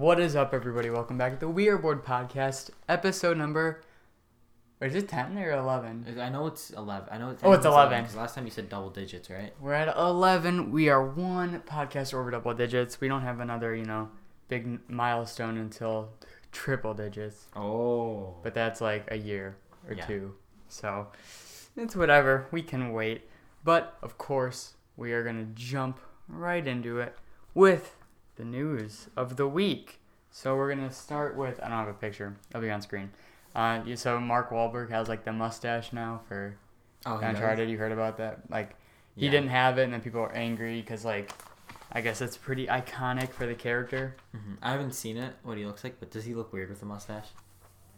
What is up, everybody? Welcome back to the We Are Board podcast, episode number. Or is it 10 or 11? I know it's eleven. I know. It's, Oh, it's 11. Because last time you said double digits, right? We're at 11. We are one podcast over double digits. We don't have another, you know, big milestone until triple digits. Oh. But that's like a year or Yeah. two. So it's whatever. We can wait. But of course, we are going to jump right into it with the news of the week. So we're to start with I don't have a picture. It'll be on screen. Uh, you- so Mark Wahlberg has like the mustache now for oh. Uncharted. You heard about that? Like he Yeah. didn't have it, and then people were angry because like I guess it's pretty iconic for the character. Mhm. I haven't seen it. What he looks like, but does he look weird with a mustache?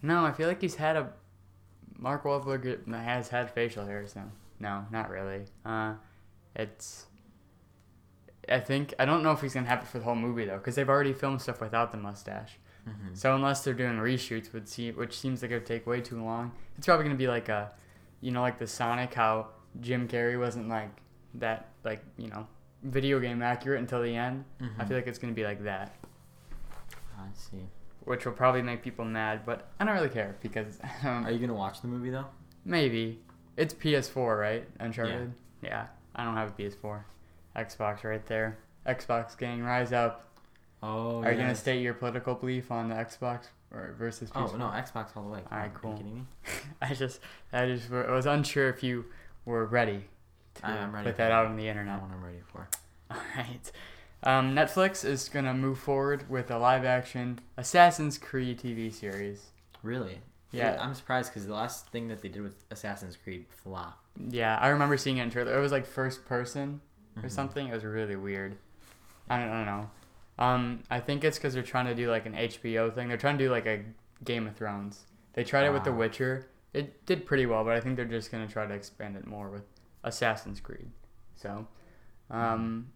No, I feel like he's had a Mark Wahlberg has had facial hair, so No, not really. Uh, it's. I think I don't know if he's gonna have it for the whole movie though, because they've already filmed stuff without the mustache. Mm-hmm. So unless they're doing reshoots, would see which seems like it would take way too long. It's probably gonna be like a, you know, like the Sonic how Jim Carrey wasn't like that like you know video game accurate until the end. I feel like it's gonna be like that, I see. which will probably make people mad, but I don't really care because um, Are you gonna watch the movie though? maybe it's PS4 right Uncharted. Yeah. Yeah. I don't have a PS4. Xbox right there. Xbox gang, rise up. Oh. Are you gonna state your political belief on the Xbox or versus PS4? Oh no, Xbox all the way. All right, Are you cool. kidding me? I just, I just I was unsure if you were ready to I'm ready put that out on the internet. what I'm ready for. All right. Um, Netflix is gonna move forward with a live-action Assassin's Creed TV series. Really? Yeah. I'm surprised because the last thing that they did with Assassin's Creed flopped. Yeah, I remember seeing it in trailer. It was like first person or Mhm. something. It was really weird. I don't, I don't know. Um, I think it's because they're trying to do like an HBO thing. They're trying to do like a Game of Thrones. They tried it with The Ah. Witcher. It did pretty well, but I think they're just gonna try to expand it more with Assassin's Creed. So, um,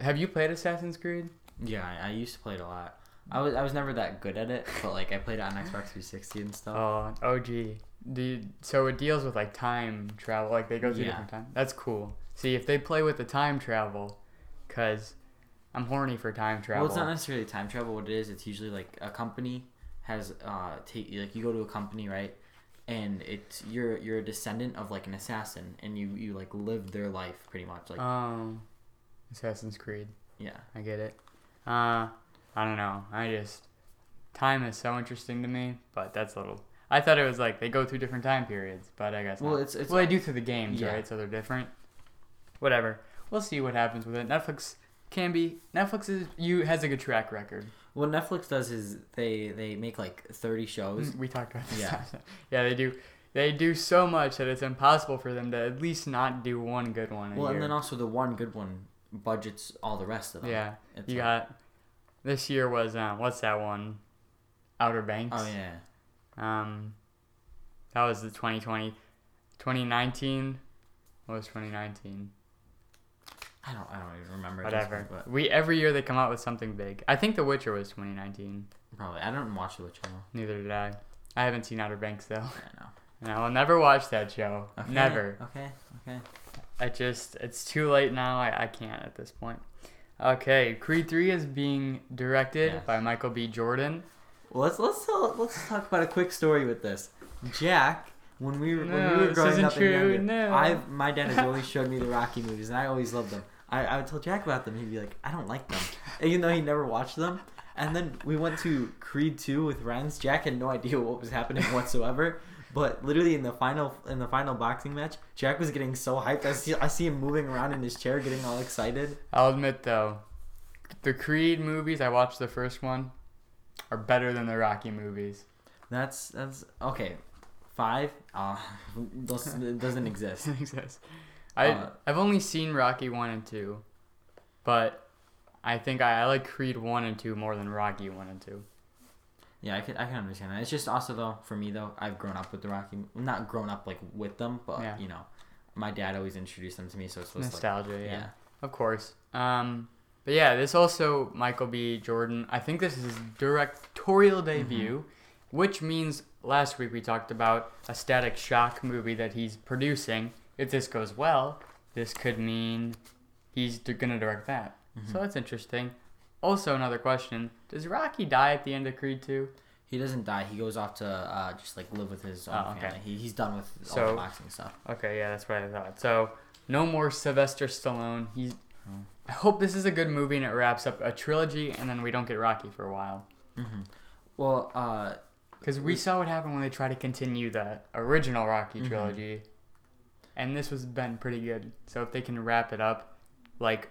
have you played Assassin's Creed? Yeah, I, I used to play it a lot. I was I was never that good at it, but like I played it on Xbox 360 and stuff. Oh, OG. Do you, so it deals with like time travel. Like they go through Yeah. different time. That's cool. See if they play with the time travel, cause I'm horny for time travel. Well, it's not necessarily time travel. What it is, it's usually like a company has uh take like you go to a company right, and it's you're you're a descendant of like an assassin, and you you like live their life pretty much like Oh, Assassin's Creed. yeah. I get it. Uh, I don't know. I just time is so interesting to me, but that's a little. I thought it was like they go through different time periods, but I guess Well, not. it's it's well, they do through the games, Yeah. right? So they're different. Whatever. We'll see what happens with it. Netflix can be. Netflix is you has a good track record. what Netflix does is they they make like 30 shows. We talked about this. Yeah. yeah, they do. They do so much that it's impossible for them to at least not do one good one. A Well, year. and then also the one good one budgets all the rest of them. yeah, It's you like- got. This year was uh, what's that one? Outer Banks. Oh yeah. Um, that was the 2020, 2019. What was 2019? I don't I don't even remember. at Whatever. point, but We every year they come out with something big. I think The Witcher was 2019. probably I don't watch the Witcher. Neither did I. I haven't seen Outer Banks though, Yeah, no. and I will never watch that show. Okay, Never. Okay. Okay. I just it's too late now. I, I can't at this point. Okay, Creed 3 is being directed Yes. by Michael B. Jordan. Well, let's let's tell, let's talk about a quick story with this. Jack, when we were when we were growing up true, and younger, no. I my dad has always showed me the Rocky movies, and I always loved them. I, I would tell Jack about them. He'd be like, I don't like them, even though he never watched them. And then we went to Creed 2 with friends. Jack had no idea what was happening whatsoever. But literally in the final in the final boxing match, Jack was getting so hyped. I see I see him moving around in his chair, getting all excited. I'll admit though, the Creed movies I watched the first one are better than the Rocky movies. That's that's okay. Five, uh, doesn't it doesn't exist. exist. I Uh, I've only seen Rocky one and two, but I think I, I like Creed one and two more than Rocky one and two. Yeah, I can I can understand that. It's just also though for me though, I've grown up with the Rocky. Not grown up like with them, but Yeah. you know, my dad always introduced them to me, so it's supposed to like, Nostalgia, yeah. yeah. of course. Um, but yeah, this also Michael B. Jordan. I think this is his directorial debut, which means last week we talked about a Static Shock movie that he's producing. If this goes well, this could mean he's d- gonna direct that. So that's interesting. also another question: Does Rocky die at the end of Creed two? He doesn't die. He goes off to uh, just like live with his own Oh, okay. family. He, he's done with all the boxing stuff. Okay, yeah, that's what I thought. So no more Sylvester Stallone. He's. Oh. I hope this is a good movie and it wraps up a trilogy, and then we don't get Rocky for a while. hmm Well, uh, Because we saw what happened when they tried to continue the original Rocky Mhm. trilogy, and this was been pretty good. So if they can wrap it up, like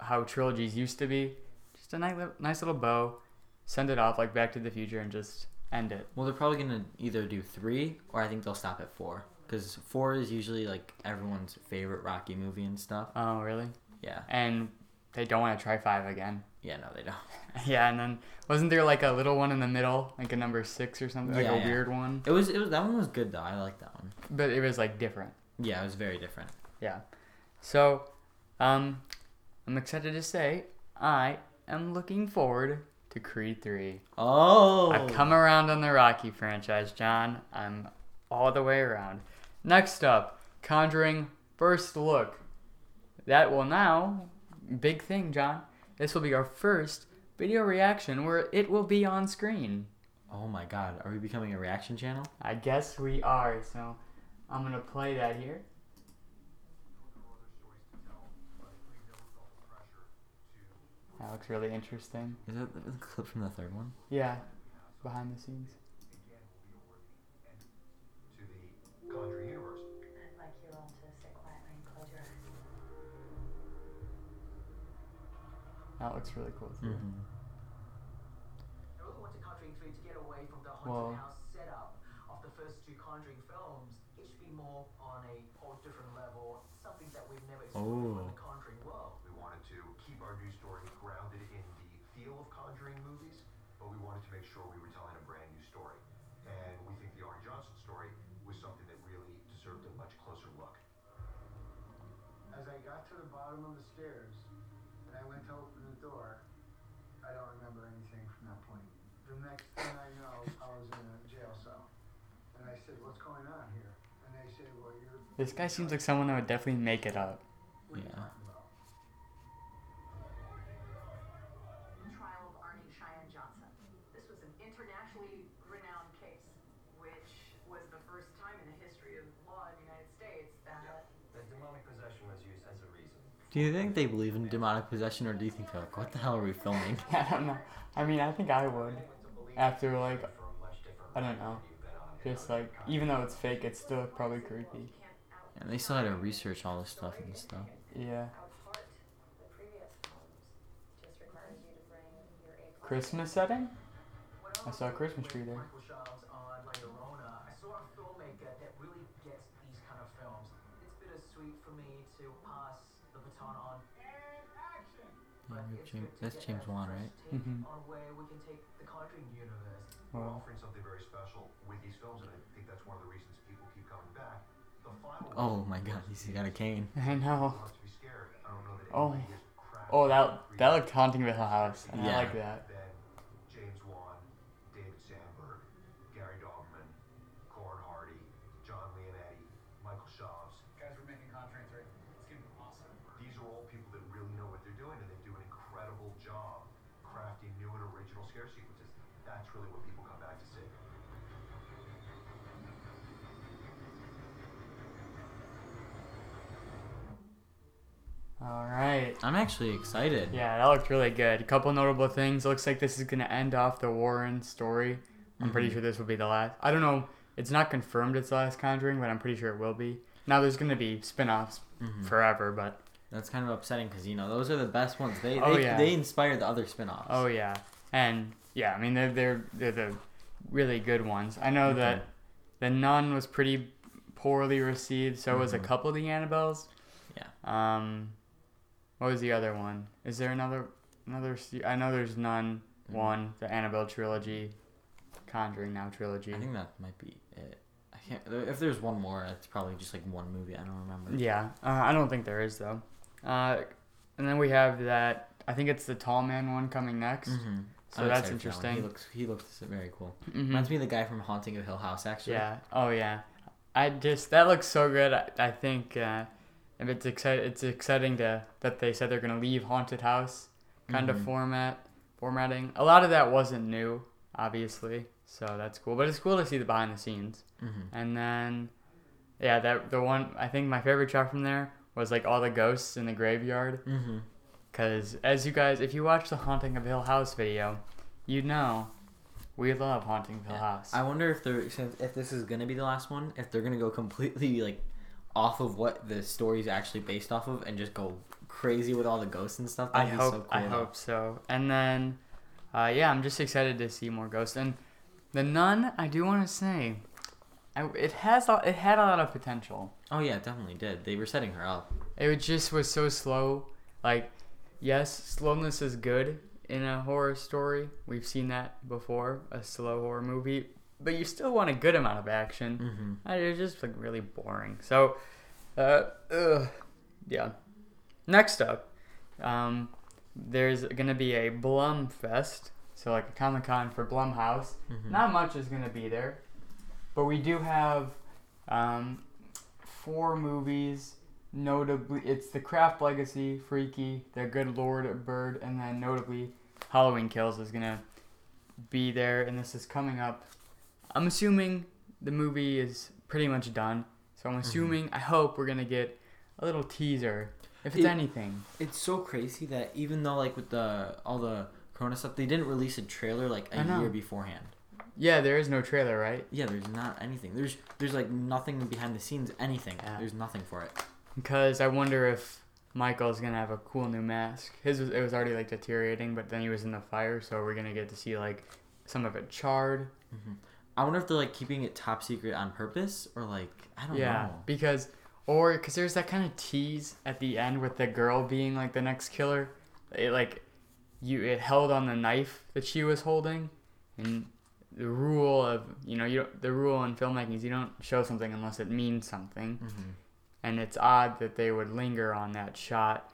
how trilogies used to be, just a nice, nice little bow, send it off like Back to the Future, and just end it. well, they're probably gonna either do three or I think they'll stop at four because four is usually like everyone's favorite Rocky movie and stuff. Oh, really? Yeah. And they don't want to try five again. Yeah. No, they don't. yeah, and then wasn't there like a little one in the middle, like a number six or something, like Yeah, a yeah. weird one? It was. It was. That one was good though. I like that one. But it was like different. Yeah, it was very different. Yeah. So, um, I'm excited to say I am looking forward to Creed 3. Oh. I've come around on the Rocky franchise, John. I'm all the way around. Next up, Conjuring First Look. That will now, big thing, John. This will be our first video reaction where it will be on screen. Oh my God. Are we becoming a reaction channel? I guess we are, so I'm gonna play that here. That looks really interesting. Is that the clip from the third one? Yeah, behind the scenes. That looks really cool too. Mm-hmm. I really wanted Conjuring 3 to get away from the haunted Well- house setup of the first two Conjuring films. It should be more on a whole different level, something that we've never explored Oh. in the Conjuring world. We wanted to keep our new story grounded in the feel of Conjuring movies, but we wanted to make sure we were telling a brand new story. And we think the Arne Johnson story was something that really deserved a much closer look. As I got to the bottom of the stairs and I went to open the door, I don't remember anything from that point. The next thing I know, I was in a jail cell. And I said, What's going on here? And they said, Well, you're. This guy seems like someone that would definitely make it up. What are you Yeah. talking about? The trial of Arne Cheyenne Johnson. This was an internationally renowned case, which was the first time in the history of law in the United States that demonic possession was used as a reason. Do you think they believe in demonic possession, or do you think they're like, what the hell are we filming? I don't know. I mean, I think I would. After like, I don't know. Just like, even though it's fake, it's still probably creepy. Can't And they still had to research all this stuff and stuff. Yeah. outpart the previous films. Just requires you to bring your A Christmas setting? I saw a Christmas tree there. Michael Chaves on La Llorona, I saw a filmmaker that really gets these kind of films. It's bittersweet for me to pass the baton on. Yeah, but it's James- good that's James Wan, right? take Mhm. On where we can take the Conjuring universe. We're Well, offering something very special with these films, and I think that's one of the reasons Oh one my god, he's got a cane. I know. Not to be scared. I don't know that Oh. anybody has cracked Oh, that that looked haunting with a house, and I Yeah. like that. Then James Wan, David Sandberg, Gary Dauberman, Corin Hardy, John Leonetti, Michael Chaves. Guys, we're making Conjuring 3. It's gonna be awesome. These are all people that really know what they're doing, and they do an incredible job crafting new and original scare sequences. That's really what people come back to see. All right. I'm actually excited. Yeah, that looked really good. A couple notable things. Looks like this is gonna end off the Warren story. I'm pretty Mhm. sure this will be the last. I don't know. It's not confirmed it's the last Conjuring, but I'm pretty sure it will be. Now there's gonna be spin-offs Mhm. forever, but That's kind of upsetting because you know those are the best ones. They Oh, they, yeah. they inspire the other spin-offs. oh yeah, and yeah, I mean they're they're they're the really good ones. I know Okay. that the Nun was pretty poorly received. So was a Mhm. couple of the Annabelles. Yeah. Um, what was the other one? Is there another another? I know there's Nun Mhm. one, the Annabelle trilogy, Conjuring now trilogy. I think that might be it. I can't. If there's one more, it's probably just like one movie. I don't remember. Yeah, uh, I don't think there is though. Uh, and then we have that. I think it's the Tall Man one coming next. Mm-hmm. So that's interesting. He looks he looks very cool. Mhm. Reminds me of the guy from Haunting of Hill House. Actually. Yeah. Oh yeah. I just that looks so good. I, I think uh, if it's exciting, it's exciting to that they said they're gonna leave haunted house kind of Mhm. format. formatting. A lot of that wasn't new, obviously, so that's cool. But it's cool to see the behind the scenes. hmm And then, yeah, that the one I think my favorite shot from there was like all the ghosts in the graveyard. hmm Cause as you guys, if you watch the Haunting of Hill House video, you know we love Haunting of Hill House. I wonder if they're if this is gonna be the last one, if they're gonna go completely like off of what the story's actually based off of and just go crazy with all the ghosts and stuff. I That'd be hope so cool, I hope so. And then, uh, yeah, I'm just excited to see more ghosts. And the Nun, I do want to say, I, it has a- it had a lot of potential. Oh yeah, it definitely did. They were setting her up. It just was so slow. Like, yes, slowness is good in a horror story. We've seen that before, a slow horror movie. But you still want a good amount of action. Mm-hmm. I, it was just like really boring. So, uh, ugh, yeah. Next up, um, there's gonna be a Blum Fest, so like a Comic Con for Blumhouse. Mhm. Not much is gonna be there, but we do have um, four movies. Notably, it's The Craft Legacy, Freaky, The Good Lord Bird, and then notably Halloween Kills is gonna be there, and this is coming up. I'm assuming the movie is pretty much done, so Mm-hmm. I'm assuming I hope we're gonna get a little teaser, if it's It- anything. It's so crazy that even though like with the all the Corona stuff, they didn't release a trailer like a year beforehand. Yeah, there is no trailer, right? Yeah, there's not anything. There's there's like nothing behind the scenes, anything. Yeah. There's nothing for it. Because I wonder if Michael's gonna have a cool new mask. His was, it was already like deteriorating, but then he was in the fire, so we're gonna get to see like some of it charred. I wonder if they're like keeping it top secret on purpose or like I don't yeah, know. because or because there's that kind of tease at the end with the girl being like the next killer. It like you it held on the knife that she was holding, and the rule of you know you don't- the rule in filmmaking is you don't show something unless it means something. hmm and it's odd that they would linger on that shot.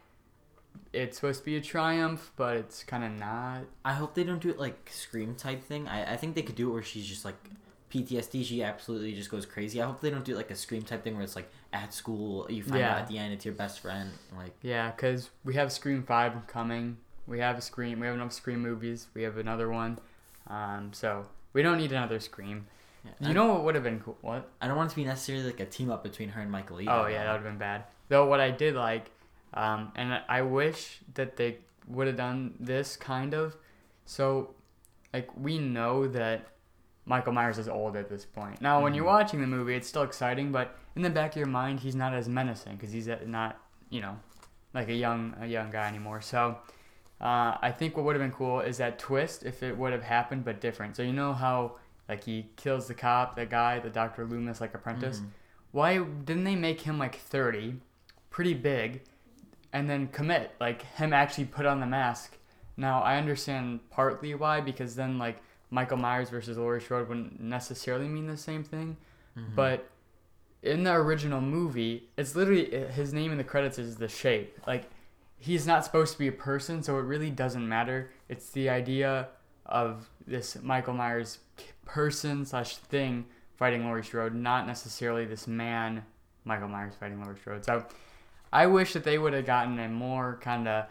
It's supposed to be a triumph, but it's kind of not. I hope they don't do it like scream type thing. I, I think they could do it where she's just like PTSD. She absolutely just goes crazy. I hope they don't do it like a scream type thing where it's like at school you find Yeah. out at the end it's your best friend. Like Yeah, because we have Scream Five coming. We have a Scream. We have enough Scream movies. We have another one. Um, so we don't need another Scream. yeah, You know what would have been cool? What? I don't want it to be necessarily like a team up between her and Michael. Either, Oh yeah, that would have been bad. Though what I did like, um, and I- wish that they would have done this kind of. So, like we know that Michael Myers is old at this point. Now, when you're Mhm. watching the movie, it's still exciting, but in the back of your mind, he's not as menacing because he's uh, not, you know, like a young a young guy anymore. So. Uh, I think what would have been cool is that twist if it would have happened but different. So you know how like he kills the cop, the guy, the Dr. Loomis like apprentice Mhm. why didn't they make him like 30 pretty big and then commit like him actually put on the mask now i understand partly why because then like michael myers versus laurie strode wouldn't necessarily mean the same thing Mhm. but in the original movie it's literally his name in the credits is the shape like he's not supposed to be a person so it really doesn't matter it's the idea of this michael myers person slash thing fighting Laurie Strode, not necessarily this man, Michael Myers fighting Laurie Strode. So I wish that they would have gotten a more kind of,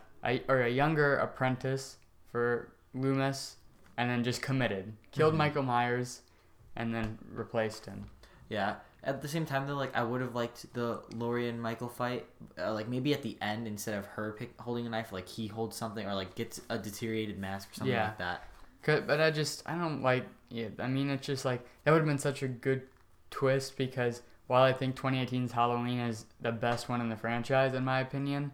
or a younger apprentice for Loomis and then just committed. Killed Mhm. Michael Myers and then replaced him. Yeah. At the same time, though, like I would have liked the Laurie and Michael fight, uh, like maybe at the end instead of her pick, holding a knife, like he holds something or like gets a deteriorated mask or something Yeah. like that. 'Cause- But I just, I don't like it. I mean, it's just like, that would have been such a good twist because while I think 2018's Halloween is the best one in the franchise, in my opinion,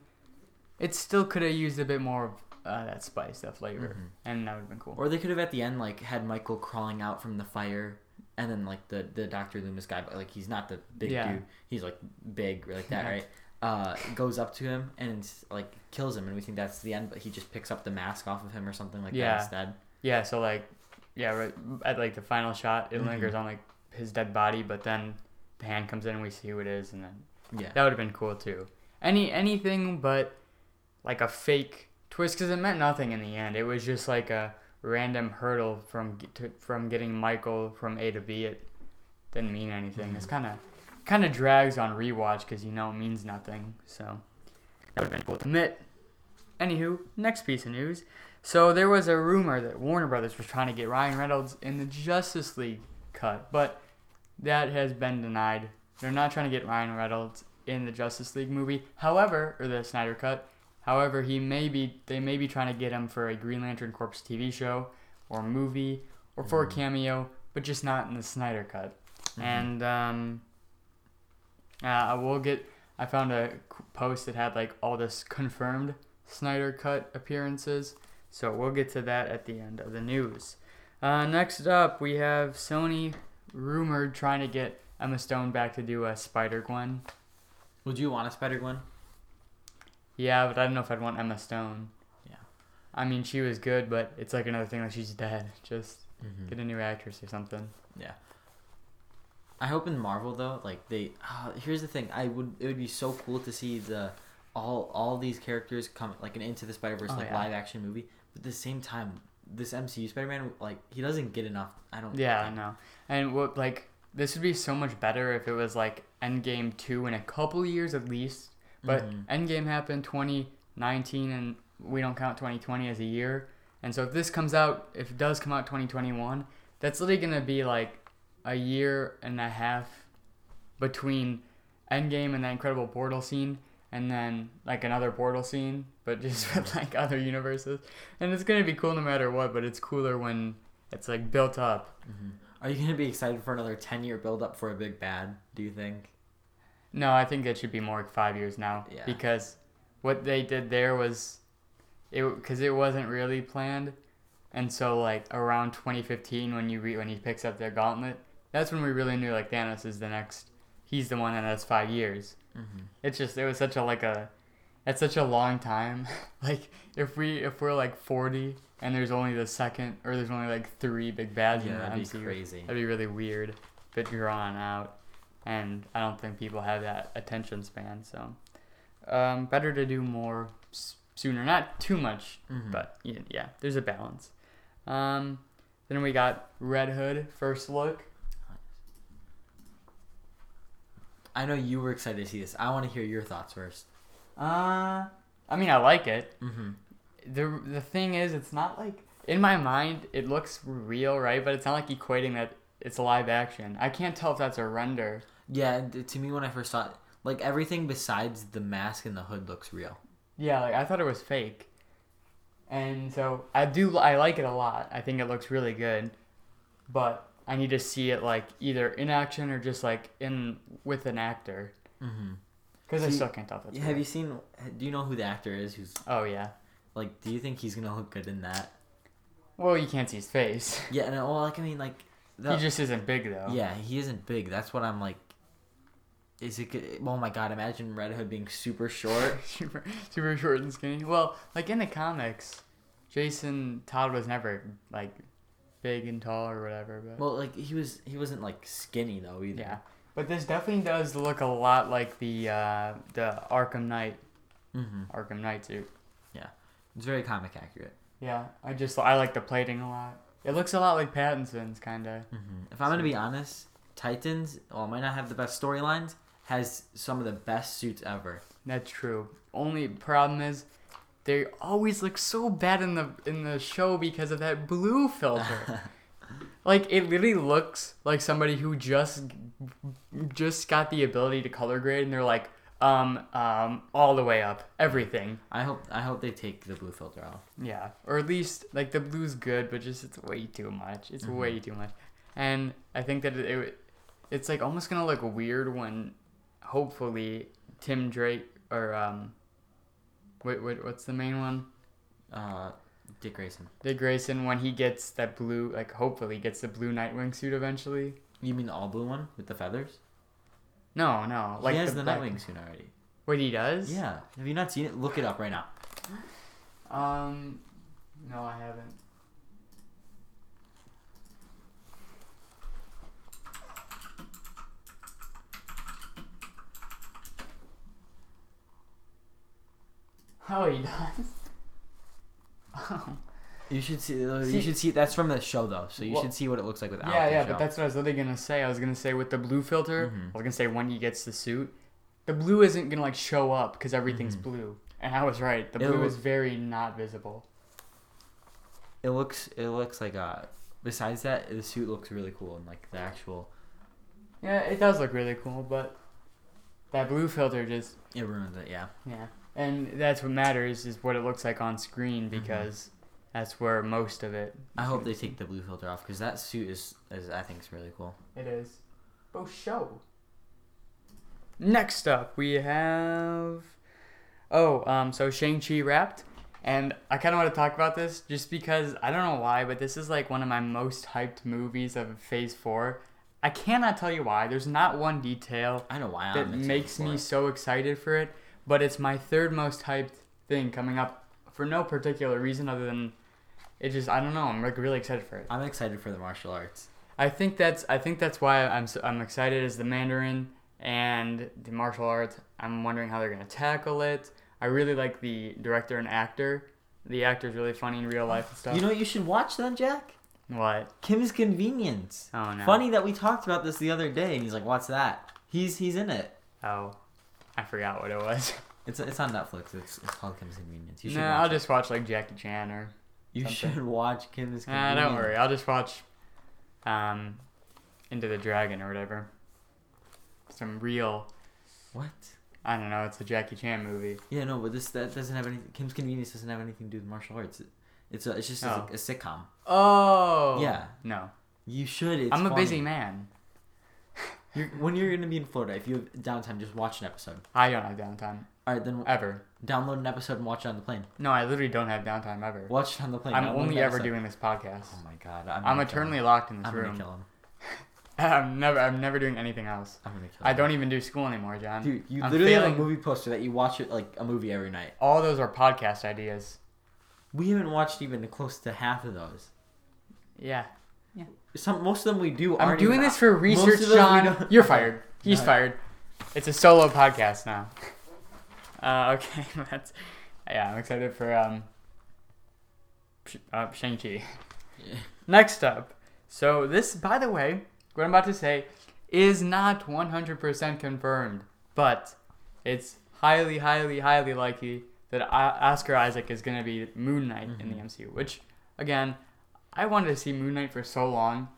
it still could have used a bit more of uh, that spice, that flavor. Mhm. And that would have been cool. Or they could have at the end like had Michael crawling out from the fire, and then like the the Doctor Loomis guy, but like he's not the big Yeah. dude. He's like big like that, right? Uh, goes up to him and like kills him, and we think that's the end. But he just picks up the mask off of him or something like Yeah. that instead. Yeah, so like, yeah, right at like the final shot, it Mhm. lingers on like his dead body, but then the hand comes in and we see who it is, and then Yeah. that would have been cool too. Any anything but like a fake twist because it meant nothing in the end. It was just like a random hurdle from to, from getting Michael from A to B. It didn't mean anything. It's Mhm. kind of kind of drags on rewatch because you know it means nothing. So that would have been cool to admit. Anywho, next piece of news. So there was a rumor that Warner Brothers was trying to get Ryan Reynolds in the Justice League cut, but that has been denied. They're not trying to get Ryan Reynolds in the Justice League movie. However, or the Snyder cut. However, he may be they may be trying to get him for a Green Lantern Corps TV show or movie or for a cameo, but just not in the Snyder cut. And um, uh, we'll get. I found a post that had like all this confirmed Snyder cut appearances, so we'll get to that at the end of the news. Uh, next up, we have Sony rumored trying to get Emma Stone back to do a Spider Gwen. Would you want a Spider Gwen? Yeah, but I don't know if I'd want Emma Stone. Yeah. I mean, she was good, but it's like another thing like she's dead. Just Mm-hmm. get a new actress or something. Yeah. I hope in Marvel though, like they. Uh, here's the thing. I would. It would be so cool to see the all all these characters come like an Into the Spider Verse Oh, like yeah. live action movie. But at the same time, this MCU Spider Man like he doesn't get enough. I don't. Yeah, I know. And what like this would be so much better if it was like Endgame two in a couple years at least. But Mhm. Endgame happened 2019, and we don't count 2020 as a year. And so if this comes out, if it does come out 2021, that's literally gonna be like a year and a half between Endgame and that incredible portal scene, and then like another portal scene, but just with like other universes. And it's gonna be cool no matter what. But it's cooler when it's like built up. Mhm. Are you gonna be excited for another ten year build up for a big bad? Do you think? No, I think it should be more like five years now. Yeah. Because what they did there was, it because it wasn't really planned, and so like around 2015 when you re- when he picks up their gauntlet, that's when we really knew like Thanos is the next. He's the one that has five years. Mm-hmm. It's just it was such a like a, it's such a long time. like if we if we're like 40 and there's only the second or there's only like three big bads Yeah, in the that'd be MCU. crazy. That'd be really weird, bit drawn out, and I don't think people have that attention span. So, um, better to do more s- sooner, not too much, Mhm. but yeah, yeah, there's a balance. Um, then we got Red Hood first look. I know you were excited to see this. I want to hear your thoughts first. Uh, I mean, I like it. Mm-hmm. the The thing is, it's not like in my mind it looks real, right? But it's not like equating that it's live action. I can't tell if that's a render. Yeah, to me when I first saw it, like everything besides the mask and the hood looks real. Yeah, like I thought it was fake. And so I do I like it a lot. I think it looks really good. But I need to see it like either in action or just like in with an actor Mm-hmm. cuz I still can't tell if that's Have real. you seen? Do you know who the actor is? Who's Oh yeah. like? Do you think he's gonna look good in that? Well, you can't see his face. Yeah, and well, like I mean, like, the, he just isn't big though. yeah, he isn't big. That's what I'm like. Is it? good- Oh my god! Imagine Red Hood being super short. super super short and skinny. Well, like in the comics, Jason Todd was never like big and tall or whatever, but well, like he was. He wasn't like skinny though either. yeah. But this definitely does look a lot like the uh, the Arkham Knight Mm-hmm. Arkham Knight suit. Yeah, it's very comic accurate. Yeah, I just I like the plating a lot. It looks a lot like Pattinson's kind of. Mm-hmm. If I'm gonna be honest, Titans, while it might not have the best storylines, has some of the best suits ever. That's true. Only problem is they always look so bad in the in the show because of that blue filter. like it literally looks like somebody who just just got the ability to color grade and they're like um um all the way up everything. I hope. I hope they take the blue filter off. Yeah, or at least like the blue's good, but just it's way too much. It's Mhm. way too much, and I think that it, it it's like almost gonna look weird when hopefully Tim Drake or um, wait, wait, what's the main one? Uh, Dick Grayson. Dick Grayson when he gets that blue, like hopefully gets the blue Nightwing suit eventually. You mean the all blue one with the feathers? No, no, like he has the, the, Nightwing suit already. Wait, he does? Yeah. Have you not seen it? Look it up right now. Um, no, I haven't. Oh, he does. Oh. You should see. You should see. That's from the show though, so you Well- should see what it looks like without. Yeah, yeah, show. but that's what I was literally gonna say. I was gonna say with the blue filter, Mhm. I was gonna say when he gets the suit, the blue isn't gonna like show up because everything's Mhm. blue. And I was right. The It'll blue look- is very not visible. it looks it looks like a. Besides that, the suit looks really cool and like the actual Yeah, it does look really cool, but that blue filter just it ruins it. Yeah. yeah, and that's what matters is what it looks like on screen Mm-hmm. because that's where most of it. I hope they take the blue filter off because that suit is, is I think is really cool. It is. Bo show. Next up, we have. Oh, um, so Shang-Chi wrapped. And I kind of want to talk about this just because I don't know why, but this is like one of my most hyped movies of Phase 4. I cannot tell you why. There's not one detail I know why that makes me so excited for it, but it's my third most hyped thing coming up for no particular reason other than it just I don't know. I'm like really excited for it. I'm excited for the martial arts. I think that's I think that's why I'm s- I'm excited as the Mandarin and the martial arts. I'm wondering how they're gonna tackle it. I really like the director and actor. The actor's really funny in real life and stuff. You know what you should watch then, Jack? what? Kim's Convenience. Oh no. Funny that we talked about this the other day, and he's like, "What's that?" He's he's in it. Oh, I forgot what it was. It's it's on Netflix. It's, it's called Kim's Convenience. You should nah, I'll it. just watch like Jackie Chan or. You something. should watch Kim's Nah, Convenience. don't worry. I'll just watch, um, Into the Dragon or whatever. Some real. What? I don't know. It's a Jackie Chan movie. Yeah, no, but this that doesn't have anything. Kim's Convenience doesn't have anything to do with martial arts. It, it's a, it's just a, Oh. a sitcom. Oh. Yeah. No. You should. It's I'm a funny. busy man. You're, when you're gonna be in Florida, if you have downtime, just watch an episode. I don't have downtime All right, then ever. download an episode and watch it on the plane. No, I literally don't have downtime ever. Watch it on the plane. I'm only ever doing this podcast. Oh my god, I'm, I'm eternally locked in this I'm gonna room. kill him. I'm never. I'm never doing anything else. I'm gonna kill I him. don't even do school anymore, John. Dude, you I'm literally have a movie poster that you watch it like a movie every night. All those are podcast ideas. We haven't watched even close to half of those. Yeah. Some most of them we do. I'm doing this for research, John. You're fired. He's No. fired. It's a solo podcast now. Uh, okay, that's yeah. I'm excited for um, uh, Shang Chi. Yeah. Next up, so this, by the way, what I'm about to say is not 100% confirmed, but it's highly, highly, highly likely that Oscar Isaac is going to be Moon Knight in the MCU. Which, again, I wanted to see Moon Knight for so long.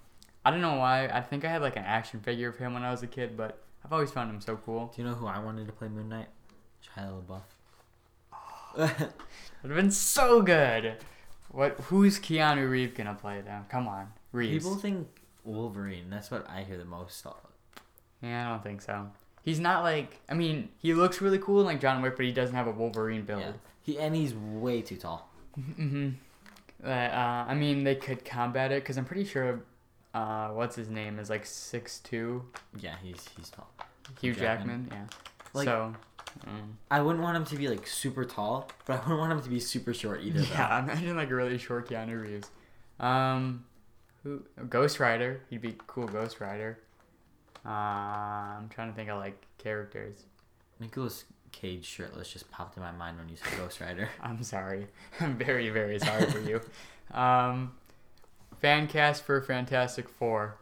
I don't know why. I think I had like an action figure of him when I was a kid, but I've always found him so cool. Do you know who I wanted to play Moon Knight? Shia LaBeouf. It'd have been so good. What? Who's Keanu Reeves gonna play though? Come on, Reeves. People think Wolverine. That's what I hear the most. Yeah, I don't think so. He's not like. I mean, he looks really cool like John Wick, but he doesn't have a Wolverine build. Yeah. He and he's way too tall. Mm-hmm. Uh, uh, I mean, they could combat it because I'm pretty sure. Uh, what's his name is like six two. Yeah, he's he's tall. Hugh Jackman. Jackman. Yeah. Like- so. mm. I wouldn't want him to be like super tall, but I wouldn't want him to be super short either. though. Yeah, imagine like a really short Keanu Reeves. Um, who? Ghost Rider. He'd be cool. Ghost Rider. Uh, I'm trying to think of like characters. Nicolas Cage shirtless just popped in my mind when you said Ghost Rider. I'm sorry. I'm very very sorry for you. Um, fan cast for Fantastic Four.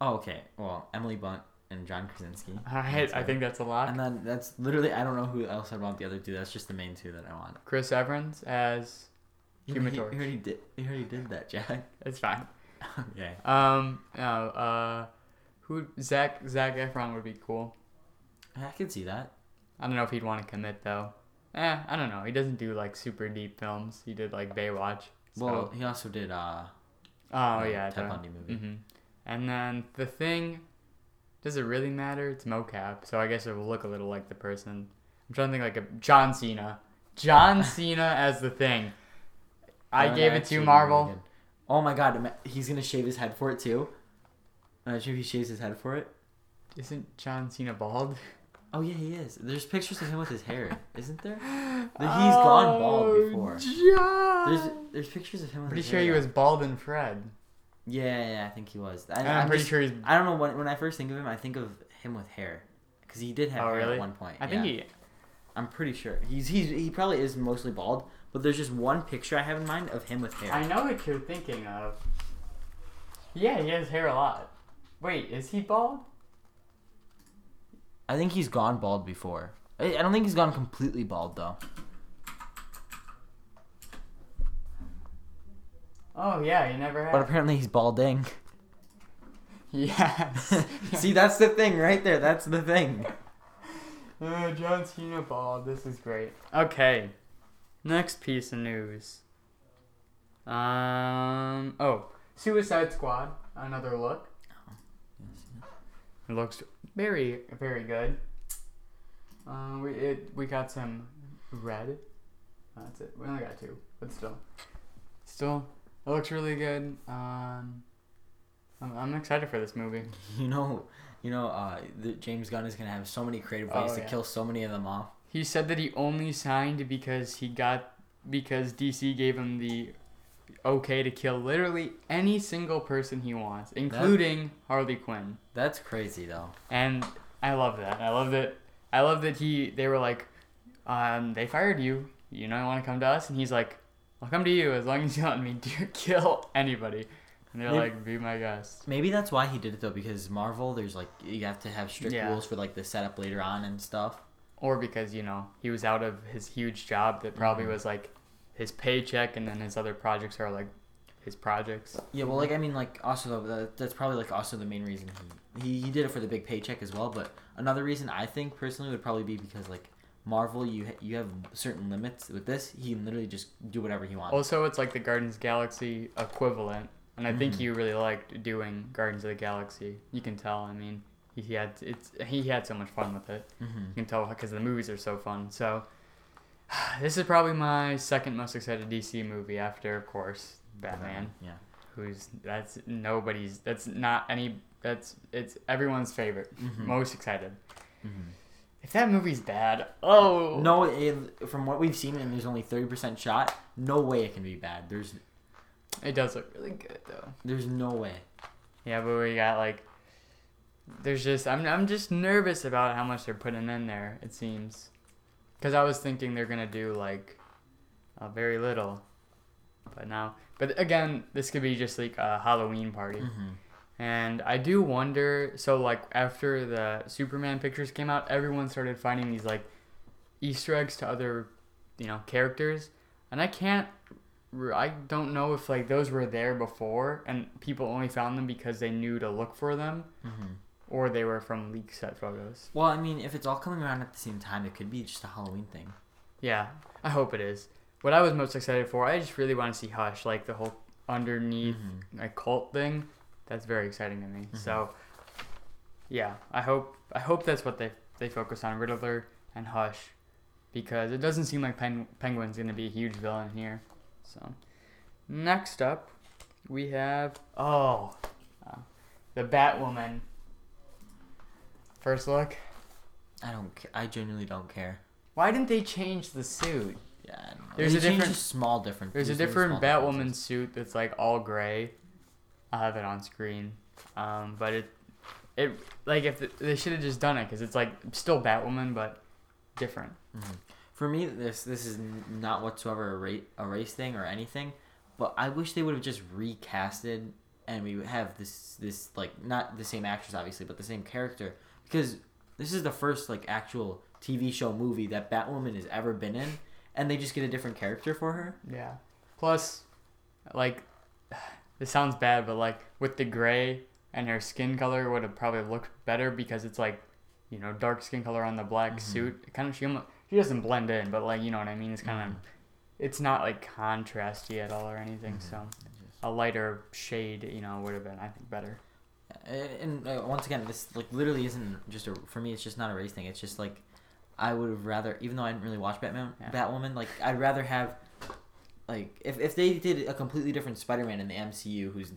Oh, okay. Well, Emily Blunt and John Krasinski. All right, I think that's a lot. And then that's literally I don't know who else I want the other two. That's just the main two that I want. Chris Evans as Human he, Torch. He already did. He already did that, Jack. It's fine. okay. Um, no, uh, who? Zac Zac Efron would be cool. I could see that. I don't know if he'd want to commit though. Eh, I don't know. He doesn't do like super deep films. He did like Baywatch. So. Well, he also did uh oh the yeah, Ted the- Bundy movie. mhm. And then the thing, does it really matter? It's mocap, so I guess it will look a little like the person. I'm trying to think like a John Cena. John Cena as the thing. I would gave it to Marvel. oh my god, he's gonna shave his head for it too. Imagine if he shaves his head for it. Isn't John Cena bald? Oh yeah, he is. There's pictures of him with his hair, isn't there? That he's gone oh, bald Oh, before. John. There's there's pictures of him with pretty his sure hair he was bald and Fred. Yeah, yeah, yeah, I think he was. I, I'm, I'm pretty just- sure he's. I don't know when when I first think of him, I think of him with hair, because he did have Oh, hair really? at one point. I think he. I'm pretty sure he's he's he probably is mostly bald, but there's just one picture I have in mind of him with hair. I know what you're thinking of. Yeah, he has hair a lot. Wait, is he bald? I think he's gone bald before. I, I don't think he's gone completely bald though. Oh yeah, he never had. But apparently he's balding. yes. See, that's the thing right there. That's the thing. Uh, John Cena bald. This is great. Okay. Next piece of news. Um. Oh, Suicide Squad. Another look. It looks very, very good. Uh, we it we got some red. That's it. We only got two, but still, still, it looks really good. Um, I'm, I'm excited for this movie. You know, you know, uh, the James Gunn is gonna have so many creative ways Oh, to yeah. kill so many of them off. He said that he only signed because he got because DC gave him the okay to kill literally any single person he wants, including Harley Quinn. That's crazy though. And I love that. I love that. I love that he. They were like, um, they fired you. You know, you want to come to us? And he's like, I'll come to you as long as you let me do, kill anybody. And they're Maybe- like, be my guest. Maybe that's why he did it though, because Marvel, there's like you have to have strict Yeah. rules for like the setup later on and stuff. Or because you know he was out of his huge job that probably Mhm. was like his paycheck, and then his other projects are like his projects. Yeah, well, like I mean, like also though, that, that's probably like also the main reason he, he he did it for the big paycheck as well. But another reason I think personally would probably be because like Marvel, you you have certain limits. With this, he can literally just do whatever he wants. Also, it's like the Guardians Galaxy equivalent, and I think Mhm. he really liked doing Guardians of the Galaxy. You can tell. I mean, he had it's he had so much fun with it. hmm You can tell because the movies are so fun. So this is probably my second most excited DC movie after, of course, Batman. Yeah. Who's that's nobody's. That's not any. That's it's everyone's favorite. Mhm. Most excited. hmm If that movie's bad, oh No, it, from what we've seen, and there's only thirty percent shot. No way it can be bad. There's it does look really good though. there's no way. Yeah, but we got like, there's just I'm I'm just nervous about how much they're putting in there. It seems, because I was thinking they're gonna do like, uh, very little, but now, but again, this could be just like a Halloween party, hmm and I do wonder. So like after the Superman pictures came out, everyone started finding these like Easter eggs to other, you know, characters, and I can't. I don't know if like those were there before and people only found them because they knew to look for them hmm or they were from leak set photos. Well, I mean, if it's all coming around at the same time, it could be just a Halloween thing. Yeah, I hope it is. What I was most excited for, I just really want to see Hush, like the whole underneath Mhm. like cult thing. That's very exciting to me. Mhm. So, yeah, I hope I hope that's what they they focus on Riddler and Hush, because it doesn't seem like Pen- Penguin's gonna be a huge villain here. So, next up, we have oh, uh, the Batwoman. First look. I don't. ca- I genuinely don't care. Why didn't they change the suit? Yeah. I don't know. There's They a changed different- small difference. There's a different Batwoman suit that's like all gray. I'll have it on screen. Um, but it, it like if th- they should have just done it because it's like still Batwoman but different. Mhm. For me, this this is n- not whatsoever a race, a race thing or anything, but I wish they would have just recasted and we would have this this like not the same actress obviously, but the same character because this is the first like actual TV show movie that Batwoman has ever been in, and they just get a different character for her. Yeah. Plus, like, this sounds bad, but like with the gray and her skin color would have probably looked better because it's like, you know, dark skin color on the black Mhm. suit. It kind of she almo- she doesn't blend in, but like you know what I mean. It's kind of Mhm. it's not like contrasty at all or anything. Mhm. So a lighter shade, you know, would have been I think better. And, and uh, once again, this like literally isn't just a for me. It's just not a race thing. It's just like I would have rather, even though I didn't really watch Batman, Yeah. Batwoman. Like I'd rather have like if if they did a completely different Spider-Man in the MCU who's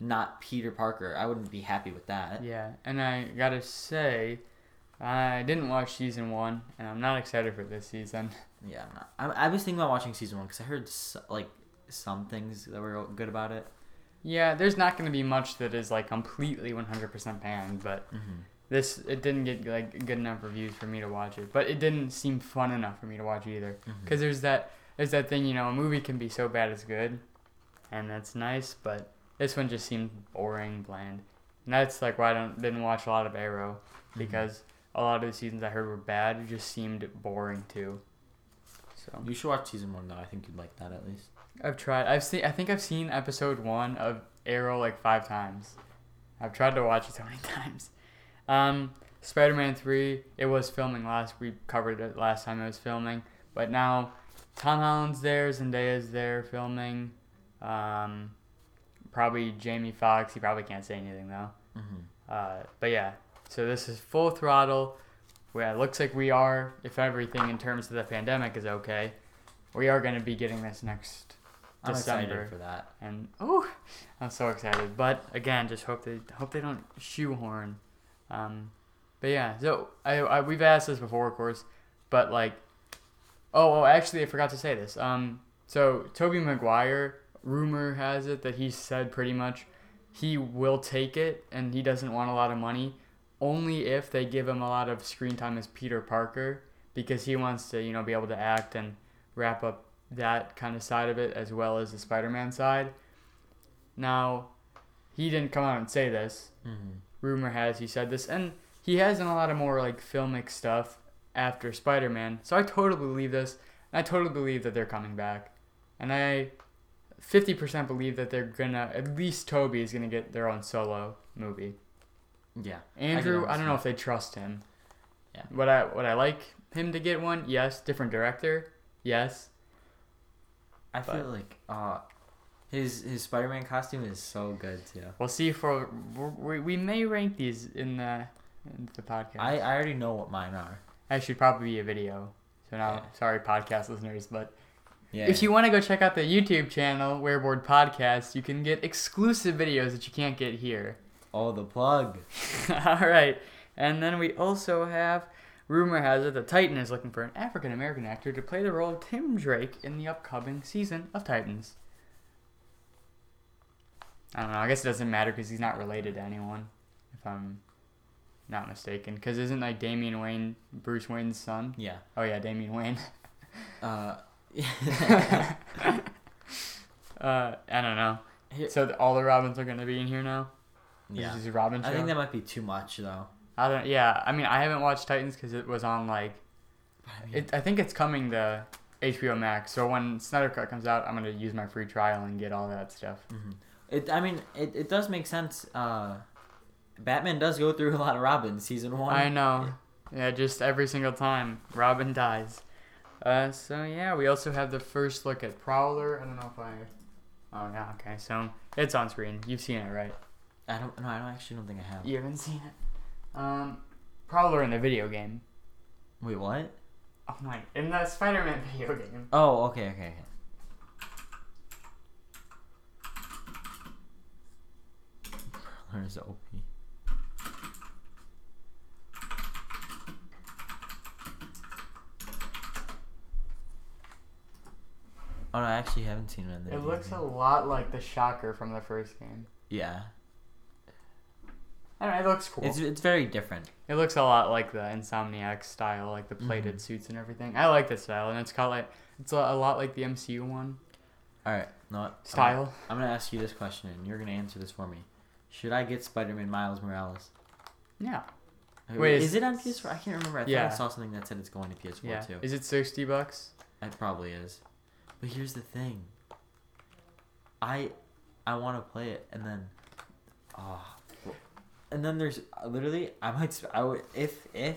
not Peter Parker, I wouldn't be happy with that. Yeah, and I gotta say, I didn't watch season one, and I'm not excited for this season. Yeah, I'm not. I, I was thinking about watching season one because I heard s like some things that were good about it. Yeah, there's not gonna be much that is like completely 100% panned, but Mm-hmm. this it didn't get like good enough reviews for me to watch it. But it didn't seem fun enough for me to watch either. Mm-hmm. Because there's that there's that thing, you know, a movie can be so bad it's good, and that's nice. But this one just seemed boring, bland, and that's like why I don't didn't watch a lot of Arrow because a lot of the seasons I heard were bad. It just seemed boring too. So You should watch season one though. I think you'd like that at least. I've tried. I've seen. I think I've seen episode one of Arrow like five times. I've tried to watch it so many times. Um, Spider-Man three. It was filming last. We covered it last time it was filming, but now Tom Holland's there. Zendaya's there filming. Um, probably Jamie Foxx. He probably can't say anything though. Mm-hmm. Uh, but yeah, so this is full throttle. Well, it looks like we are, if everything in terms of the pandemic is okay, we are going to be getting this next I'm December. excited for that. and oh, I'm so excited. But again, just hope they hope they don't shoehorn. Um, but yeah, so I, I we've asked this before, of course, but like, oh, oh, actually, I forgot to say this. Um, so Tobey Maguire, rumor has it that he said pretty much he will take it and he doesn't want a lot of money, only if they give him a lot of screen time as Peter Parker because he wants to you know be able to act and wrap up that kind of side of it as well as the Spider-Man side. Now, he didn't come out and say this. Mm-hmm. Rumor has he said this, and he has done a lot of more like filmic stuff after Spider-Man. So I totally believe this. And I totally believe that they're coming back, and I 50% believe that they're gonna at least Tobey is gonna get their own solo movie. Yeah. Andrew, I, don't know if they trust him. Yeah. Would I would I like him to get one? Yes. Different director? Yes. I but- feel like uh, his his Spider-Man costume is so good too. We'll see for we, we may rank these in the in the podcast. I, I already know what mine are. I should probably be a video. So now, Yeah. sorry, podcast listeners, but Yeah. if you want to go check out the YouTube channel Wearboard Podcast, you can get exclusive videos that you can't get here. oh the plug. All right, and then we also have rumor has it that Titan is looking for an African American actor to play the role of Tim Drake in the upcoming season of Titans. I don't know. I guess it doesn't matter because he's not related to anyone, if I'm not mistaken. Because isn't like Damian Wayne Bruce Wayne's son? Yeah. Oh yeah, Damian Wayne. Uh, uh, I don't know. So all the Robins are gonna be in here now. yeah. Robin show. I think that might be too much though. I don't. Yeah, I mean, I haven't watched Titans because it was on like. I mean, It, I think it's coming to HBO Max. So when Snyder Cut comes out, I'm gonna use my free trial and get all that stuff. mhm. It. I mean, it, it does make sense. Uh, Batman does go through a lot of Robins. Season one. I know. Yeah, just every single time Robin dies. Uh, so yeah, we also have the first look at Prowler. I don't know if I. Oh yeah, okay. So it's on screen. You've seen it, right? I don't. No, I don't actually don't think I have. You haven't seen it. Um, Prowler in the video game. Wait, what? Oh my! In the Spider-Man video game. Oh, okay, okay, okay. There's OP. Oh no, I actually haven't seen it in the It looks a lot like the Shocker from the first game. Yeah. I don't know, it looks cool. It's it's very different. It looks a lot like the Insomniac style, like the plated Mhm. suits and everything. I like the style, and it's called like it's a, a lot like the MCU one Alright, not what? I'm style. I'm gonna ask you this question and you're gonna answer this for me. Should I get Spider Man Miles Morales? Yeah, Wait, is, is- it on PS4? I can't remember. I Yeah. thought I saw something that said it's going to PS4 yeah. too. Is it sixty bucks? It probably is. But here's the thing. I I want to play it and then ah and then there's uh, literally I might I would if if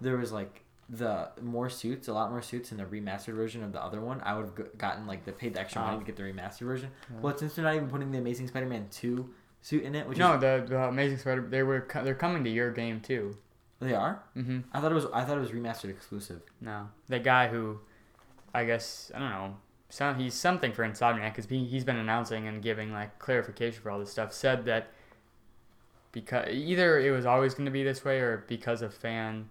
there was like the more suits, a lot more suits in the remastered version of the other one, I would have gotten like the paid the extra money Oh. to get the remastered version. Yeah. But since they're not even putting the Amazing Spider-Man 2 suit in it, which no, is, the, the Amazing Spider. They were they're coming to your game too. they are. Mm-hmm. I thought it was I thought it was remastered exclusive. No, the guy who, I guess I don't know. Some, he's something for Insomniac because he, he's been announcing and giving like clarification for all this stuff. Said that because either it was always going to be this way or because of fan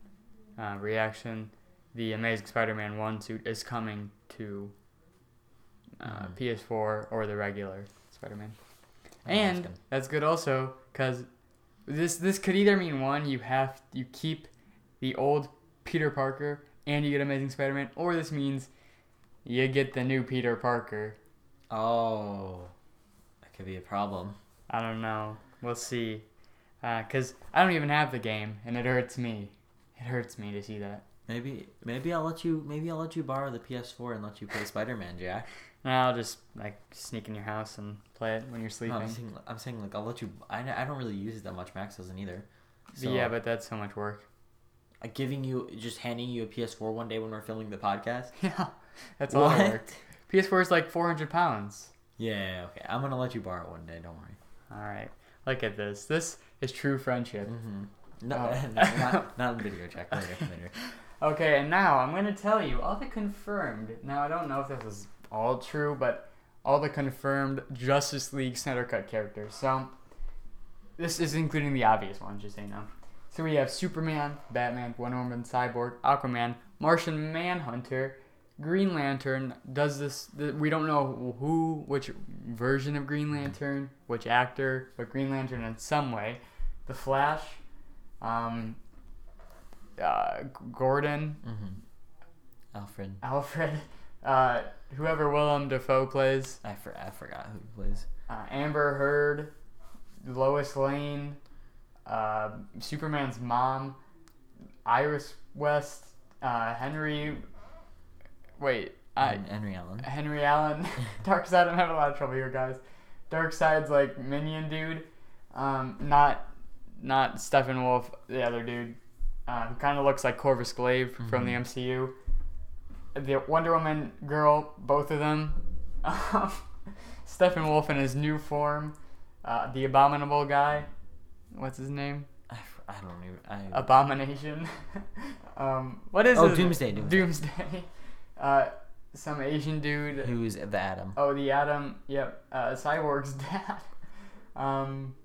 uh, reaction, the Amazing Spider-Man one suit is coming to uh, Mhm. PS4 or the regular Spider-Man. I'm And asking. that's good also because this this could either mean one you have you keep the old Peter Parker and you get Amazing Spider-Man, or this means you get the new Peter Parker. oh, that could be a problem. I don't know. We'll see. Because I don't even have the game, and it hurts me. It hurts me to see that. Maybe maybe I'll let you maybe I'll let you borrow the PS4 and let you play Spider Man, Jack. No, I'll just like sneak in your house and play it when you're No, sleeping. I'm saying I'm saying like I'll let you. I, I don't really use it that much. Max doesn't either. But yeah, but that's so much work. uh, giving you just handing you a PS4 one day when we're filming the podcast. Yeah, that's all the work. PS4 is like 400 pounds. Yeah, okay. I'm gonna let you borrow it one day. Don't worry. All right, look at this. This is true friendship. Mm-hmm. No, Oh. no, not not in video, Jack. Later, later. Okay, and now I'm going to tell you all the confirmed. Now, I don't know if this is all true, but all the confirmed Justice League Snyder Cut characters. So, this is including the obvious ones, just so you know. So, we have Superman, Batman, Wonder Woman, Cyborg, Aquaman, Martian Manhunter, Green Lantern. Does this. th- We don't know who, which version of Green Lantern, which actor, but Green Lantern in some way. The Flash, um, uh, Gordon, Mm-hmm. Alfred. Alfred, uh, whoever Willem Dafoe plays, I, for, I forgot who he plays. uh, Amber Heard, Lois Lane, uh, Superman's mom, Iris West, uh, Henry. Wait, I, Henry Allen. Henry Allen. Darkseid, I'm having a lot of trouble here, guys. Darkseid's like minion dude, um, not not Steppenwolf, the other dude, uh, who kind of looks like Corvus Glaive from the MCU. The Wonder Woman girl, both of them. Um, Steppenwolf in his new form. Uh, the Abominable guy. What's his name? I don't even. I, Abomination. um, what is Oh, his Doomsday, Doomsday. Doomsday. Uh, some Asian dude. who's the Atom? Oh, the Atom. Yep. Uh, Cyborg's dad. Um,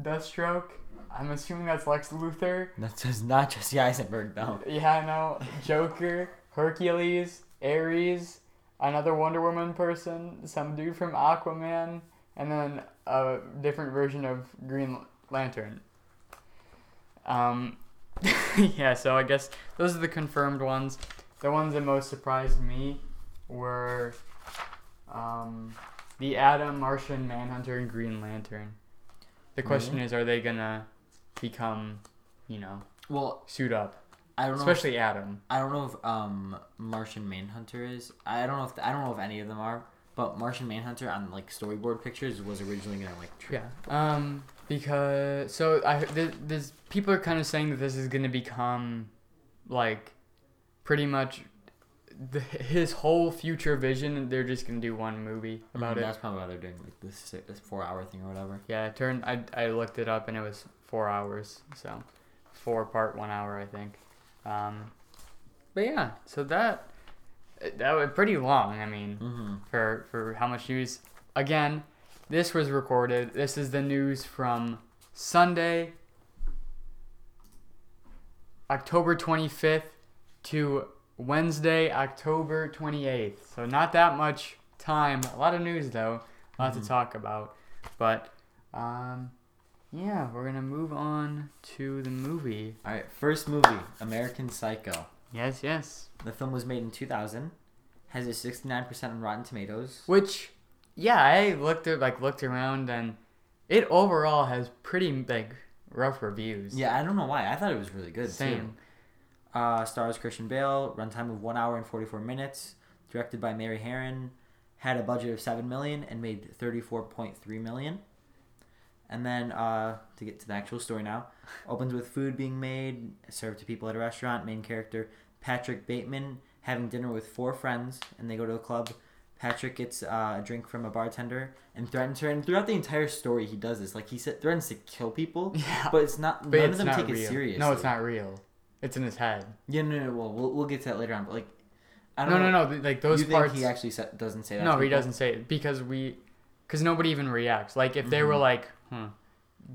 Deathstroke. I'm assuming that's Lex Luthor. That's just not Jesse Eisenberg, though. Yeah, I know. Joker, Hercules, Ares, another Wonder Woman person, some dude from Aquaman, and then a different version of Green Lantern. Um, yeah, so I guess those are the confirmed ones. The ones that most surprised me were um, the Atom, Martian, Manhunter, and Green Lantern. The question Really? is, are they gonna become, you know, Well, suit up? I don't know. Especially Atom. I don't know if um Martian Manhunter is. I don't know if I don't know if any of them are. But Martian Manhunter on like storyboard pictures was originally gonna like. Tr- Yeah. Um. Because so I th- there's people are kind of saying that this is gonna become, like, pretty much, the, his whole future vision. They're just gonna do one movie about Mhm, it. That's probably why they're doing like this this four hour thing or whatever. Yeah. It turned. I I looked it up and it was four hours. So, four part one hour I think. Um. But yeah. So that that was pretty long. I mean. Mm-hmm. for for how much news. Again, this was recorded. This is the news from Sunday, October 25th to Wednesday, October 28th. So not that much time. A lot of news though. A lot Mhm. to talk about. But um yeah, we're going to move on to the movie. All right, first movie, American Psycho. Yes, yes. The film was made in 2000, has a 69% on Rotten Tomatoes. Which, yeah, I looked at like looked around and it overall has pretty like rough reviews. Yeah, I don't know why. I thought it was really good Same. too. Uh, stars Christian Bale, runtime of one hour and 44 minutes. Directed by Mary Harron, had a budget of seven million and made 34.3 million. And then uh, to get to the actual story now, opens with food being made, served to people at a restaurant. Main character Patrick Bateman having dinner with four friends, and they go to a club. Patrick gets uh, a drink from a bartender and threatens her. And throughout the entire story, he does this. Like he said, threatens to kill people, Yeah. but it's not. But none it's of them not take real. it seriously. No, it's not real. It's in his head. Yeah, no, no. Well, we'll, we'll get to that later on. But like, I No, don't no, know. no. th- Like those you parts. think he actually sa- doesn't say that? no, he doesn't say it because we, because nobody even reacts. Like if they were Mhm. like, hmm,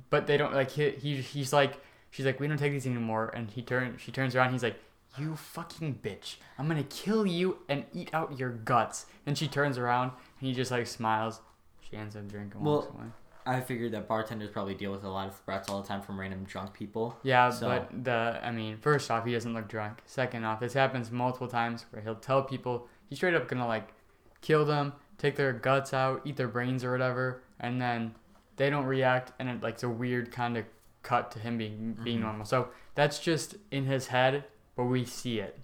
but they don't like he, he he's like she's like we don't take these anymore, and he turn she turns around. He's like. You fucking bitch. I'm gonna kill you and eat out your guts. And she turns around and he just like smiles. She ends up drinking Well, away. I figured that bartenders probably deal with a lot of threats all the time from random drunk people. Yeah, So- but the I mean, first off, he doesn't look drunk. Second off, this happens multiple times where he'll tell people he's straight up gonna like kill them, take their guts out, eat their brains or whatever, and then they don't react, and it like it's a weird kind of cut to him being being Mhm. normal. So that's just in his head, but we see it.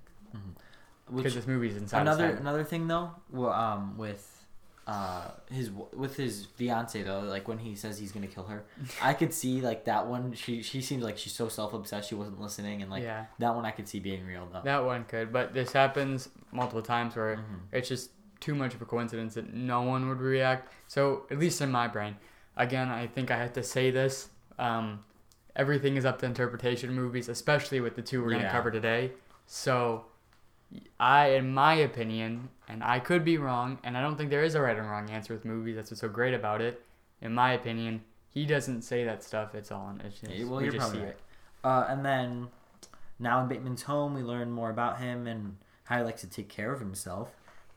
Which because this movie's inside. another another thing though, well, um, with uh his with his fiance though, like when he says he's gonna kill her, I could see like that one. She she seems like she's so self obsessed she wasn't listening, and like yeah, that one I could see being real though. that one could, but this happens multiple times where Mhm. it's just too much of a coincidence that no one would react. So at least in my brain, again, I think I have to say this. Um, everything is up to interpretation in movies, especially with the two we're gonna Yeah. cover today. So, I, in my opinion, and I could be wrong, and I don't think there is a right and wrong answer with movies. That's what's so great about it. In my opinion, he doesn't say that stuff. It's all. It's just, Yeah, well, we you're just probably see right. it. Uh, and then now in Bateman's home, we learn more about him and how he likes to take care of himself.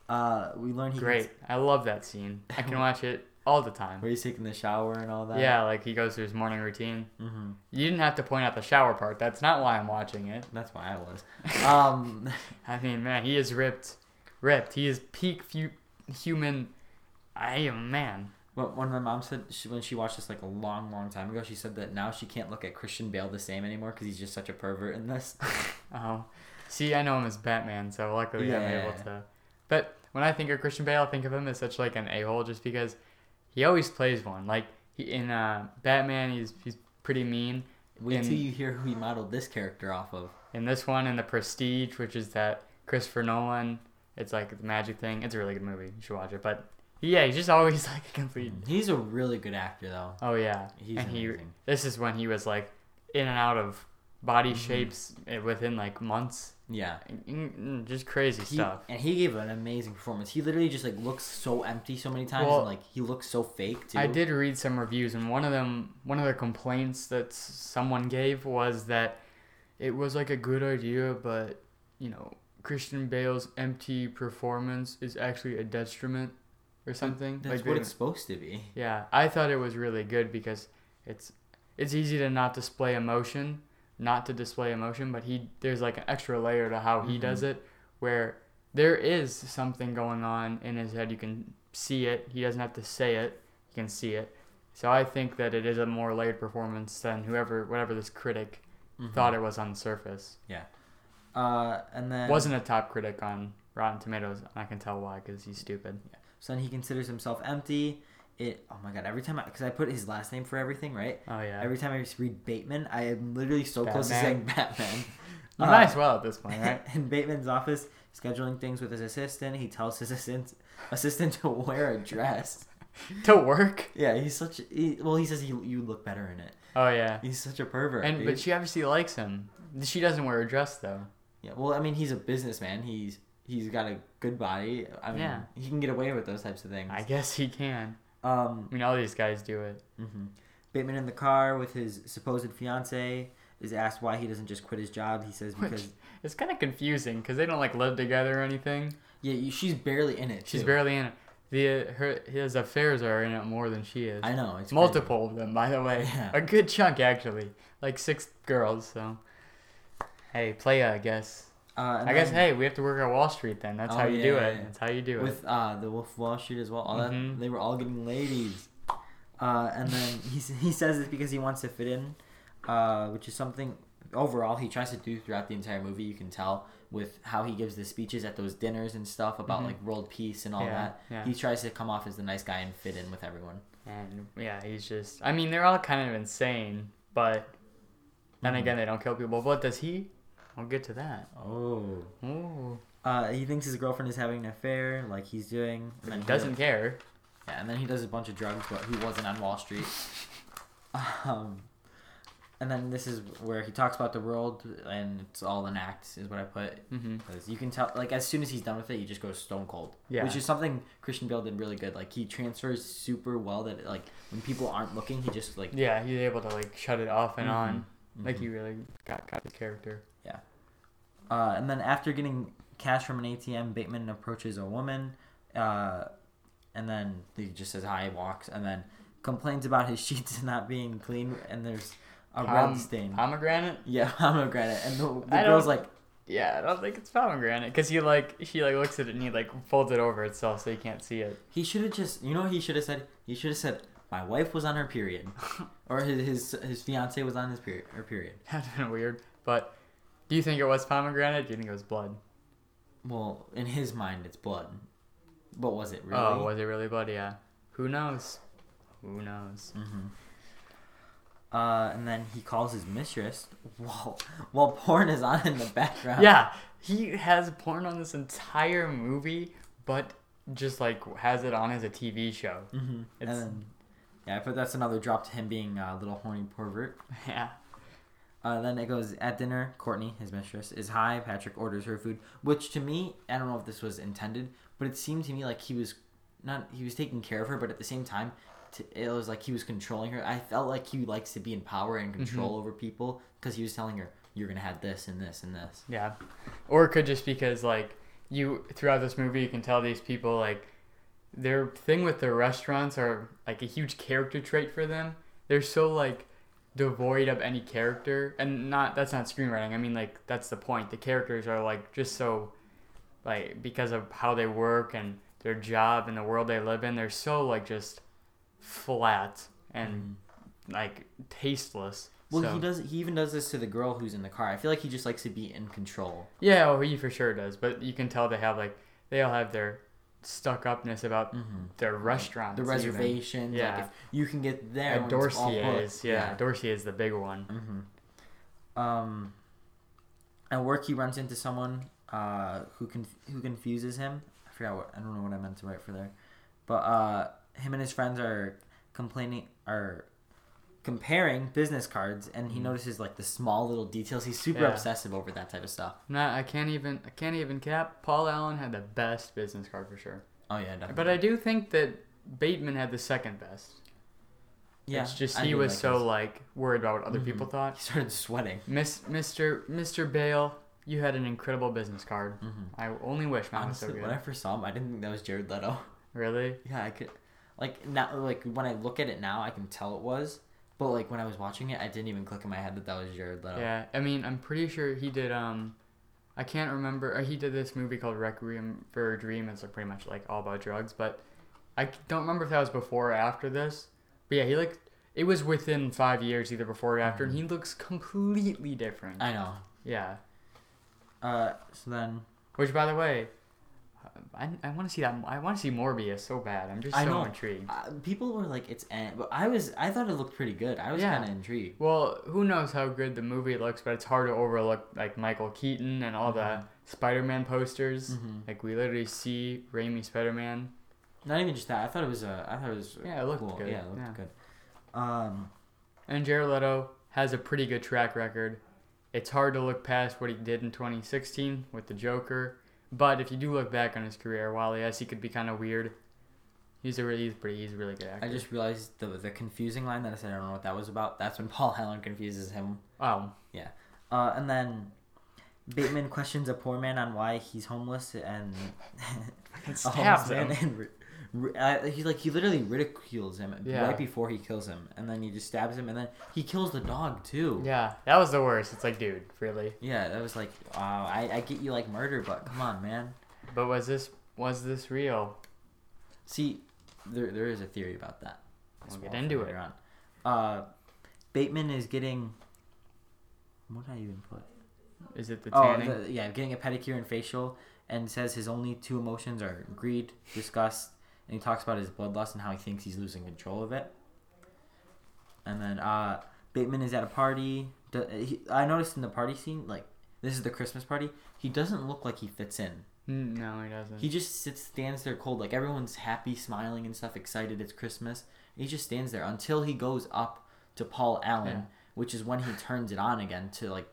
Uh, we learn he Great. I love that scene. I can watch it all the time. where he's taking the shower and all that. Yeah, like he goes through his morning routine. hmm You didn't have to point out the shower part. That's not why I'm watching it. That's why I was. Um, I mean, man, he is ripped. Ripped. He is peak fu- human. I am man. What when my mom said she, when she watched this like a long, long time ago, she said that now she can't look at Christian Bale the same anymore because he's just such a pervert in this. Oh, see, I know him as Batman, so luckily I'm able to. But when I think of Christian Bale, I think of him as such like an a hole, just because he always plays one. Like he, in uh, Batman, he's he's pretty mean. Wait In- till you hear who he modeled this character off of. In this one, in the Prestige, which is that Christopher Nolan, it's like the magic thing. It's a really good movie. You should watch it. But yeah, he's just always like a complete. He's a really good actor though. Oh yeah, He's and he. This is when he was like in and out of body Mhm. shapes eh, within like months. Yeah. Mm, Just crazy He, stuff. and he gave an amazing performance. He literally just like looks so empty so many times, Well, and like he looks so fake too. I did read some reviews, and one of them, one of the complaints that someone gave was that it was like a good idea, but you know, Christian Bale's empty performance is actually a detriment or something. That's like what they- it's supposed to be. yeah, I thought it was really good because it's it's easy to not display emotion, not to display emotion, but he there's like an extra layer to how he Mhm. does it where there is something going on in his head. You can see it. He doesn't have to say it. You can see it. So I think that it is a more layered performance than whoever whatever this critic Mhm. thought it was on the surface. Yeah. Uh, and then Wasn't a top critic on Rotten Tomatoes. and I can tell why because he's stupid. Yeah. So then he considers himself empty. It. Oh my god! Every time I, because I put his last name for everything, right? Oh yeah. Every time I read Bateman, I am literally so close to saying Batman. you Uh, might as well at this point, right? in Bateman's office, scheduling things with his assistant, he tells his assistant assistant to wear a dress. to work. Yeah, he's such. He, well, he says he, you look better in it. Oh yeah. He's such a pervert. And dude. but she obviously likes him. She doesn't wear a dress though. yeah, well, I mean, he's a businessman. He's he's got a good body. I mean, Yeah. he can get away with those types of things. I guess he can. Um, I mean, all these guys do it. hmm Bateman in the car with his supposed fiance is asked why he doesn't just quit his job. He says Which- because It's kind of confusing because they don't like live together or anything. yeah, you, she's barely in it. She's too. barely in it. The her his affairs are in it more than she is. I know it's crazy. Multiple of them, by the way. Yeah. A good chunk actually, like six girls. So, hey, play I guess. Uh, I guess hey, we have to work at Wall Street then. That's Oh, how you yeah, do it. yeah. That's how you do it. with uh, the Wolf of Wall Street as well. All Mhm. that they were all getting ladies. Uh, and then he he says it because he wants to fit in, uh, which is something overall he tries to do throughout the entire movie. You can tell with how he gives the speeches at those dinners and stuff about Mhm. like world peace and all Yeah, that. yeah. He tries to come off as the nice guy and fit in with everyone. And yeah, he's just. I mean, they're all kind of insane, but then Mhm. again, they don't kill people. But does he? I'll get to that. Oh. Ooh. Uh, he thinks his girlfriend is having an affair, like he's doing. And then doesn't care. Yeah, and then he does a bunch of drugs, but he wasn't on Wall Street. Um, and then this is where he talks about the world, and it's all an act, is what I put. Mm-hmm. Because you can tell, like, as soon as he's done with it, he just goes stone cold. Yeah. Which is something Christian Bale did really good. Like, he transfers super well that, like, when people aren't looking, he just, like, Yeah, he's able to like shut it off and Mhm. on. Like Mhm. he really got got his character. Uh, and then after getting cash from an ATM, Bateman approaches a woman, uh, and then he just says hi, walks, and then complains about his sheets not being clean, and there's a Pom- red stain. Pomegranate? Yeah, pomegranate, and the, the girl's like, Yeah, I don't think it's pomegranate because he like she like looks at it and he like folds it over itself so you can't see it. he should have just, you know, what he should have said. He should have said, my wife was on her period, or his his his fiance was on his period, her period. That'd been weird. But do you think it was pomegranate? Do you think it was blood? well, in his mind, it's blood. But was it really? Oh, was it really blood? Yeah. Who knows? Who knows? hmm Uh, and then he calls his mistress while while porn is on in the background. Yeah, he has porn on this entire movie, but just like has it on as a TV show. hmm And It's- then, yeah, but that's another drop to him being a little horny pervert. Yeah. Uh, then it goes at dinner. Courtney, his mistress, is high. Patrick orders her food, which to me, I don't know if this was intended, but it seemed to me like he was not he was taking care of her, but at the same time, t it was like he was controlling her. I felt like he likes to be in power and control over people because he was telling her, "You're gonna have this and this and this." Yeah. Or it could just because like you throughout this movie you can tell these people like their thing with their restaurants are like a huge character trait for them. They're so like devoid of any character and not that's not screenwriting. I mean like that's the point. The characters are like just so like because of how they work and their job and the world they live in, they're so like just flat and mm-hmm. like tasteless. Well, So- he does. He even does this to the girl who's in the car. I feel like he just likes to be in control. Yeah, oh, he for sure does. But you can tell they have like they all have their stuck upness about Mhm. their restaurants. The even. reservations. Yeah. Like if you can get there. And when it's all Dorsia is yeah, Dorsia is the big one. hmm Um, at work, he runs into someone uh, who con- who confuses him. I forgot what I don't know what I meant to write for there, but uh, him and his friends are complaining are comparing business cards, and he notices like the small little details. He's super Mm. Yeah. obsessive over that type of stuff. Not I can't even I can't even cap. Paul Allen had the best business card for sure. Oh yeah, definitely. But I do think that Bateman had the second best. yeah, it's just he was like so his. like worried about what other Mhm. people thought. He started sweating. Miss Mr. Mr. Bale, you had an incredible business card. hmm I only wish mine was so good. when I first saw him, I didn't think that was Jared Leto. Really? Yeah, I could, like now, like when I look at it now, I can tell it was. But like when I was watching it, I didn't even click in my head that that was Jared Leto. Yeah, I mean, I'm pretty sure he did. Um, I can't remember. Uh, he did this movie called Requiem for a Dream. It's like pretty much like all about drugs, but I don't remember if that was before or after this. But yeah, he like it was within five years, either before or after, and he looks completely different. I know. yeah. Uh, so then Which, by the way, I, I want to see that. I want to see Morbius so bad. I'm just so I know. intrigued. uh, people were like, "It's," eh, but I was, I thought it looked pretty good. I was Yeah. kind of intrigued. Well, who knows how good the movie looks, but it's hard to overlook like Michael Keaton and all the Spider-Man posters. Mhm. Like we literally see Raimi Spider-Man. Not even just that. I thought it was. Uh, I thought it was. Yeah, it looked cool. good. Yeah, it looked Yeah. good. Um, And Jared Leto has a pretty good track record. It's hard to look past what he did in 2016 with the Joker, but if you do look back on his career, while yes, he could be kind of weird, he's a really, he's pretty, he's a really good actor. I just realized the the confusing line that I said I don't know what that was about. That's when Paul Allen confuses him. oh, yeah. Uh, and then Bateman questions a poor man on why he's homeless and a stabs homeless him. man and ri- ri- uh, he like he literally ridicules him Yeah. right before he kills him, and then he just stabs him, and then he kills the dog too. yeah, that was the worst. It's like, dude, really? Yeah, that was like, wow. I, I get you like murder, but come on, man. But was this was this real? See, there there is a theory about that. We'll get into it. on. Uh, Bateman is getting. What did I even put? Is it the Oh, the, yeah, getting a pedicure and facial, and says his only two emotions are greed, disgust, and he talks about his bloodlust and how he thinks he's losing control of it. And then uh, Bateman is at a party. I noticed in the party scene, like this is the Christmas party. He doesn't look like he fits in. Mm, no, he doesn't. He just sits, stands there cold. Like everyone's happy, smiling and stuff, excited. It's Christmas. He just stands there until he goes up to Paul Allen, Yeah. which is when he turns it on again to like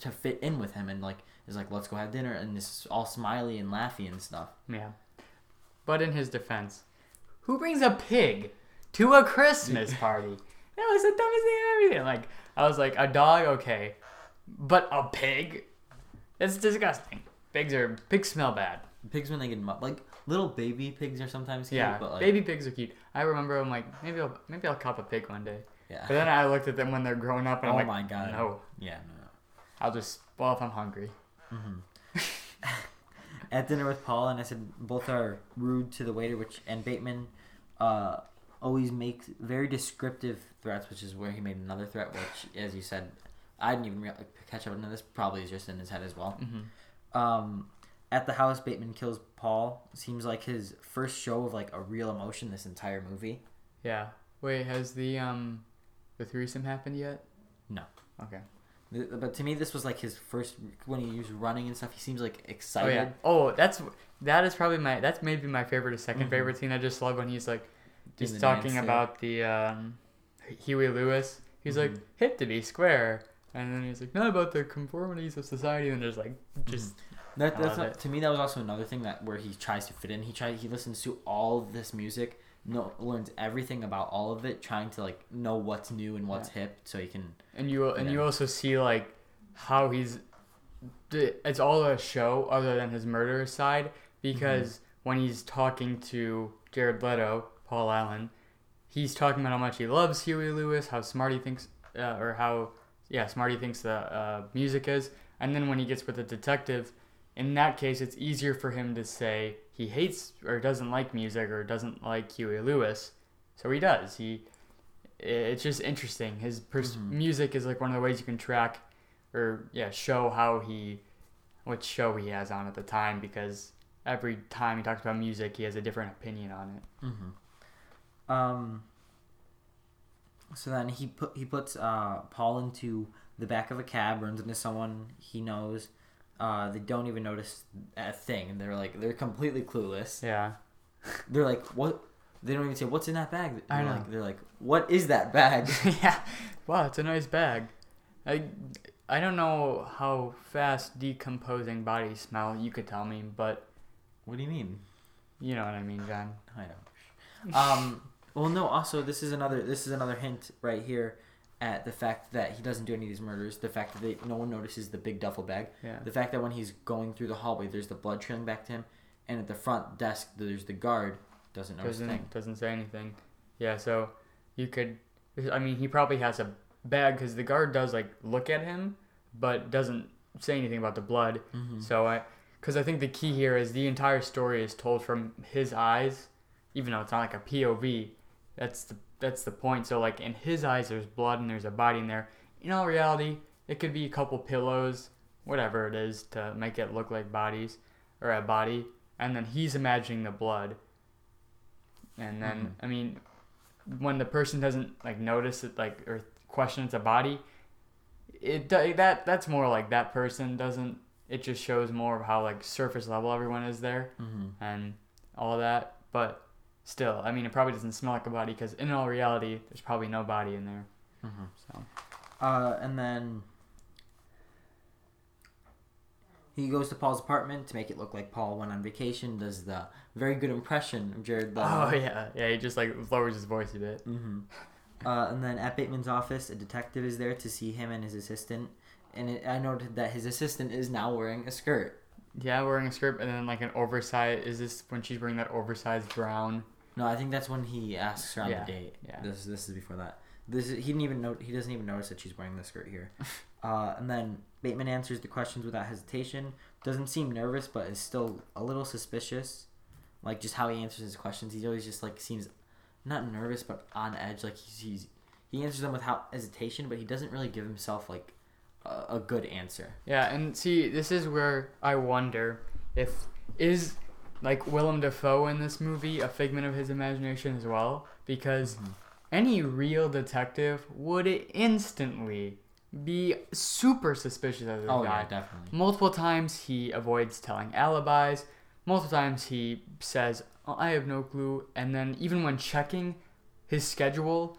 to fit in with him and like is like, let's go have dinner, and this all smiley and laughy and stuff. Yeah. But in his defense, who brings a pig to a Christmas party? That was the dumbest thing I've ever seen. Like, I was like, a dog, okay. But a pig? It's disgusting. Pigs are, pigs smell bad. Pigs when they get mu- like little baby pigs are sometimes cute, Yeah, but like baby pigs are cute. I remember I'm like, maybe I'll, maybe I'll cop a pig one day. yeah. But then I looked at them when they're grown up and oh I'm like, my god. no. Yeah, no, no. I'll just, well, if I'm hungry. Mm-hmm. at dinner with Paul, and I said both are rude to the waiter, which and Bateman uh, always makes very descriptive threats, which is where he made another threat, which, as you said, I didn't even catch up on this. Probably is just in his head as well. hmm Um, at the house, Bateman kills Paul. Seems like his first show of like a real emotion this entire movie. Yeah. Wait, has the um the threesome happened yet? No. Okay. But to me, this was like his first when he was running and stuff. He seems like excited. Oh yeah. Oh, that's that is probably my that's maybe my favorite or 2nd Mhm. favorite scene. I just love when he's like he's talking about the um Huey Lewis. He's like Mhm. hip to be square, and then he's like not about the conformities of society. And there's like just That, that's not, to me. That was also another thing that where he tries to fit in. He tries. He listens to all this music. No, learns everything about all of it, trying to like know what's new and what's hip, so he can. and you and you Yeah. also see like how he's it's all a show other than his murder side because when he's talking to Jared Leto, Paul Allen, he's talking about how much he loves Huey Lewis, how smart he thinks, uh, or how yeah smart he thinks the uh, music is, and then when he gets with the detective, in that case it's easier for him to say he hates or doesn't like music or doesn't like Huey Lewis, so he does he it's just interesting. His pers- Mhm. music is like one of the ways you can track or yeah show how he what show he has on at the time because every time he talks about music he has a different opinion on it. Mm-hmm. Um. So then he put he puts uh, Paul into the back of a cab, runs into someone he knows. Uh, they don't even notice a thing. and They're like they're completely clueless. Yeah. They're like, what? They don't even say what's in that bag. I They're know. Like, they're like, what is that bag? yeah. Wow, it's a nice bag. I I don't know how fast decomposing bodies smell. You could tell me, but what do you mean? you know what I mean, John. I know. Um. Well, no. Also, this is another. This is another hint right here at the fact that he doesn't do any of these murders. The fact that they, no one notices the big duffel bag. Yeah. The fact that when he's going through the hallway, there's the blood trailing back to him, and at the front desk, there's the guard doesn't notice doesn't doesn't say anything. Yeah, so you could. I mean, he probably has a bag because the guard does like look at him, but doesn't say anything about the blood. Mm-hmm. So I, because I think the key here is the entire story is told from his eyes, even though it's not like a POV. That's the that's the point. So like in his eyes, there's blood and there's a body in there. In all reality, it could be a couple pillows, whatever it is, to make it look like bodies or a body, and then he's imagining the blood. And then Mhm. I mean, when the person doesn't like notice it, like or question it's a body, it that that's more like that person doesn't. It just shows more of how like surface level everyone is there Mm-hmm. and all that. But still, I mean, it probably doesn't smell like a body because in all reality, there's probably no body in there. Mm-hmm. So Uh, and then he goes to Paul's apartment to make it look like Paul went on vacation. Does the very good impression of Jared Leto. oh yeah, yeah, he just like lowers his voice a bit. Mm-hmm. Uh, and then at Bateman's office, a detective is there to see him and his assistant. And it, I noted that his assistant is now wearing a skirt. Yeah, wearing a skirt and then like an oversized. Is this when she's wearing that oversized brown? No, I think that's when he asks her on Yeah, the date. yeah. This this is before that. This is, he didn't even know he doesn't even notice that she's wearing the skirt here. uh, and then Bateman answers the questions without hesitation. Doesn't seem nervous, but is still a little suspicious. Like just how he answers his questions. He always just like seems not nervous, but on edge. Like he's, he's he answers them without hesitation, but he doesn't really give himself like a, a good answer. Yeah, and see, this is where I wonder if is like Willem Dafoe in this movie a figment of his imagination as well? Because any real detective would instantly be super suspicious of this Oh guy. yeah, definitely. Multiple times he avoids telling alibis. Multiple times he says, "Oh, "I have no clue," and then even when checking his schedule,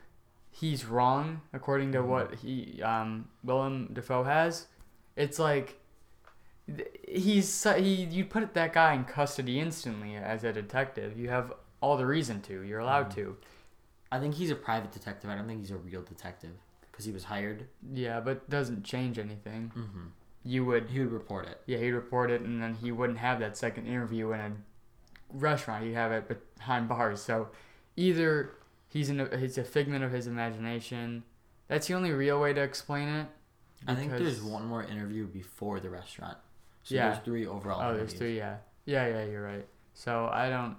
he's wrong according to what he um, Willem Dafoe has. It's like he's he you put that guy in custody instantly as a detective. You have all the reason to. You're allowed to. I think he's a private detective. I don't think he's a real detective because he was hired. Yeah, but doesn't change anything. Mm-hmm. You would He would report it. Yeah, he'd report it, and then he wouldn't have that second interview in a restaurant. He'd have it behind bars. So either he's an he's a figment of his imagination. That's the only real way to explain it. I think there's one more interview before the restaurant. So Yeah. there's three overall. Oh, there's three. Yeah, yeah, yeah. You're right. So I don't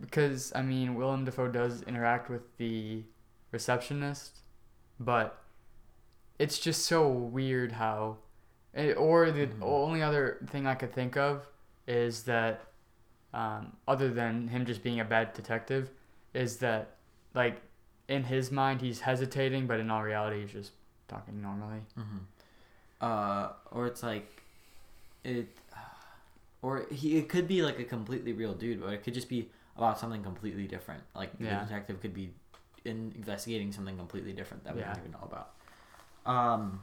because I mean Willem Dafoe does interact with the receptionist, but it's just so weird how. eh, Or the Mhm. only other thing I could think of is that um, other than him just being a bad detective, is that like in his mind he's hesitating, but in all reality he's just talking normally. Mm-hmm. Uh, or it's like, it, or he it could be like a completely real dude, but it could just be about something completely different. Like Yeah. the detective could be in investigating something completely different that we Yeah. don't even know about. Um,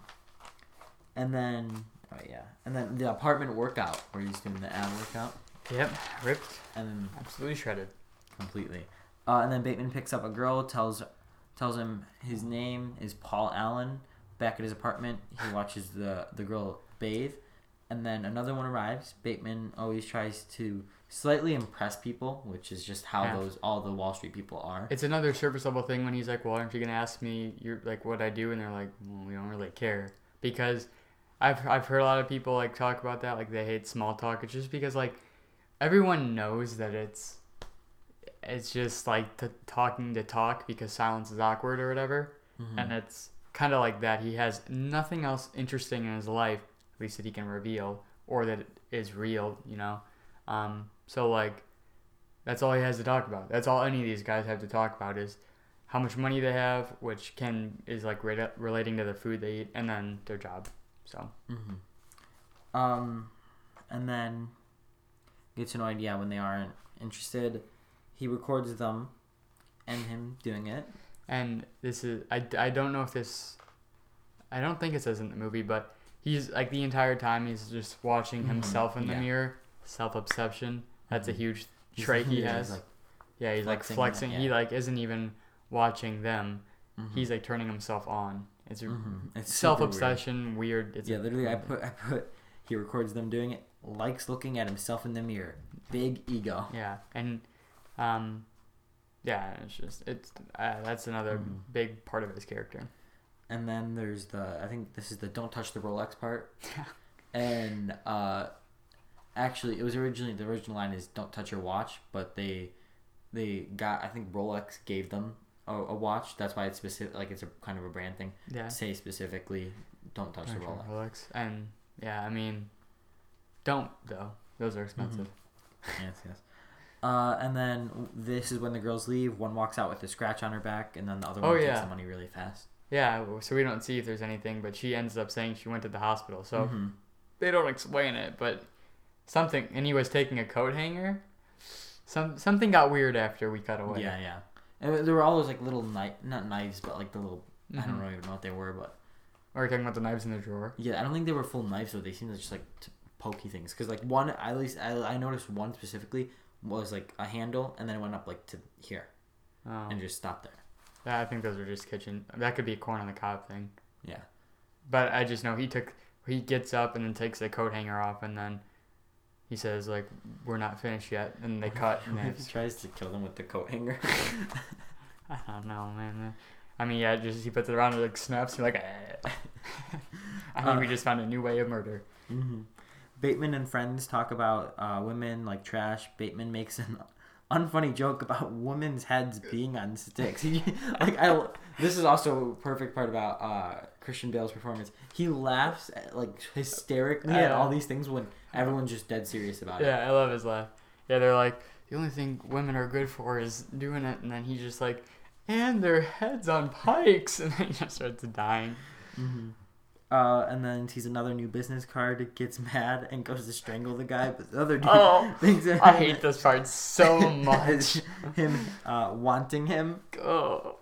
and then oh yeah, and then the apartment workout where he's doing the ab workout, Yep, ripped, and then absolutely shredded. completely. Uh, and then Bateman picks up a girl, tells tells him his name is Paul Allen. Back at his apartment, he watches the the girl bathe, and then another one arrives. Bateman always tries to slightly impress people, which is just how Yeah. those all the Wall Street people are. It's another surface level thing when he's like, "Well, aren't you gonna ask me? You're like what I do?" And they're like, well, "We don't really care," because I've I've heard a lot of people like talk about that, like they hate small talk. It's just because like everyone knows that it's it's just like t- talking to talk because silence is awkward or whatever, Mhm. and it's kind of like that. He has nothing else interesting in his life, at least that he can reveal or that is real, you know. Um, so like that's all he has to talk about. That's all any of these guys have to talk about is how much money they have, which can is like rela- relating to the food they eat, and then their job. So hmm Um, and then gets annoyed. Yeah, when they aren't interested, he records them, and him doing it. and this is I, I don't know if this I don't think it says in the movie, but he's like the entire time he's just watching Mhm, himself in the yeah. mirror. Self obsession. That's a Mhm. huge trait he has. like, yeah, he's like flexing flexing. that, He like isn't even watching them. mhm. He's like turning himself on. It's a Mhm. It's self obsession, weird. It's yeah, literally, I put I put he records them doing it. Likes looking at himself in the mirror. Big ego. Yeah, and um, yeah, it's just it's uh, that's another Mhm. big part of his character. And then there's the I think this is the don't touch the Rolex part. Yeah. And uh, actually, it was originally the original line is don't touch your watch, but they they got I think Rolex gave them a, a watch. That's why it's specific. Like it's a kind of a brand thing. Yeah, Say specifically, don't touch the Rolex. Rolex, and yeah, I mean, don't though. Those are expensive. yes, yes. Uh, and then this is when the girls leave. One walks out with a scratch on her back, and then the other Oh, one takes yeah. the money really fast. Yeah, so we don't see if there's anything, but she ends up saying she went to the hospital. So Mhm. they don't explain it, but something. And he was taking a coat hanger. Some something got weird after we cut away. Yeah, yeah. And there were all those like little knife, not knives, but like the little. I Mhm. don't really even know what they were, but Are we're talking about the knives in the drawer. yeah, I don't think they were full knives though. They seemed just like t- pokey things. Cause like one, at least I, I noticed one specifically was like a handle, and then it went up like to here Oh. and just stopped there. Yeah, I think those are just kitchen. That could be a corn on the cob thing. Yeah. But I just know he took. He gets up and then takes the coat hanger off, and then he says like, "We're not finished yet," and they cut. And What if it's, he tries to kill them with the coat hanger? I don't know, man. I mean, yeah, just he puts it around and like snaps. You're like, eh. I think we Uh. just found a new way of murder. hmm Bateman and friends talk about uh, women like trash. Bateman makes an unfunny joke about women's heads being on sticks. He, like I, this is also a perfect part about uh, Christian Bale's performance. He laughs at, like hysterically at all these things when everyone's just dead serious about it. Yeah, I love his laugh. Yeah, they're like, the only thing women are good for is doing it, and then he just like, and their heads on pikes, and then he just starts dying. hmm Uh, and then sees another new business card, gets mad, and goes to strangle the guy. But the other dude Oh, thinks I hate this part so much. Him uh, wanting him. Oh.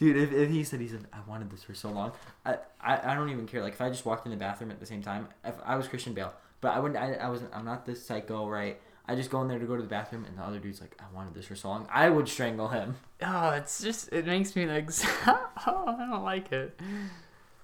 Dude, if, if he said he said I wanted this for so long, I, I I don't even care. Like if I just walked in the bathroom at the same time, if I was Christian Bale, but I wouldn't. I, I wasn't. I'm not this psycho, right? I just go in there to go to the bathroom, and the other dude's like, I wanted this for so long. I would strangle him. Oh, it's just it makes me like oh, I don't like it.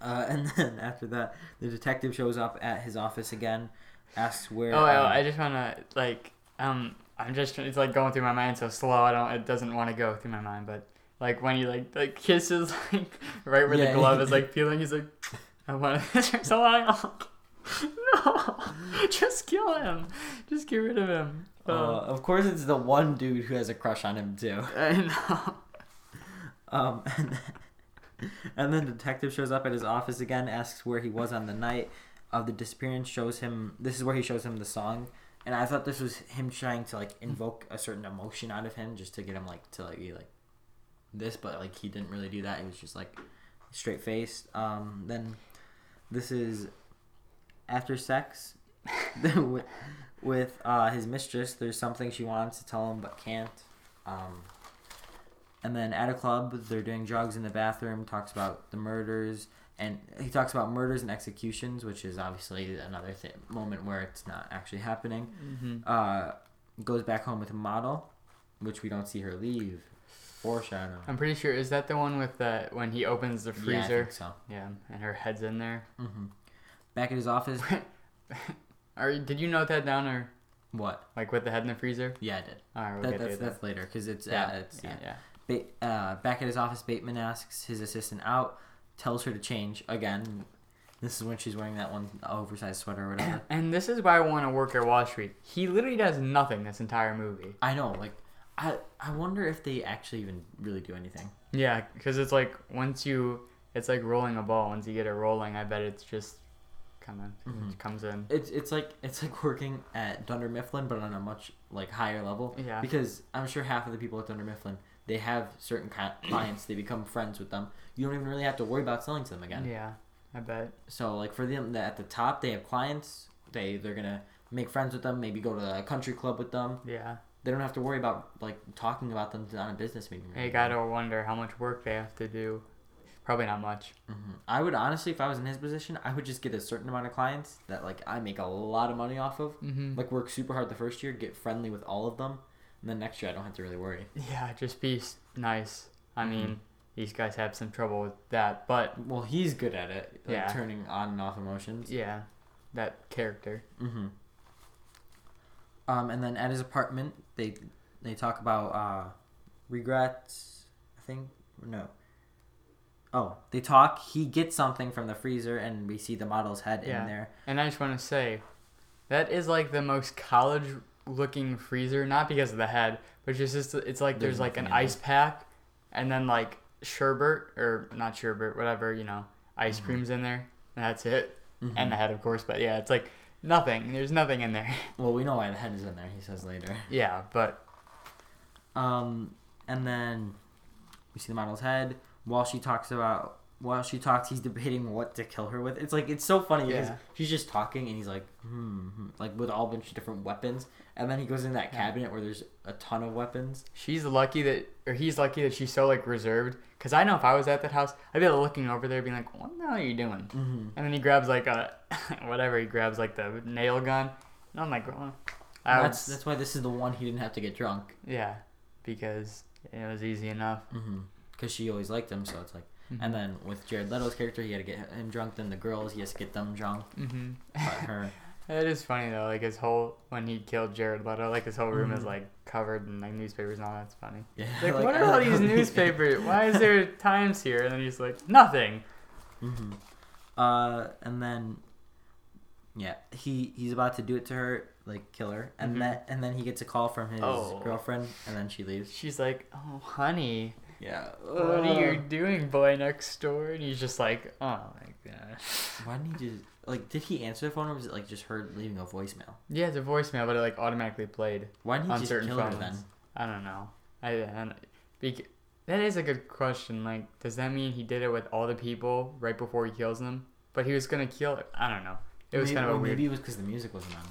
Uh, and then after that, the detective shows up at his office again, asks where. Oh, um, I, just wanna like um I'm just it's like going through my mind so slow. I don't it doesn't want to go through my mind, but like when he like like kisses like right where Yeah. the glove is like peeling, he's like I want this for so long. No, just kill him. Just get rid of him. uh, Oh. of course, it's the one dude who has a crush on him too. I know. Um, and then, and then the detective shows up at his office again, asks where he was on the night of the disappearance. Shows him this is where he shows him the song, and I thought this was him trying to like invoke a certain emotion out of him, just to get him like to like be like this, but like he didn't really do that. He was just like straight faced. Um, then this is after sex with, with uh, his mistress. There's something she wants to tell him but can't. Um, and then at a club, they're doing drugs in the bathroom. Talks about the murders, and he talks about murders and executions, which is obviously another th- moment where it's not actually happening. hmm Uh, goes back home with a model, which we don't see her leave. Foreshadow. I'm pretty sure is that the one with the when he opens the Yeah, I freezer? think so. Yeah, and her head's in there. hmm Back at his office. Or did you note that down or what? like with the head in the freezer? Yeah, I did. All right, we'll That, get that's to that. that's later because it's Yeah, yeah, it's yeah, yeah. yeah. Ba- uh, back at his office, Bateman asks his assistant out, tells her to change again. This is when she's wearing that one oversized sweater or whatever. And this is why I want to work at Wall Street. He literally does nothing this entire movie. I know, like, I I wonder if they actually even really do anything. Yeah, because it's like once you, it's like rolling a ball. Once you get it rolling, I bet it's just kind of Mhm. comes in. It's it's like it's like working at Dunder Mifflin, but on a much like higher level. Yeah. Because I'm sure half of the people at Dunder Mifflin, they have certain clients, they become friends with them. You don't even really have to worry about selling to them again. Yeah, I bet. So like for them at the top, they have clients. They they're gonna make friends with them. Maybe go to a country club with them. Yeah. They don't have to worry about like talking about them on a business meeting. Right You gotta wonder how much work they have to do. Probably not much. hmm I would honestly, if I was in his position, I would just get a certain amount of clients that like I make a lot of money off of. Mm-hmm. Like work super hard the first year, get friendly with all of them, and then next year I don't have to really worry. Yeah, just be nice. I Mhm. mean, these guys have some trouble with that, but Well, he's good at it, like Yeah. turning on and off emotions. yeah, that character. Mm-hmm. Um, and then at his apartment, they they talk about uh, regrets. I think no. Oh, they talk. He gets something from the freezer, and we see the model's head Yeah. in there. And I just want to say, that is like the most college-looking freezer. Not because of the head, but just it's, it's like there's, There's like an ice pack, and then like sherbet or not sherbet, whatever you know, ice Mhm. creams in there, and that's it. Mhm. And the head, of course. But yeah, it's like nothing. There's nothing in there. well, we know why the head is in there. He says later. yeah, but Um, and then we see the model's head while she talks about while she talks. He's debating what to kill her with. It's like it's so funny because Yeah. she's just talking and he's like, hmm, hmm, like with all bunch of different weapons. And then he goes in that cabinet where there's a ton of weapons. she's lucky that, or he's lucky that she's so like reserved. Cause I know if I was at that house, I'd be like, looking over there, being like, "What the hell are you doing?" Mm-hmm. And then he grabs like a whatever. He grabs like the nail gun, and I'm like, I That's that's why this is the one he didn't have to get drunk. yeah, because it was easy enough. Mm-hmm. Because she always liked him, so it's like. Mm-hmm. And then with Jared Leto's character, he had to get him drunk. Then the girls, he has to get them drunk. hmm But her, it is funny though. Like his whole when he killed Jared Leto, like his whole room is Mhm. like covered in like newspapers and all. That's funny. yeah. Like, like, what are all these newspapers? Why is there Times here? And then he's like, nothing. hmm Uh, and then, yeah, he he's about to do it to her, like kill her, and Mhm. then and then he gets a call from his Oh. girlfriend, and then she leaves. She's like, oh honey, Yeah. what are you doing, boy next door? And he's just like, oh my gosh. Why didn't he just like? Did he answer the phone, or was it like just her leaving a voicemail? Yeah, it's a voicemail, but it like automatically played. Why didn't he On just certain kill her then? I don't know. I and bec- that is a good question. Like, does that mean he did it with all the people right before he kills them? But he was gonna kill. It. I don't know. It was maybe, kind of a weird. Maybe it was because the music wasn't on,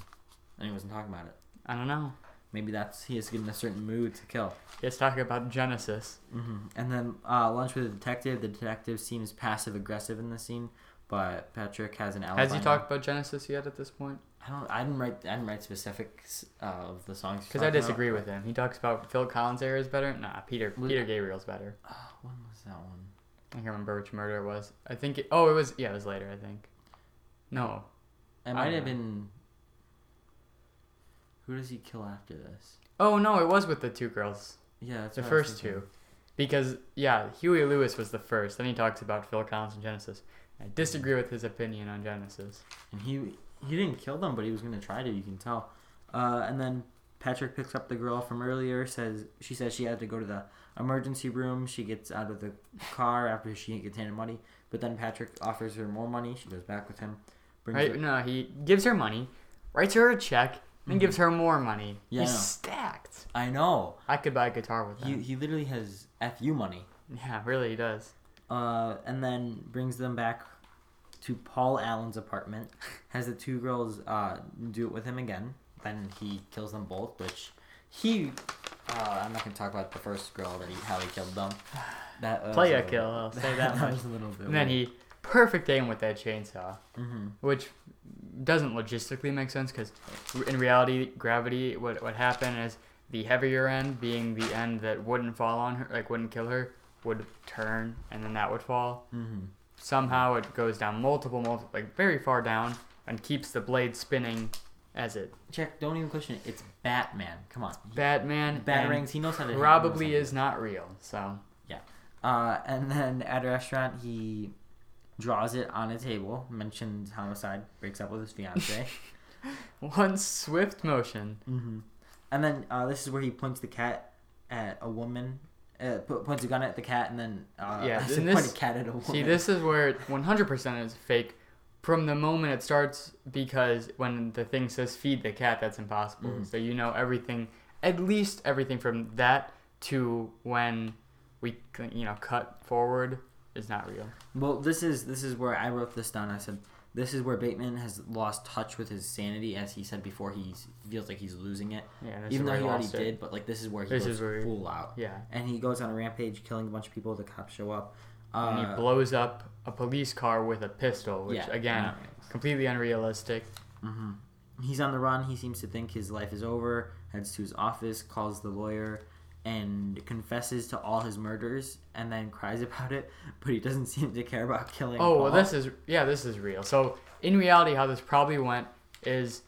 and he wasn't talking about it. I don't know. Maybe that's he is getting a certain mood to kill. Let's talk about Genesis. hmm And then uh, lunch with the detective. The detective seems passive aggressive in the scene, but Patrick has an alibi. Has he now. talked about Genesis yet at this point? I don't. I didn't write. I didn't write specifics uh, of the songs. Because I talking about. disagree with him. He talks about Phil Collins' era is better. Nah, Peter Peter Gabriel's better. Uh, when was that one? I can't remember which murder it was. I think. It, oh, it was. Yeah, it was later. I think. No. It I might have know. been. Who does he kill after this? Oh no, it was with the two girls. Yeah, that's The what I was first two. Because yeah, Huey Lewis was the first. Then he talks about Phil Collins and Genesis. I disagree with his opinion on Genesis. And he he didn't kill them, but he was gonna try to. You can tell. Uh, and then Patrick picks up the girl from earlier. Says she says she had to go to the emergency room. She gets out of the car after she gets handed money. But then Patrick offers her more money. She goes back with him. Brings Right? her- No, he gives her money, writes her a check, Then gives her more money. Mm-hmm. Yeah, He's know. stacked. I know. I could buy a guitar with He him. he literally has fu money. Yeah, really, he does. Uh, and then brings them back to Paul Allen's apartment. Has the two girls uh do it with him again. Then he kills them both, which he. Uh, I'm not gonna talk about the first girl that he how he killed them. That was Play a little- kill, I'll say that much. was a little bit. And then he perfect aim with that chainsaw, hmm which doesn't logistically make sense because in reality, gravity. What what happened is the heavier end, being the end that wouldn't fall on her, like wouldn't kill her, would turn, and then that would fall. hmm Somehow it goes down multiple, multiple, like very far down, and keeps the blade spinning as it. Check, don't even question it. It's Batman. Come on. Batman Batarangs. He knows how to. probably is not real. So Yeah. Uh, and then at a restaurant, he draws it on a table. Mentions homicide. Breaks up with his fiance. one swift motion. hmm And then uh, this is where he points the cat at a woman. Uh, points a gun at the cat and then uh, Yeah, this- point a cat at a woman. See, this is where it 100% is fake from the moment it starts because when the thing says feed the cat, that's impossible. Mhm. So you know everything, at least everything from that to when we, you know, cut forward is not real. Well, this is this is where I wrote this down. I said this is where Bateman has lost touch with his sanity, as he said before. He feels like he's losing it, Yeah, even though he already it. did. But like this is where he This goes where- full out, Yeah. and he goes on a rampage, killing a bunch of people. The cops show up. Uh, and he blows up a police car with a pistol, which yeah, again, completely unrealistic. hmm He's on the run. He seems to think his life is over. Heads to his office, calls the lawyer, and confesses to all his murders, and then cries about it. But he doesn't seem to care about killing. Oh, well, this is yeah, this is real. So in reality, how this probably went is,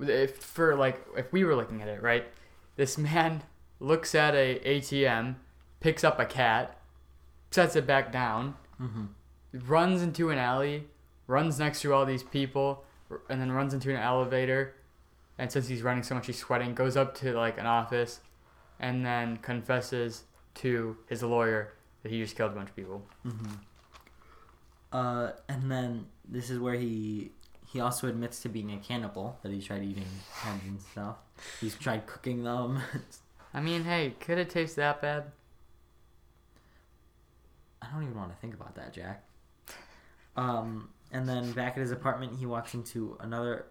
if for like if we were looking at it, right, this man looks at a ATM, picks up a cat, sets it back down, Mhm. runs into an alley, runs next to all these people, and then runs into an elevator. And since he's running so much, he's sweating. Goes up to like an office, and then confesses to his lawyer that he just killed a bunch of people. Mm-hmm. Uh, and then this is where he he also admits to being a cannibal that he's tried eating heads and stuff. He's tried cooking them. I mean, hey, could it taste that bad? I don't even want to think about that, Jack. Um, and then back at his apartment, he walks into another.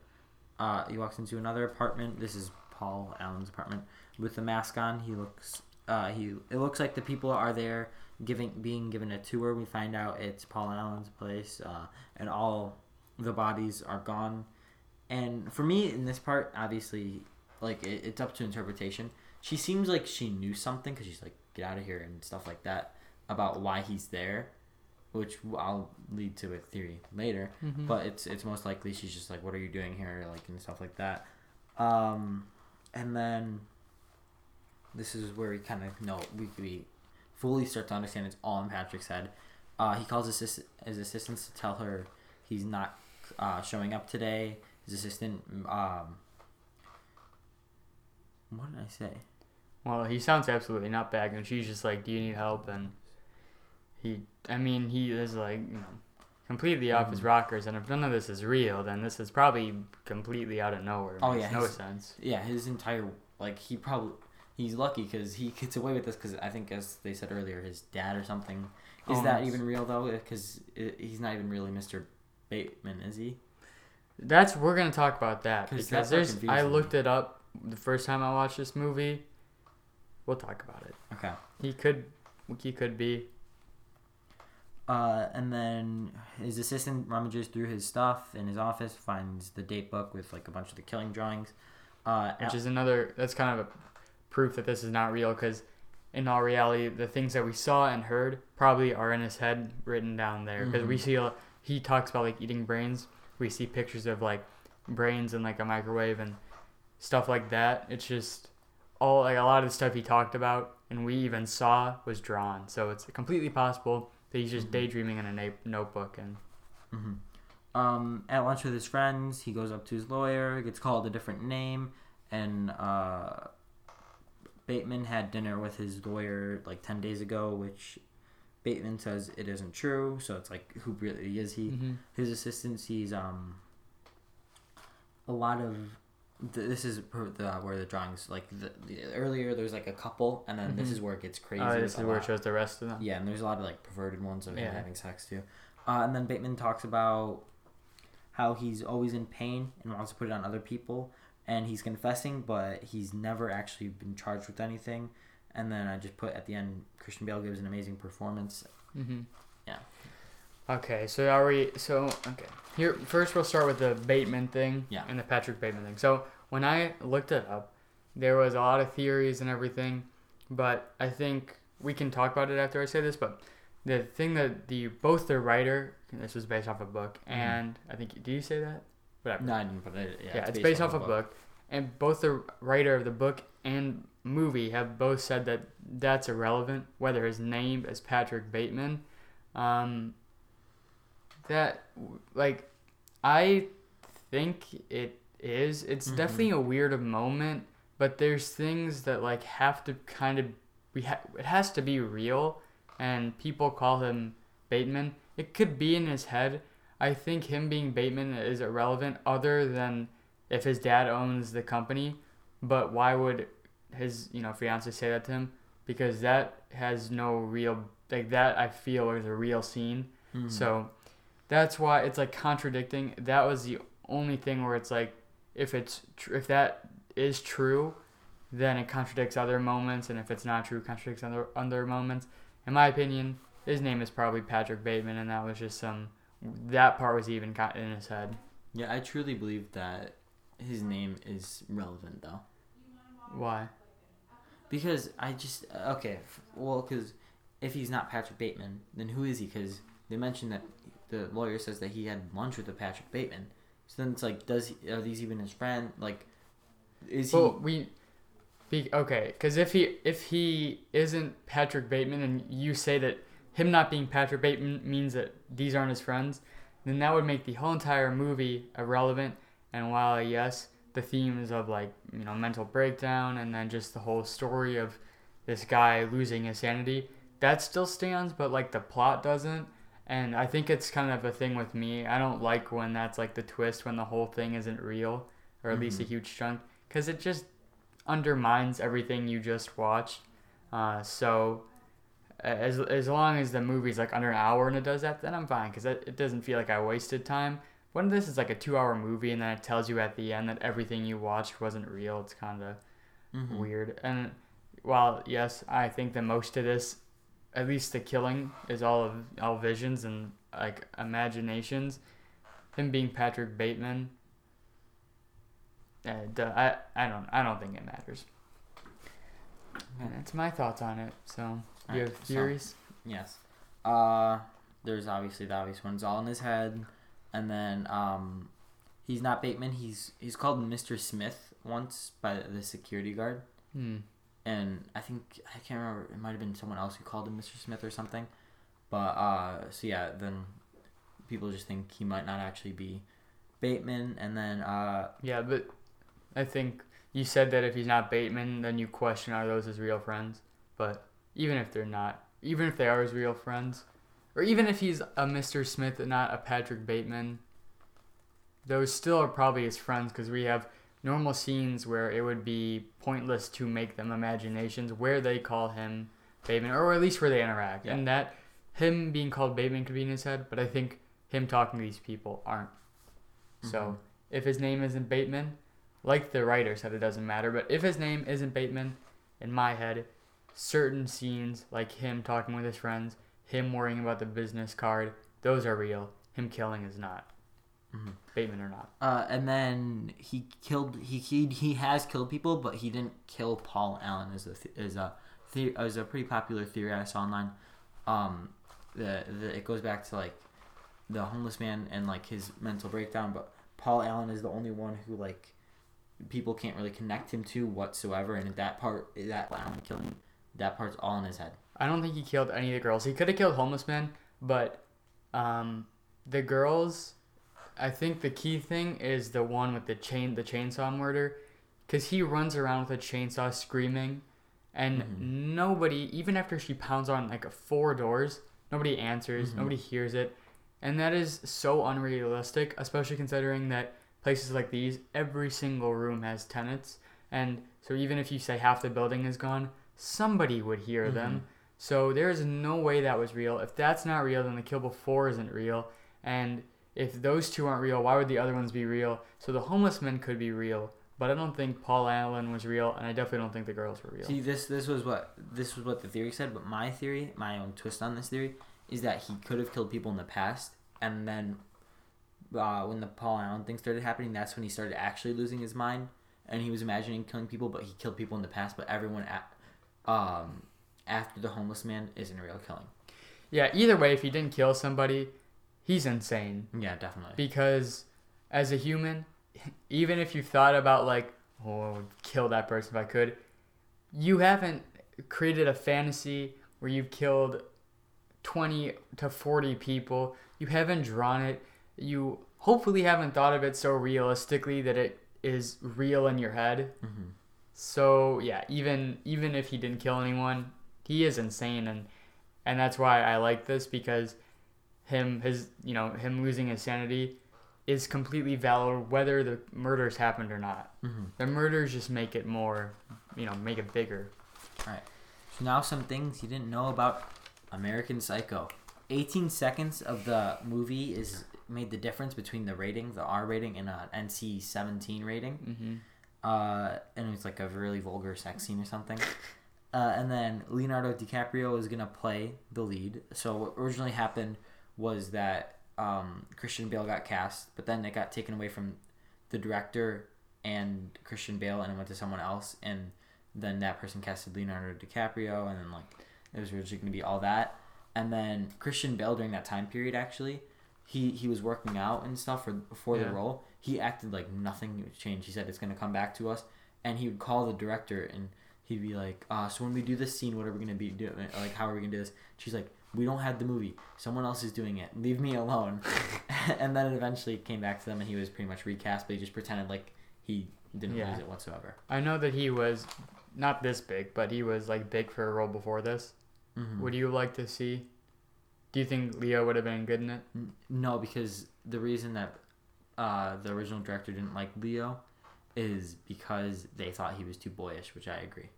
Uh, he walks into another apartment. This is Paul Allen's apartment with the mask on. He looks. Uh, he. It looks like the people are there giving being given a tour. We find out it's Paul Allen's place, uh, and all the bodies are gone. And for me, in this part, obviously, like it, it's up to interpretation. She seems like she knew something because she's like, "Get out of here" and stuff like that about why he's there, which I'll lead to a theory later. Mm-hmm. But it's it's most likely she's just like, "What are you doing here?" Like and stuff like that. Um, and then this is where we kind of know we we fully start to understand it's all in Patrick's head. Uh, he calls assist- his assistants to tell her he's not uh, showing up today. His assistant, um, what did I say? Well, he sounds absolutely not back, and she's just like, "Do you need help?" And he, I mean, he is like, you know, completely off his Mhm. rockers. And if none of this is real, then this is probably completely out of nowhere. Oh, yeah, no he's- sense. Yeah, his entire like he probably he's lucky because he gets away with this because I think as they said earlier, his dad or something. Is that even real though? Because he's not even really Mr. Bateman, is he? That's we're gonna talk about that because there's. I looked it up the first time I watched this movie. We'll talk about it. Okay. He could, he could be. Uh, and then his assistant rummages through his stuff in his office, finds the date book with like a bunch of the killing drawings. Uh, which is another that's kind of a proof that this is not real because in all reality the things that we saw and heard probably are in his head written down there because we Mhm. see a, he talks about like eating brains we see pictures of like brains in like a microwave and stuff like that it's just all like a lot of the stuff he talked about and we even saw was drawn so it's completely possible that he's just Mhm. daydreaming in a na- notebook and hmm Um, at lunch with his friends, he goes up to his lawyer, gets called a different name, and uh, Bateman had dinner with his lawyer like ten days ago, which Bateman says it isn't true. So it's like, who really is he? Mhm. His assistant sees um a lot of this is the, where the drawings like the, the earlier there's like a couple, and then this Mhm. is where it gets crazy. Oh, this is where it shows the rest of them. Yeah, and there's a lot of like perverted ones of him Yeah. having sex too. Uh, and then Bateman talks about how he's always in pain and wants to put it on other people, and he's confessing, but he's never actually been charged with anything. And then I just put at the end, Christian Bale gives an amazing performance. Mm-hmm. Yeah. Okay, so are we? So okay, here first we'll start with the Bateman thing. Yeah. And the Patrick Bateman thing. So when I looked it up, there was a lot of theories and everything, but I think we can talk about it after I say this. But the thing that the both the writer, this was based off a book, Mhm. and I think did you say that? Whatever. No, I didn't put it. Yeah, Yeah, it's, based, off a book. and both the writer of the book and movie have both said that that's irrelevant, whether his name is Patrick Bateman. Um, that like, I think it is. It's Mhm. definitely a weird moment, but there's things that like have to kind of we ha- it has to be real, and people call him Bateman. It could be in his head. I think him being Bateman is irrelevant, other than if his dad owns the company. But why would his you know fiance say that to him? Because that has no real like that. I feel is a real scene. Mhm. So that's why it's like contradicting. That was the only thing where it's like if it's tr- if that is true, then it contradicts other moments, and if it's not true, contradicts other other moments. In my opinion, his name is probably Patrick Bateman, and that was just some. That part was even got in his head. Yeah, I truly believe that his name is relevant though, Why? because I just okay, well, because if he's not Patrick Bateman, then who is he? Because they mentioned that the lawyer says that he had lunch with a Patrick Bateman. So then it's like, does he, are these even his friend? Like, is he? Well, we. Be, okay, because if he if he isn't Patrick Bateman, and you say that him not being Patrick Bateman means that these aren't his friends, then that would make the whole entire movie irrelevant. And while yes, the themes of like you know mental breakdown and then just the whole story of this guy losing his sanity, that still stands, but like the plot doesn't. And I think it's kind of a thing with me. I don't like when that's like the twist when the whole thing isn't real, or at least a Mhm. huge chunk, because it just undermines everything you just watched. Uh, so as as long as the movie's like under an hour and it does that, then I'm fine because it, it doesn't feel like I wasted time. When this is like a two-hour movie and then it tells you at the end that everything you watched wasn't real, it's kind of Mhm. weird. And while yes, I think that most of this, at least the killing, is all of all visions and like imaginations. Him being Patrick Bateman. Uh, duh, I I don't I don't think it matters. And that's my thoughts on it. So you Alright, have so- theories? Yes. Uh, there's obviously the obvious ones all in his head, and then um, he's not Bateman. He's he's called Mr. Smith once by the security guard, Hmm. And I think I can't remember. It might have been someone else who called him Mr. Smith or something. But uh, so yeah, then people just think he might not actually be Bateman, and then uh, Yeah, but I think you said that if he's not Bateman, then you question are those his real friends. But even if they're not, even if they are his real friends, or even if he's a Mr. Smith and not a Patrick Bateman, those still are probably his friends because we have normal scenes where it would be pointless to make them imaginations where they call him Bateman, or at least where they interact. Yeah. And that him being called Bateman could be in his head, but I think him talking to these people aren't. So Mhm. if his name isn't Bateman, like the writer said, it doesn't matter. But if his name isn't Bateman, in my head, certain scenes like him talking with his friends, him worrying about the business card, those are real. Him killing is not. Mhm. Bateman or not. uh, and then he killed he, he he has killed people, but he didn't kill Paul Allen. Is a th- is a the- is a pretty popular theory I saw online. Um, the, the it goes back to like the homeless man and like his mental breakdown, but Paul Allen is the only one who like people can't really connect him to whatsoever, and that part that Allen killing that part's all in his head. I don't think he killed any of the girls. He could have killed homeless men, but um, the girls. I think the key thing is the one with the chain, the chainsaw murder, because he runs around with a chainsaw screaming, and Mhm. nobody, even after she pounds on like four doors, nobody answers, Mhm. nobody hears it, and that is so unrealistic, especially considering that places like these, every single room has tenants, and so even if you say half the building is gone, somebody would hear them. So there is no way that was real. If that's not real, then the kill before isn't real, and if those two aren't real, why would the other ones be real? So the homeless men could be real, but I don't think Paul Allen was real, and I definitely don't think the girls were real. See, this this was what this was what the theory said, but my theory, my own twist on this theory, is that he could have killed people in the past, and then uh, when the Paul Allen thing started happening, that's when he started actually losing his mind, and he was imagining killing people, but he killed people in the past. But everyone at, um, after the homeless man isn't a real killing. Yeah, either way, if he didn't kill somebody, he's insane. Yeah, definitely. Because as a human, even if you thought about like, oh, I would kill that person if I could, you haven't created a fantasy where you've killed 20 to 40 people. You haven't drawn it. You hopefully haven't thought of it so realistically that it is real in your head. Mhm. So yeah, even even if he didn't kill anyone, he is insane, and and that's why I like this because him his you know him losing his sanity is completely valid whether the murders happened or not. Mhm. The murders just make it more, you know, make it bigger. All right. So now some things you didn't know about American Psycho. 18 seconds of the movie is made the difference between the rating, the R rating, and an NC-17 rating. hmm Uh, and it's like a really vulgar sex scene or something. Uh, and then Leonardo DiCaprio is gonna play the lead. So what originally happened was that um, Christian Bale got cast, but then it got taken away from the director and Christian Bale, and it went to someone else. And then that person casted Leonardo DiCaprio, and then like it was originally gonna be all that. And then Christian Bale during that time period actually, he he was working out and stuff for for Yeah. the role. He acted like nothing changed. He said it's gonna come back to us, and he would call the director and he'd be like, uh, "So when we do this scene, what are we gonna be doing? Like, how are we gonna do this?" She's like, "We don't have the movie. Someone else is doing it. Leave me alone." and then it eventually came back to them, and he was pretty much recast, but he just pretended like he didn't Yeah. lose it whatsoever. I know that he was not this big, but he was like big for a role before this. Mhm. Would you like to see? Do you think Leo would have been good in it? No, because the reason that uh, the original director didn't like Leo is because they thought he was too boyish, which I agree.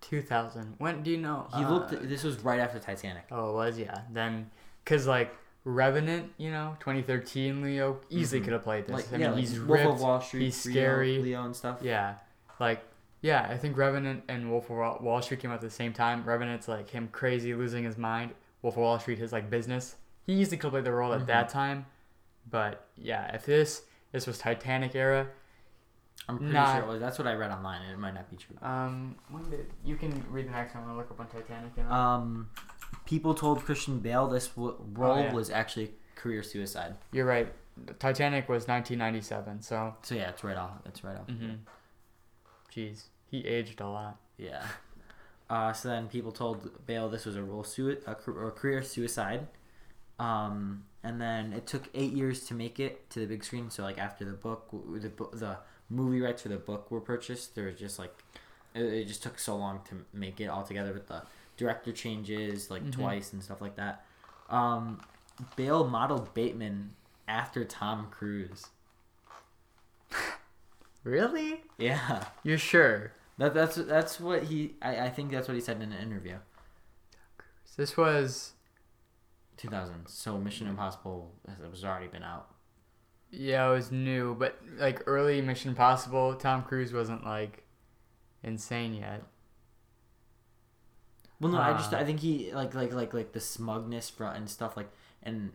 2000. When do you know? He uh, looked. This was right after Titanic. Oh, it was yeah. Then, cause like Revenant, you know, 2013 Leo easily Mhm. could have played this. Like I yeah, mean, he's Wolf ripped. of Wall Street, he's scary. Leo and stuff. Yeah, like yeah, I think Revenant and Wolf of Wall- Street came out at the same time. Revenant's like him crazy losing his mind. Wolf of Wall Street his like business. He easily could have played the role at Mhm. that time, but yeah, if this this was Titanic era, I'm pretty Not- sure it was. That's what I read online, and it might not be true. um, when did you can read the next one? I'm gonna look up on Titanic. Know? Um, people told Christian Bale this w- role Oh, yeah. was actually career suicide. You're right. Titanic was 1997, so So yeah, it's right off. It's right off. hmm jeez, he aged a lot. Yeah. Uh, so then people told Bale this was a role sui- a, car- a career suicide. Um, and then it took eight years to make it to the big screen. So like after the book, w- the bo- the movie rights for the book were purchased, there was just like it, it just took so long to make it all together with the director changes like Mhm. twice and stuff like that. Um, Bale modeled Bateman after Tom Cruise. Really? Yeah, You're sure? that, that's that's what he. I, I think that's what he said in an interview. This was 2000. So Mission Impossible has was already been out. Yeah, it was new, but like early Mission Impossible, Tom Cruise wasn't like insane yet. Well, no, I just Ah. I think he like like like like the smugness front and stuff like and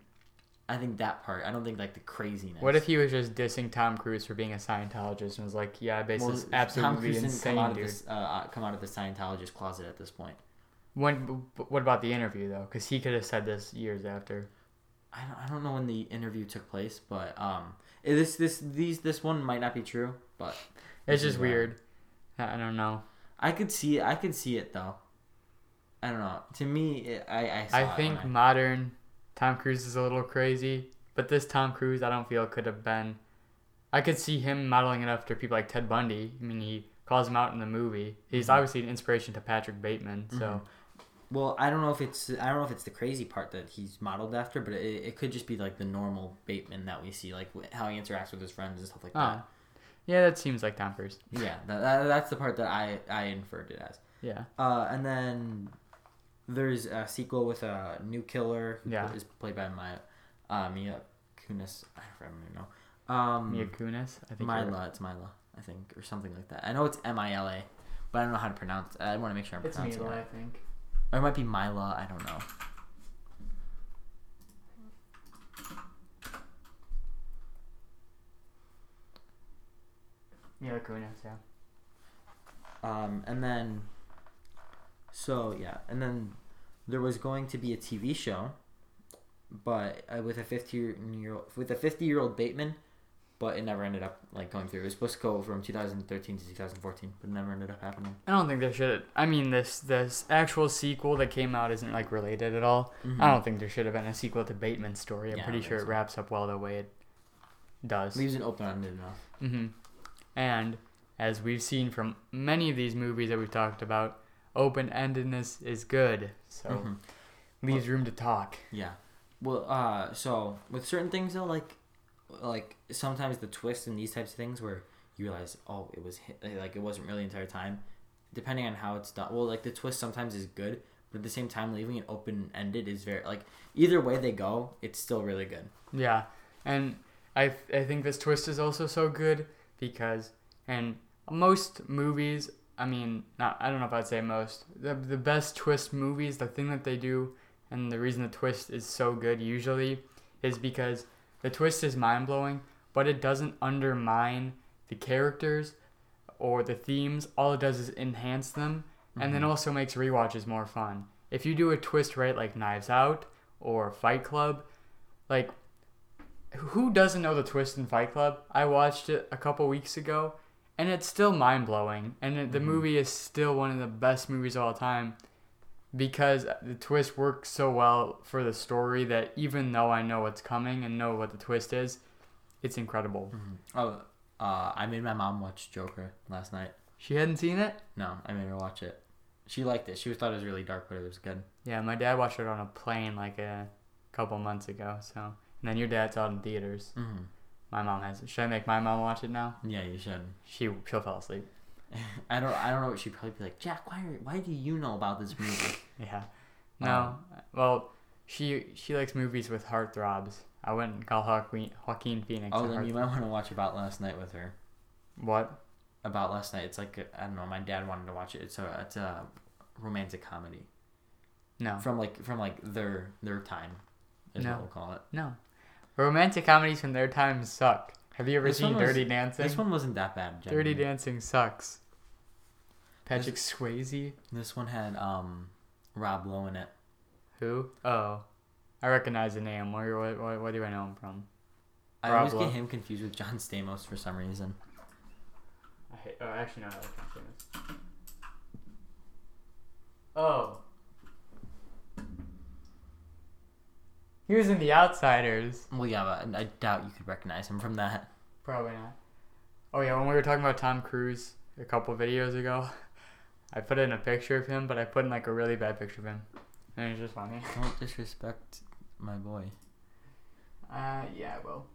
I think that part. I don't think like the craziness. What if he was just dissing Tom Cruise for being a Scientologist and was like, "Yeah, I basically Well, absolutely insane, come out dude." of this uh, uh, come out of the Scientologist closet at this point. When, what about the interview though? Because he could have said this years after. I don't, I don't know when the interview took place, but um, this this these this one might not be true, but It's just weird. I I don't know. I could see I could see it though. I don't know. To me, it, I I, saw I think when modern Tom Cruise is a little crazy, but this Tom Cruise I don't feel could have been. I could see him modeling it after people like Ted Bundy. I mean, he calls him out in the movie. He's Mhm. obviously an inspiration to Patrick Bateman. So Well, I don't know if it's I don't know if it's the crazy part that he's modeled after, but it, it could just be like the normal Bateman that we see, like how he interacts with his friends and stuff like Oh. that. Yeah, that seems like Tom Cruise. Yeah, that, that, that's the part that I I inferred it as. Yeah. Uh, and then there's a sequel with a new killer. Who Yeah. is played by Maya uh, Mia Kunis. I don't even know. Um, Mia Kunis. I think. you're- it's Mila, I think, or something like that. I know it's M I L A, but I don't know how to pronounce. I want to make sure I'm It's pronouncing Mila, I think. Or it might be Mila. I don't know. Kunis. Yeah. Um, and then, so yeah, and then there was going to be a TV show, but uh, with a fifty year old with a fifty year old Bateman, but it never ended up like going through. It was supposed to go from 2013 to 2014, but it never ended up happening. I don't think there should. I mean, this this actual sequel that came out isn't like related at all. Mhm. I don't think there should have been a sequel to Bateman's story. I'm Yeah, pretty sure think it wraps up well the way it does. Leaves it open ended enough. hmm And as we've seen from many of these movies that we've talked about, open endedness is good. So Mhm. leaves room to talk. Yeah. Well, uh, so with certain things though, like, like sometimes the twist in these types of things where you realize, oh, it was hit, like it wasn't really the entire time. Depending on how it's done, well, like the twist sometimes is good, but at the same time, leaving it open ended is very like either way they go, it's still really good. Yeah, and I I think this twist is also so good because and most movies, I mean, not I don't know if I'd say most. The the best twist movies, the thing that they do and the reason the twist is so good usually is because the twist is mind-blowing, but it doesn't undermine the characters or the themes. All it does is enhance them and then mm-hmm. also makes rewatches more fun. If you do a twist right like Knives Out or Fight Club, like who doesn't know the twist in Fight Club? I watched it a couple weeks ago, and it's still mind blowing. And the mm-hmm. movie is still one of the best movies of all time because the twist works so well for the story that even though I know what's coming and know what the twist is, it's incredible. Oh, uh, I made my mom watch Joker last night. She hadn't seen it. No, I made her watch it. She liked it. She thought it was really dark, but it was good. Yeah, my dad watched it on a plane like a couple months ago. So, and then your dad saw it in theaters. hmm My mom has it. Should I make my mom watch it now? Yeah, you should. She she'll fall asleep. I don't. I don't know. What she'd probably be like, Jack, why? Are, why do you know about this movie? Yeah. No. Um, well, she she likes movies with heartthrobs. I wouldn't call Joaquin, Joaquin Phoenix. oh, then you might want to watch About Last Night with her. What? About Last Night. It's like I don't know. My dad wanted to watch it. It's a it's a romantic comedy No. from like from like their their time. Is No. what we'll call it. no. Romantic comedies from their time suck. Have you ever This seen was- Dirty Dancing? This one wasn't that bad. Dirty. Dancing sucks. Patrick Swayze. This one had um Rob Lowe in it. Who? Oh, I recognize the name. Where what, what, what do I know him from? I Rob always Lowe. get him confused with John Stamos for some reason. I hate, oh, actually, no, I like John Stamos. Oh. He was in The Outsiders. Well, yeah, but I doubt you could recognize him from that. Probably not. Oh yeah, when we were talking about Tom Cruise a couple videos ago, I put in a picture of him, but I put in like a really bad picture of him, and it's just funny. Don't disrespect my boy. Uh, yeah, well.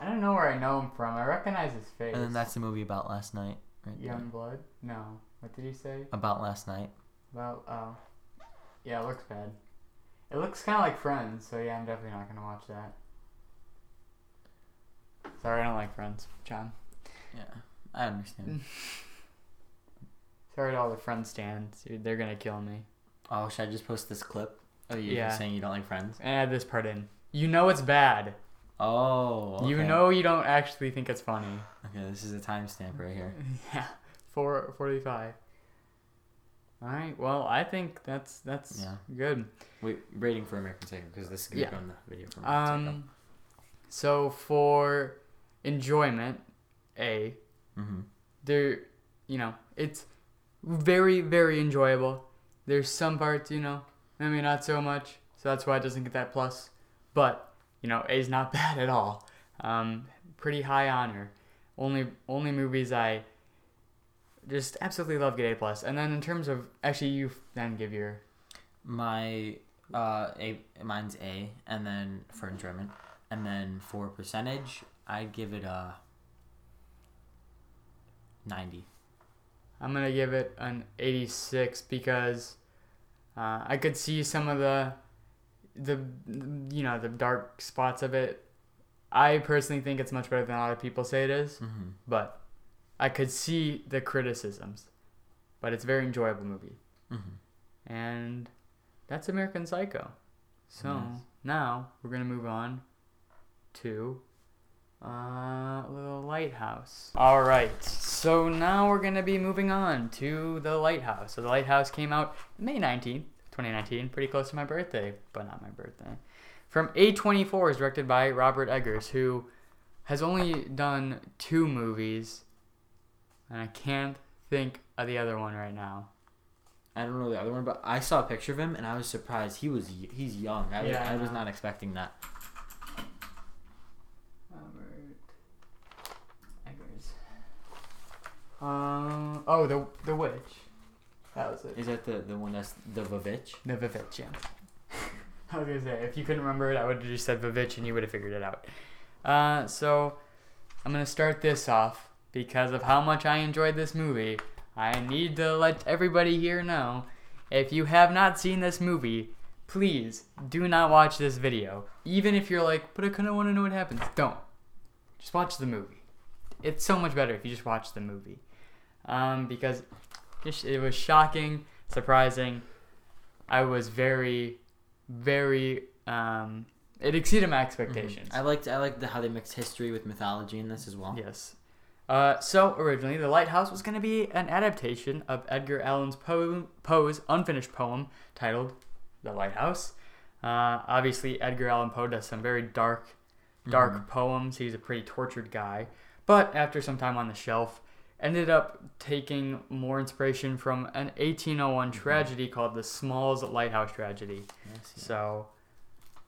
I don't know where I know him from. I recognize his face. And then that's the movie about last night, right? there. Young Blood. No, what did he say? About last night. Well, oh, yeah, it looks bad. It looks kind of like Friends, so yeah, I'm definitely not gonna watch that. Sorry, I don't like Friends, John. Yeah, I understand. To all the Friends stands. Dude, they're gonna kill me. oh, should I just post this clip? Oh, you're Yeah. saying you don't like Friends? And add this part in. You know it's bad. Oh, You know you don't actually think it's funny. Okay, this is a timestamp right here. yeah, four forty-five. All right. Well, I think that's that's Yeah. good. Wait, rating for American Psycho because this is gonna Yeah. go in the video for American Psycho. Um, so for enjoyment, a Mm-hmm. there, you know, it's very very enjoyable. There's some parts, you know, maybe not so much, so that's why it doesn't get that plus. But you know, A is not bad at all. Um, pretty high honor. Only only movies I just absolutely love get A plus. And then in terms of actually, you then give your My uh, a mine's A, and then for enjoyment, and then for percentage, I'd give it a ninety. I'm gonna give it an 86 because uh, I could see some of the the you know the dark spots of it. I personally think it's much better than a lot of people say it is, Mm-hmm. but I could see the criticisms. But it's a very enjoyable movie, Mm-hmm. and that's American Psycho. So Nice. now we're gonna move on to uh, the lighthouse. All right, so now we're gonna be moving on to the lighthouse. So the lighthouse came out May nineteenth, twenty nineteen, pretty close to my birthday, but not my birthday. From A twenty four is directed by Robert Eggers, who has only done two movies, and I can't think of the other one right now. I don't know the other one, but I saw a picture of him and I was surprised. He was he's young. I was, Yeah, I I was not expecting that. Robert Eggers. Um. Oh, the the witch. That was it. Is that the the one that's the Vavitch? The Vivitch. Yeah. I was gonna say if you couldn't remember it, I would have just said Vivitch and you would have figured it out. Uh. So I'm gonna start this off because of how much I enjoyed this movie. I need to let everybody here know if you have not seen this movie, please do not watch this video. Even if you're like, but I kind of want to know what happens. Don't. Just watch the movie. It's so much better if you just watch the movie. Um, because it was shocking, surprising. I was very, very. Um, it exceeded my expectations. I liked I liked the, how they mixed history with mythology in this as well. Yes. Uh, so originally, The Lighthouse was going to be an adaptation of Edgar Allan Poe, Poe's unfinished poem titled The Lighthouse. Uh, obviously, Edgar Allan Poe does some very dark, dark Mhm. poems. He's a pretty tortured guy. But after some time on the shelf, ended up taking more inspiration from an 1801 tragedy called the Smalls Lighthouse Tragedy. Yes, yeah. So,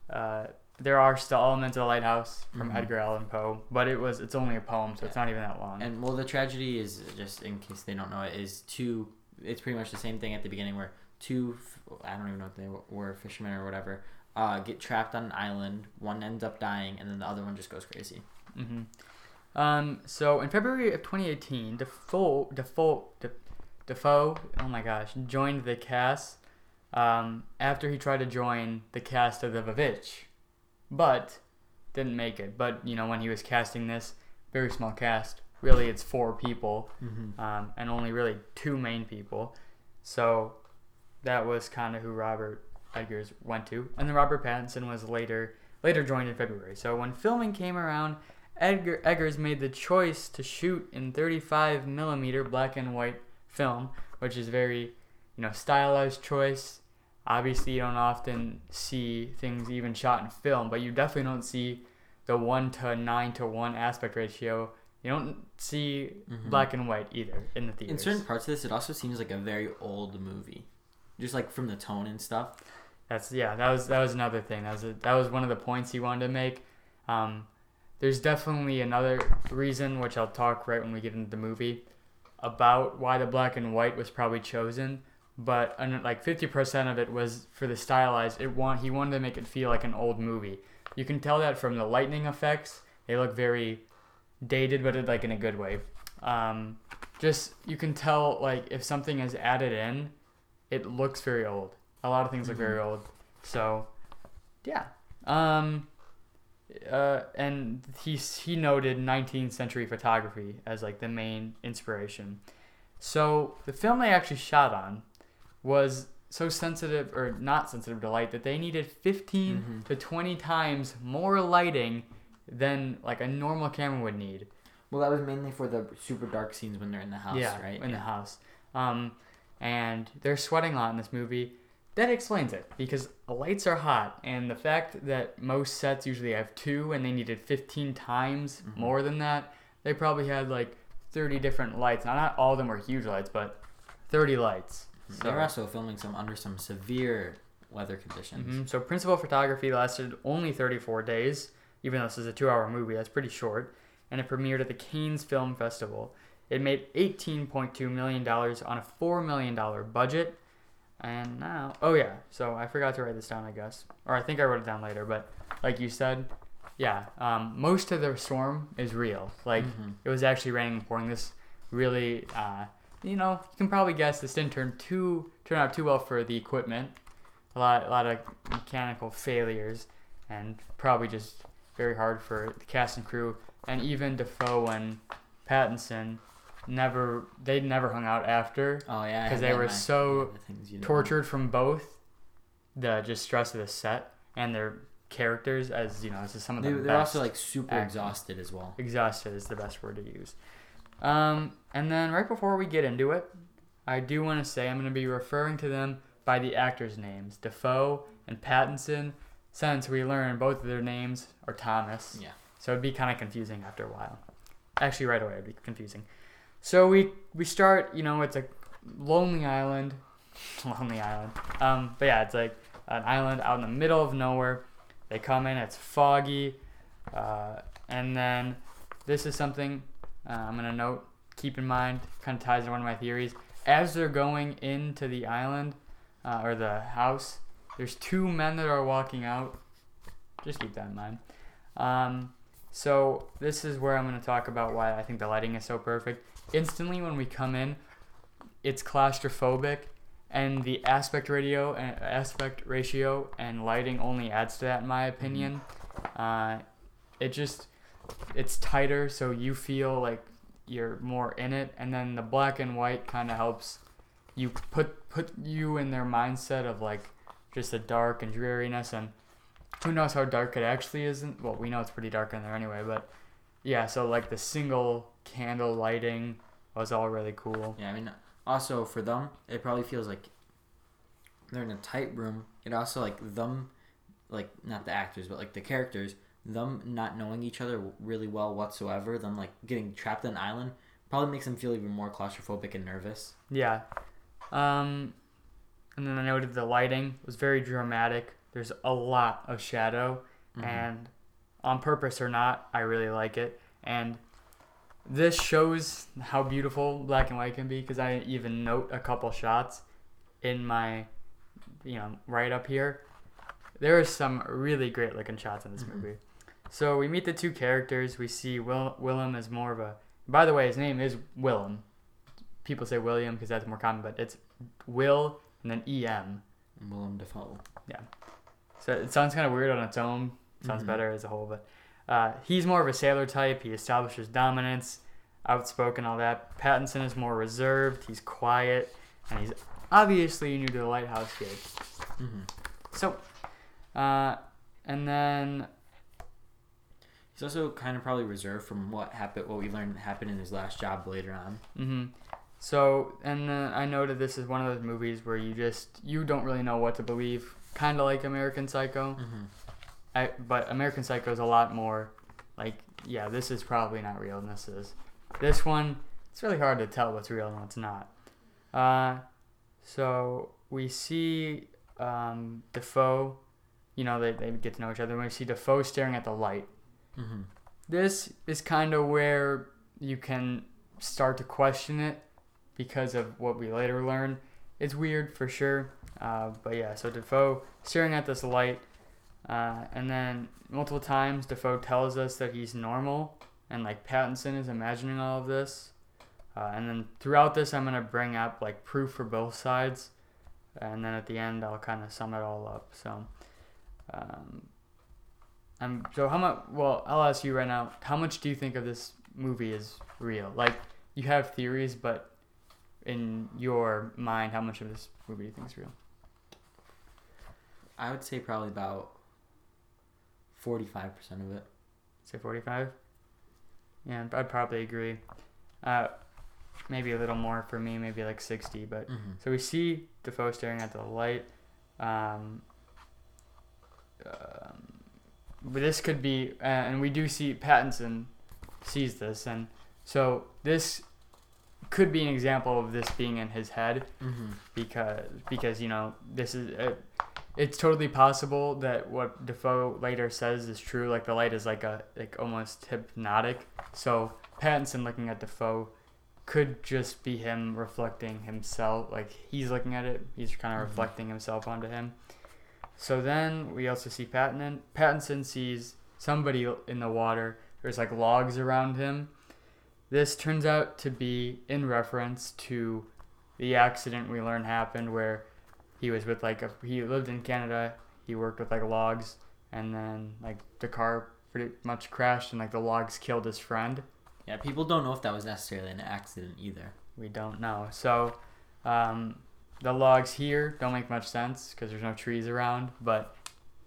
uh, there are still elements of the lighthouse from Mhm. Edgar Allan Poe, but it was it's only a poem, so it's not even that long. And well, the tragedy is just in case they don't know it is two. It's pretty much the same thing at the beginning where two I don't even know if they were fishermen or whatever. Uh, get trapped on an island. One ends up dying, and then the other one just goes crazy. hmm Um, so in February of 2018, Defoe, Defoe, Defoe, oh my gosh, joined the cast um, after he tried to join the cast of The Vavitch, but didn't make it. But you know, when he was casting this very small cast, really it's four people, Mm-hmm. um, and only really two main people. So that was kind of who Robert Eggers went to, and then Robert Pattinson was later later joined in February. So when filming came around, Edgar Eggers made the choice to shoot in 35 millimeter black and white film, which is very you know stylized choice. Obviously, you don't often see things even shot in film, but you definitely don't see the one to nine to one aspect ratio. You don't see Mhm. black and white either in the In certain parts of this, it also seems like a very old movie, just like from the tone and stuff. That's yeah. That was that was another thing. That was a, that was one of the points he wanted to make. Um, there's definitely another reason, which I'll talk right when we get into the movie, about why the black and white was probably chosen. But like 50% of it was for the stylized. It want he wanted to make it feel like an old movie. You can tell that from the lightning effects. They look very dated, but like in a good way. Um, just you can tell like if something is added in, it looks very old. A lot of things look very old. So, yeah. Um, uh, and he he noted 19th century photography as like the main inspiration. So the film they actually shot on was so sensitive or not sensitive to light that they needed 15 Mhm. to 20 times more lighting than like a normal camera would need. Well, that was mainly for the super dark scenes when they're in the house, yeah, right? in the house. Um, and they're sweating a lot in this movie. That explains it because lights are hot, and the fact that most sets usually have two, and they needed 15 times Mhm. more than that. They probably had like 30 different lights. Now, not all of them were huge lights, but 30 lights. They were also filming some under some severe weather conditions. Mhm. So principal photography lasted only 34 days, even though this is a two-hour movie. That's pretty short, and it premiered at the Cannes Film Festival. It made $18.2 million on a $4 million budget. And now, oh yeah, so I forgot to write this down, I guess. Or I think I wrote it down later, but like you said, yeah, um, most of the storm is real. Like, Mhm. it was actually raining and pouring. This really, uh, you know, you can probably guess this didn't turn too turn out too well for the equipment. A lot, a lot of mechanical failures, and probably just very hard for the cast and crew, and even Defoe and Pattinson never they never hung out after Oh yeah, because they were so the things you don't tortured from both the just stress of the set and their characters as you know this is some of the they're best also like super acting. exhausted as well. exhausted is the best word to use. Um, and then right before we get into it, I do want to say I'm going to be referring to them by the actors' names, Dafoe and Pattinson, since we learned both of their names are Thomas. Yeah. So it'd be kind of confusing after a while. Actually, right away it'd be confusing. So we we start, you know, it's a lonely island, lonely island. Um, but yeah, it's like an island out in the middle of nowhere. They come in, it's foggy, uh, and then this is something uh, I'm gonna note. Keep in mind, kind of ties into one of my theories. As they're going into the island uh, or the house, there's two men that are walking out. Just keep that in mind. Um, so this is where I'm going to talk about why I think the lighting is so perfect. Instantly, when we come in, it's claustrophobic, and the aspect ratio and aspect ratio and lighting only adds to that, in my opinion. Uh, it just it's tighter, so you feel like you're more in it, and then the black and white kind of helps you put put you in their mindset of like just the dark and dreariness and who knows how dark it actually isn't well we know it's pretty dark in there anyway but yeah so like the single candle lighting was all really cool Yeah, I mean, also for them, it probably feels like they're in a tight room. It also like them, like not the actors, but like the characters, them not knowing each other really well whatsoever. Them like getting trapped on an island probably makes them feel even more claustrophobic and nervous. yeah um and then i noted the lighting was very dramatic there's a lot of shadow Mhm. and on purpose or not i really like it and this shows how beautiful black and white can be because i even note a couple shots in my you know right up here there are some really great looking shots in this Mhm. movie so we meet the two characters we see Will- willem as more of a by the way his name is willem people say william because that's more common but it's will and then em Willem Dafoe. Yeah. So it sounds kind of weird on its own. Sounds Mhm. better as a whole, but uh, he's more of a sailor type. He establishes dominance, outspoken, all that. Pattinson is more reserved. He's quiet, and he's obviously new to the lighthouse gig. hmm So, uh, and then He's also kind of probably reserved from what happened, what we learned happened in his last job later on. hmm So, and then I noted this is one of those movies where you just you don't really know what to believe, kind of like American Psycho. Mm-hmm. I, but American Psycho is a lot more like yeah, this is probably not real, and this is. This one, it's really hard to tell what's real and what's not. Uh, so we see um, Dafoe, you know, they, they get to know each other. We see Dafoe staring at the light. Mm-hmm. This is kind of where you can start to question it because of what we later learn. It's weird for sure. Uh, but yeah, so Dafoe staring at this light, uh, and then multiple times Dafoe tells us that he's normal, and like Pattinson is imagining all of this. Uh, and then throughout this, I'm gonna bring up like proof for both sides, and then at the end, I'll kind of sum it all up. So, um, I'm, so how much? Well, I'll ask you right now. How much do you think of this movie is real? Like you have theories, but in your mind, how much of this movie do you think is real? I would say probably about forty-five percent of it. Say forty-five. Yeah, I'd probably agree. Uh, maybe a little more for me, maybe like sixty. But Mm-hmm. so we see Dafoe staring at the light. Um, um, but this could be, uh, and we do see Pattinson sees this, and so this could be an example of this being in his head Mm-hmm. because because you know this is uh it's totally possible that what Dafoe later says is true. Like the light is like a like almost hypnotic. So Pattinson looking at Dafoe could just be him reflecting himself. Like he's looking at it, he's kind of Mhm. reflecting himself onto him. So then we also see Pattinson. Pattinson sees somebody in the water. There's like logs around him. This turns out to be in reference to the accident we learn happened where he was with like a, he lived in Canada. He worked with like logs, and then like the car pretty much crashed, and like the logs killed his friend. Yeah, people don't know if that was necessarily an accident either. We don't know. So, um, the logs here don't make much sense because there's no trees around, but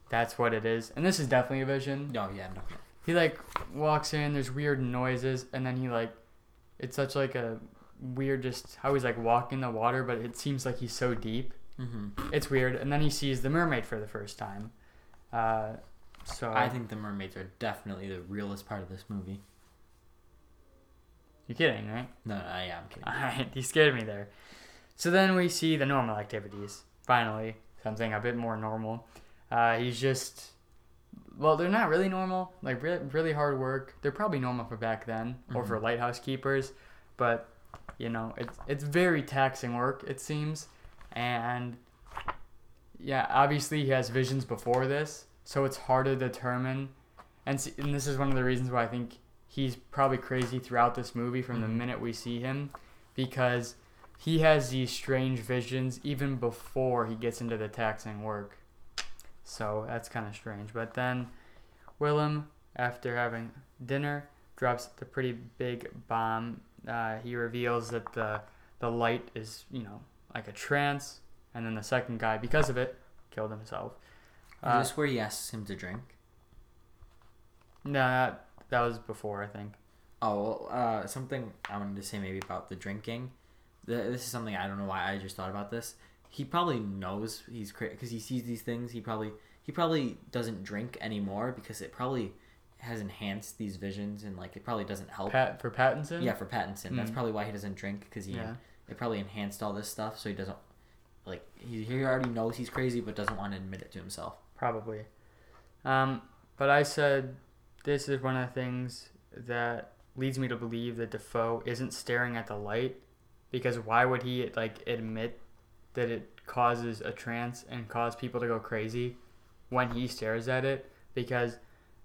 that's what it is. And this is definitely a vision. No, yeah, no. He like walks in, there's weird noises, and then he like, it's such like a weird just how he's like walking the water, but it seems like he's so deep. Mm-hmm. It's weird. And then he sees the mermaid for the first time. Uh, so I think the mermaids are definitely the realest part of this movie. you're kidding, right? No, no, yeah, I'm kidding. Alright, you scared me there. So then we see the normal activities. Finally, something a bit more normal. Uh, he's just, well, they're not really normal. Like really, really hard work. They're probably normal for back then or for lighthouse keepers, but you know, it's it's very taxing work. It seems, and yeah, obviously he has visions before this, so it's hard to determine. And, see, and this is one of the reasons why I think he's probably crazy throughout this movie from the Mhm. minute we see him because he has these strange visions even before he gets into the taxing work. So that's kind of strange. But then Willem, after having dinner, drops the pretty big bomb. Uh, he reveals that the the light is, you know, like a trance, and then the second guy, because of it, killed himself. Is Uh, this where he asks him to drink? no, that, that was before, I think. Oh, well, uh, something I wanted to say maybe about the drinking. The, this is something I don't know why I just thought about this. He probably knows he's crazy because he sees these things. He probably he probably doesn't drink anymore because it probably has enhanced these visions and like it probably doesn't help. Pat for Pattinson. yeah, for Pattinson, that's Mm. probably why he doesn't drink because he Yeah. It probably enhanced all this stuff so he doesn't like he he already knows he's crazy but doesn't want to admit it to himself. Probably. Um, but I said this is one of the things that leads me to believe that Dafoe isn't staring at the light because why would he like admit that it causes a trance and cause people to go crazy when he stares at it? Because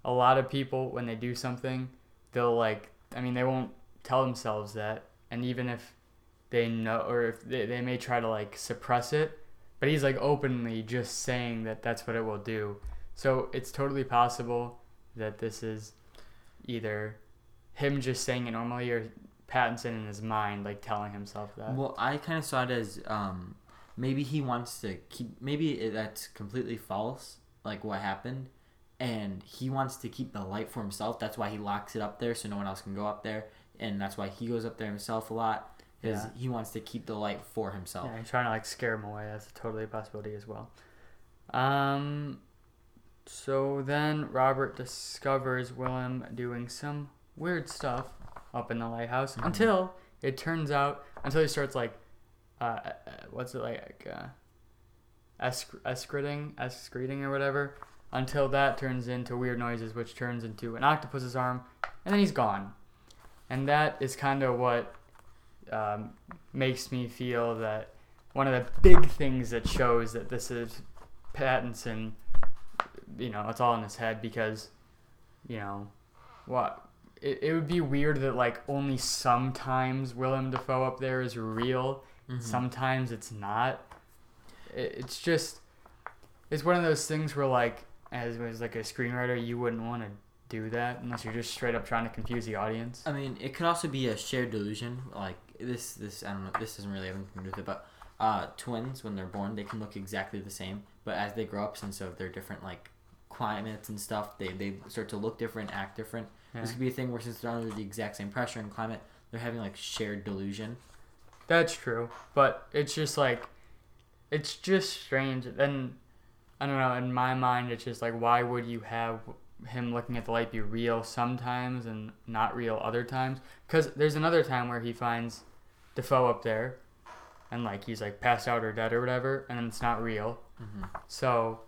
a lot of people when they do something, they'll like I mean they won't tell themselves that and even if they know or if they, they may try to like suppress it but he's like openly just saying that that's what it will do. So it's totally possible that this is either him just saying it normally or Pattinson in his mind like telling himself that. Well, I kind of saw it as um, maybe he wants to keep. Maybe that's completely false, like what happened, and he wants to keep the light for himself. That's why he locks it up there so no one else can go up there, and that's why he goes up there himself a lot. Is Yeah. he wants to keep the light for himself. Yeah, he's trying to like scare him away. That's totally a possibility as well. Um, so then Robert discovers Willem doing some weird stuff up in the lighthouse Mhm. until it turns out until he starts like, uh, uh, what's it like, uh, esc- excreting, excreting or whatever. Until that turns into weird noises, which turns into an octopus's arm, and then he's gone. And that is kind of what um, makes me feel that one of the big things that shows that this is Pattinson, you know, it's all in his head because, you know, what it, it would be weird that like only sometimes Willem Dafoe up there is real, Mhm. sometimes it's not. It, it's just, it's one of those things where like as as like a screenwriter, you wouldn't want to do that unless you're just straight up trying to confuse the audience. I mean, it could also be a shared delusion. Like this, this I don't know. This doesn't really have anything to do with it, but uh, twins when they're born, they can look exactly the same, but as they grow up, since of their different like climates and stuff, they they start to look different, act different. Yeah. This could be a thing where since they're under the exact same pressure and climate, they're having like shared delusion. That's true, but it's just like, it's just strange. And I don't know. In my mind, it's just like, why would you have him looking at the light be real sometimes and not real other times? Because there's another time where he finds Dafoe up there, and like he's like passed out or dead or whatever, and it's not real. hmm So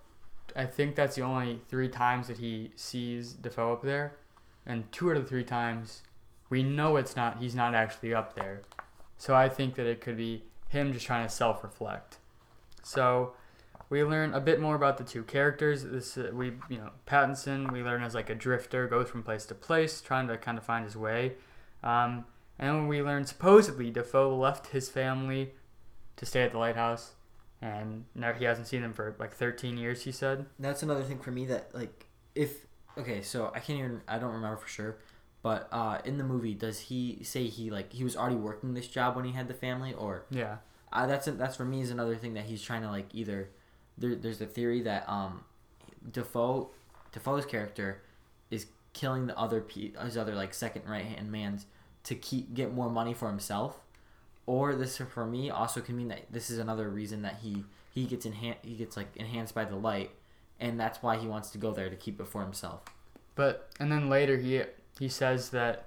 I think that's the only three times that he sees Dafoe up there, and two out of the three times we know it's not. He's not actually up there. So I think that it could be him just trying to self reflect. So we learn a bit more about the two characters. This uh, we you know Pattinson we learn as like a drifter, goes from place to place, trying to kind of find his way. Um, and then we learn supposedly Dafoe left his family to stay at the lighthouse, and now he hasn't seen them for like 13 years. He said. That's another thing for me that like if okay, so I can't even I don't remember for sure, but uh, in the movie, does he say he like he was already working this job when he had the family, or Yeah. uh, that's that's for me is another thing that he's trying to like either there, there's a theory that um Dafoe Dafoe's character is killing the other pe- his other like second right hand man's to keep get more money for himself, or this for me also can mean that this is another reason that he he gets enhan- he gets like enhanced by the light, and that's why he wants to go there to keep it for himself. But and then later he he says that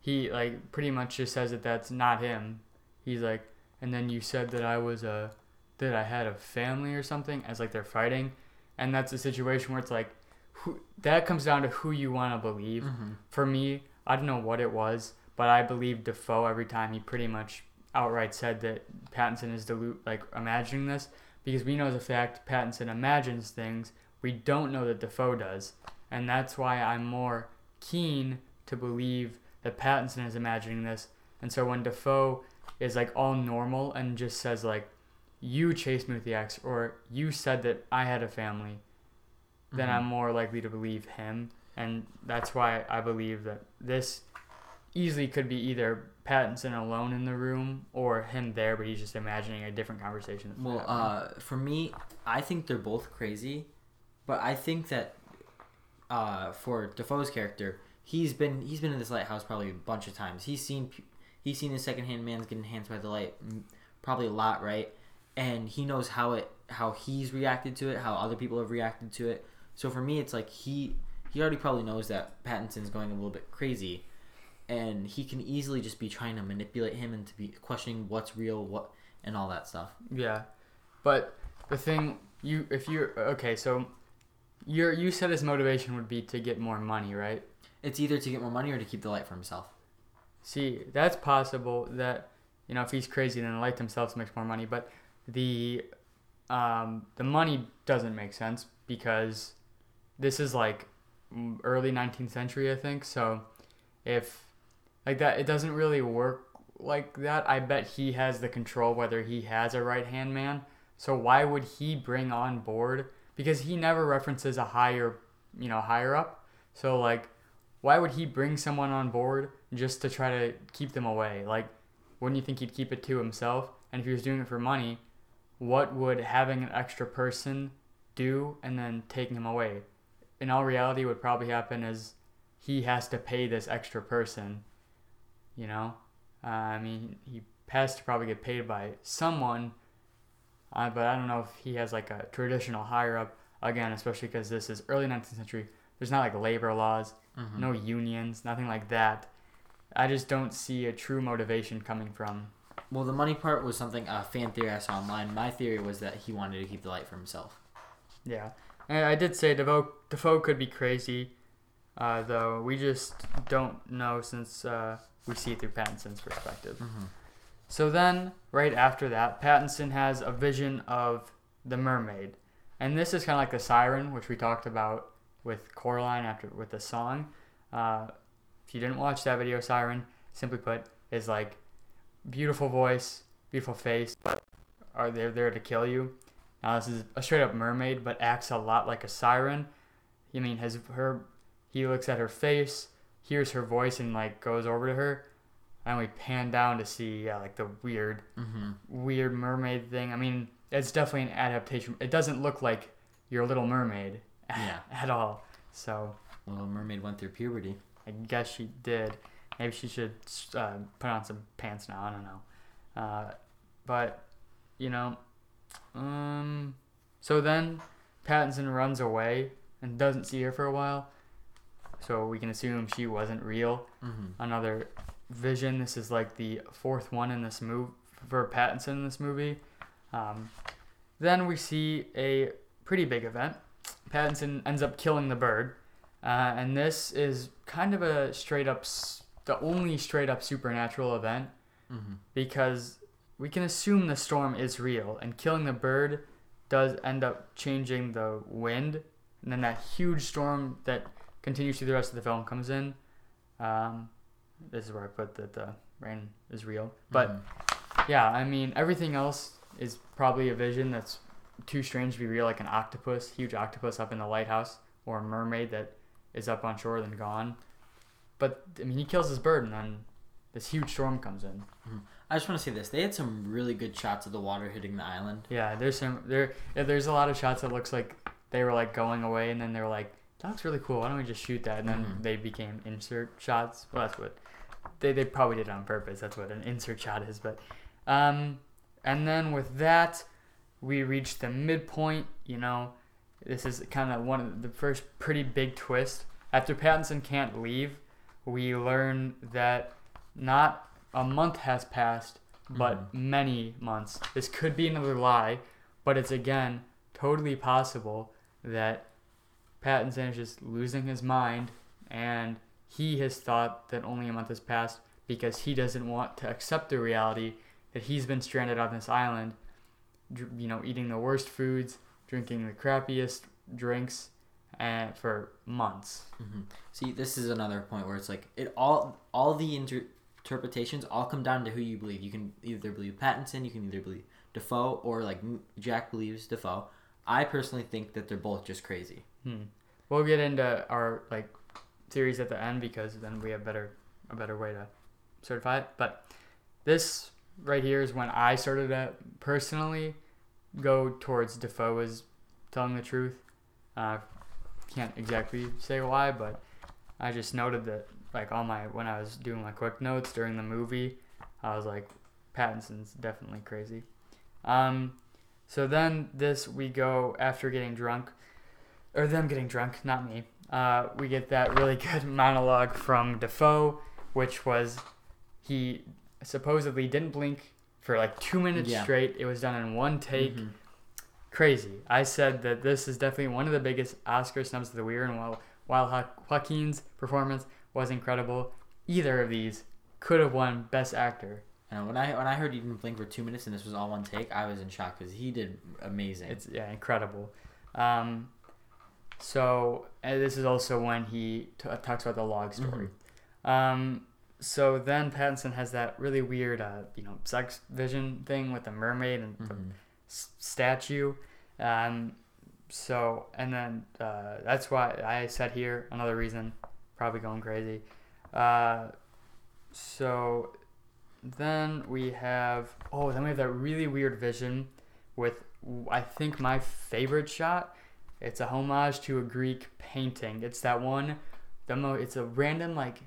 he like pretty much just says that that's not him. He's like, and then you said that I was a that I had a family or something as like they're fighting, and that's a situation where it's like, who that comes down to who you want to believe. Mm-hmm. For me, I don't know what it was, but I believe Dafoe every time he pretty much outright said that Pattinson is delu- like imagining this because we know as a fact Pattinson imagines things. We don't know that Dafoe does, and that's why I'm more keen to believe that Pattinson is imagining this. And so when Dafoe is like all normal and just says like, "You chased me with the ex," or "You said that I had a family," then mm-hmm. I'm more likely to believe him, and that's why I believe that this easily could be either Pattinson alone in the room or him there, but he's just imagining a different conversation. Well, uh, for me, I think they're both crazy, but I think that uh, for Dafoe's character, he's been he's been in this lighthouse probably a bunch of times. He's seen he's seen his secondhand man's get enhanced by the light, probably a lot, right? And he knows how it how he's reacted to it, how other people have reacted to it. So for me, it's like he he already probably knows that Pattinson's going a little bit crazy, and he can easily just be trying to manipulate him and to be questioning what's real, what and all that stuff. Yeah, but the thing you if you're okay, so your you said his motivation would be to get more money, right? It's either to get more money or to keep the light for himself. See, that's possible. That you know, if he's crazy, then the light themselves makes more money. But the um, the money doesn't make sense because this is like early 19th century, I think. So if like that, it doesn't really work like that. I bet he has the control whether he has a right hand man. So why would he bring on board? Because he never references a higher, you know, higher up. So like, why would he bring someone on board just to try to keep them away? Like, wouldn't you think he'd keep it to himself? And if he was doing it for money, what would having an extra person do and then taking him away? In all reality, what would probably happen is he has to pay this extra person. You know, uh, I mean, he has to probably get paid by someone, uh, but I don't know if he has like a traditional higher up. Again, especially because this is early 19th century. There's not like labor laws, no unions, nothing like that. I just don't see a true motivation coming from. Well, the money part was something a fan theory I saw online. My theory was that he wanted to keep the light for himself. Yeah, and I did say Dafoe, Dafoe could be crazy, uh, though we just don't know since uh, we see it through Pattinson's perspective. So then, right after that, Pattinson has a vision of the mermaid, and this is kind of like the siren, which we talked about with Coraline after with the song. Uh, if you didn't watch that video, siren, simply put, is like beautiful voice, beautiful face, but are they there to kill you? Now this is a straight up mermaid, but acts a lot like a siren. I mean, his her, he looks at her face, hears her voice, and like goes over to her, and we pan down to see yeah, like the weird, Mm-hmm. weird mermaid thing. I mean, it's definitely an adaptation. It doesn't look like your Little Mermaid Yeah. at all. So Little Mermaid went through puberty. I guess she did. Maybe she should uh, put on some pants now. I don't know. Uh, but you know, um, so then Pattinson runs away and doesn't see her for a while. So we can assume she wasn't real. Mm-hmm. Another vision. This is like the fourth one in this move for Pattinson in this movie. Um, then we see a pretty big event. Pattinson ends up killing the bird, uh, and this is kind of a straight up, the only straight up supernatural event Mm-hmm. because we can assume the storm is real and killing the bird does end up changing the wind and then that huge storm that continues through the rest of the film comes in um, this is where i put that the rain is real but Mm-hmm. yeah i mean everything else is probably a vision that's too strange to be real like an octopus huge octopus up in the lighthouse or a mermaid that is up on shore then gone but i mean he kills his bird and then this huge storm comes in I just want to say this: they had some really good shots of the water hitting the island. Yeah, there's some there. Yeah, there's a lot of shots that looks like they were like going away, and then they were like, "That looks really cool. Why don't we just shoot that?" And then Mhm. they became insert shots. Well, that's what they they probably did it on purpose. That's what an insert shot is. But um, and then with that, we reached the midpoint. You know, this is kind of one of the first pretty big twist. After Pattinson can't leave, we learn that not a month has passed, but many months. This could be another lie, but it's again totally possible that Pattinson is just losing his mind and he has thought that only a month has passed because he doesn't want to accept the reality that he's been stranded on this island, you know, eating the worst foods, drinking the crappiest drinks, and for months. hmm See, this is another point where it's like it all all the inter- interpretations all come down to who you believe. You can either believe Pattinson, you can either believe Dafoe, or like Jack believes Dafoe. I personally think that they're both just crazy. Hmm. We'll get into our like theories at the end because then we have better a better way to certify it. But this right here is when I started to personally go towards Dafoe as telling the truth. Uh, can't exactly say why, but I just noted that like all my when I was doing my quick notes during the movie, I was like, Pattinson's definitely crazy. Um, so then this we go after getting drunk, or them getting drunk, not me. Uh, we get that really good monologue from Dafoe, which was he supposedly didn't blink for like two minutes Yeah. straight. It was done in one take. Mhm. Crazy. I said that this is definitely one of the biggest Oscar snubs of the year, and while while jo- Joaquin's performance was incredible, either of these could have won Best Actor. And when I when I heard he didn't blink for two minutes and this was all one take, I was in shock because he did amazing. It's yeah, incredible. Um, so and this is also when he t- talks about the log story. Um, so then Pattinson has that really weird, uh, you know, sex vision thing with the mermaid and the Mhm. s- statue. Um, so and then uh, that's why I said here another reason, probably going crazy. Uh, so then we have oh then we have that really weird vision with I think my favorite shot. It's a homage to a Greek painting. It's that one. The mo- It's a random like.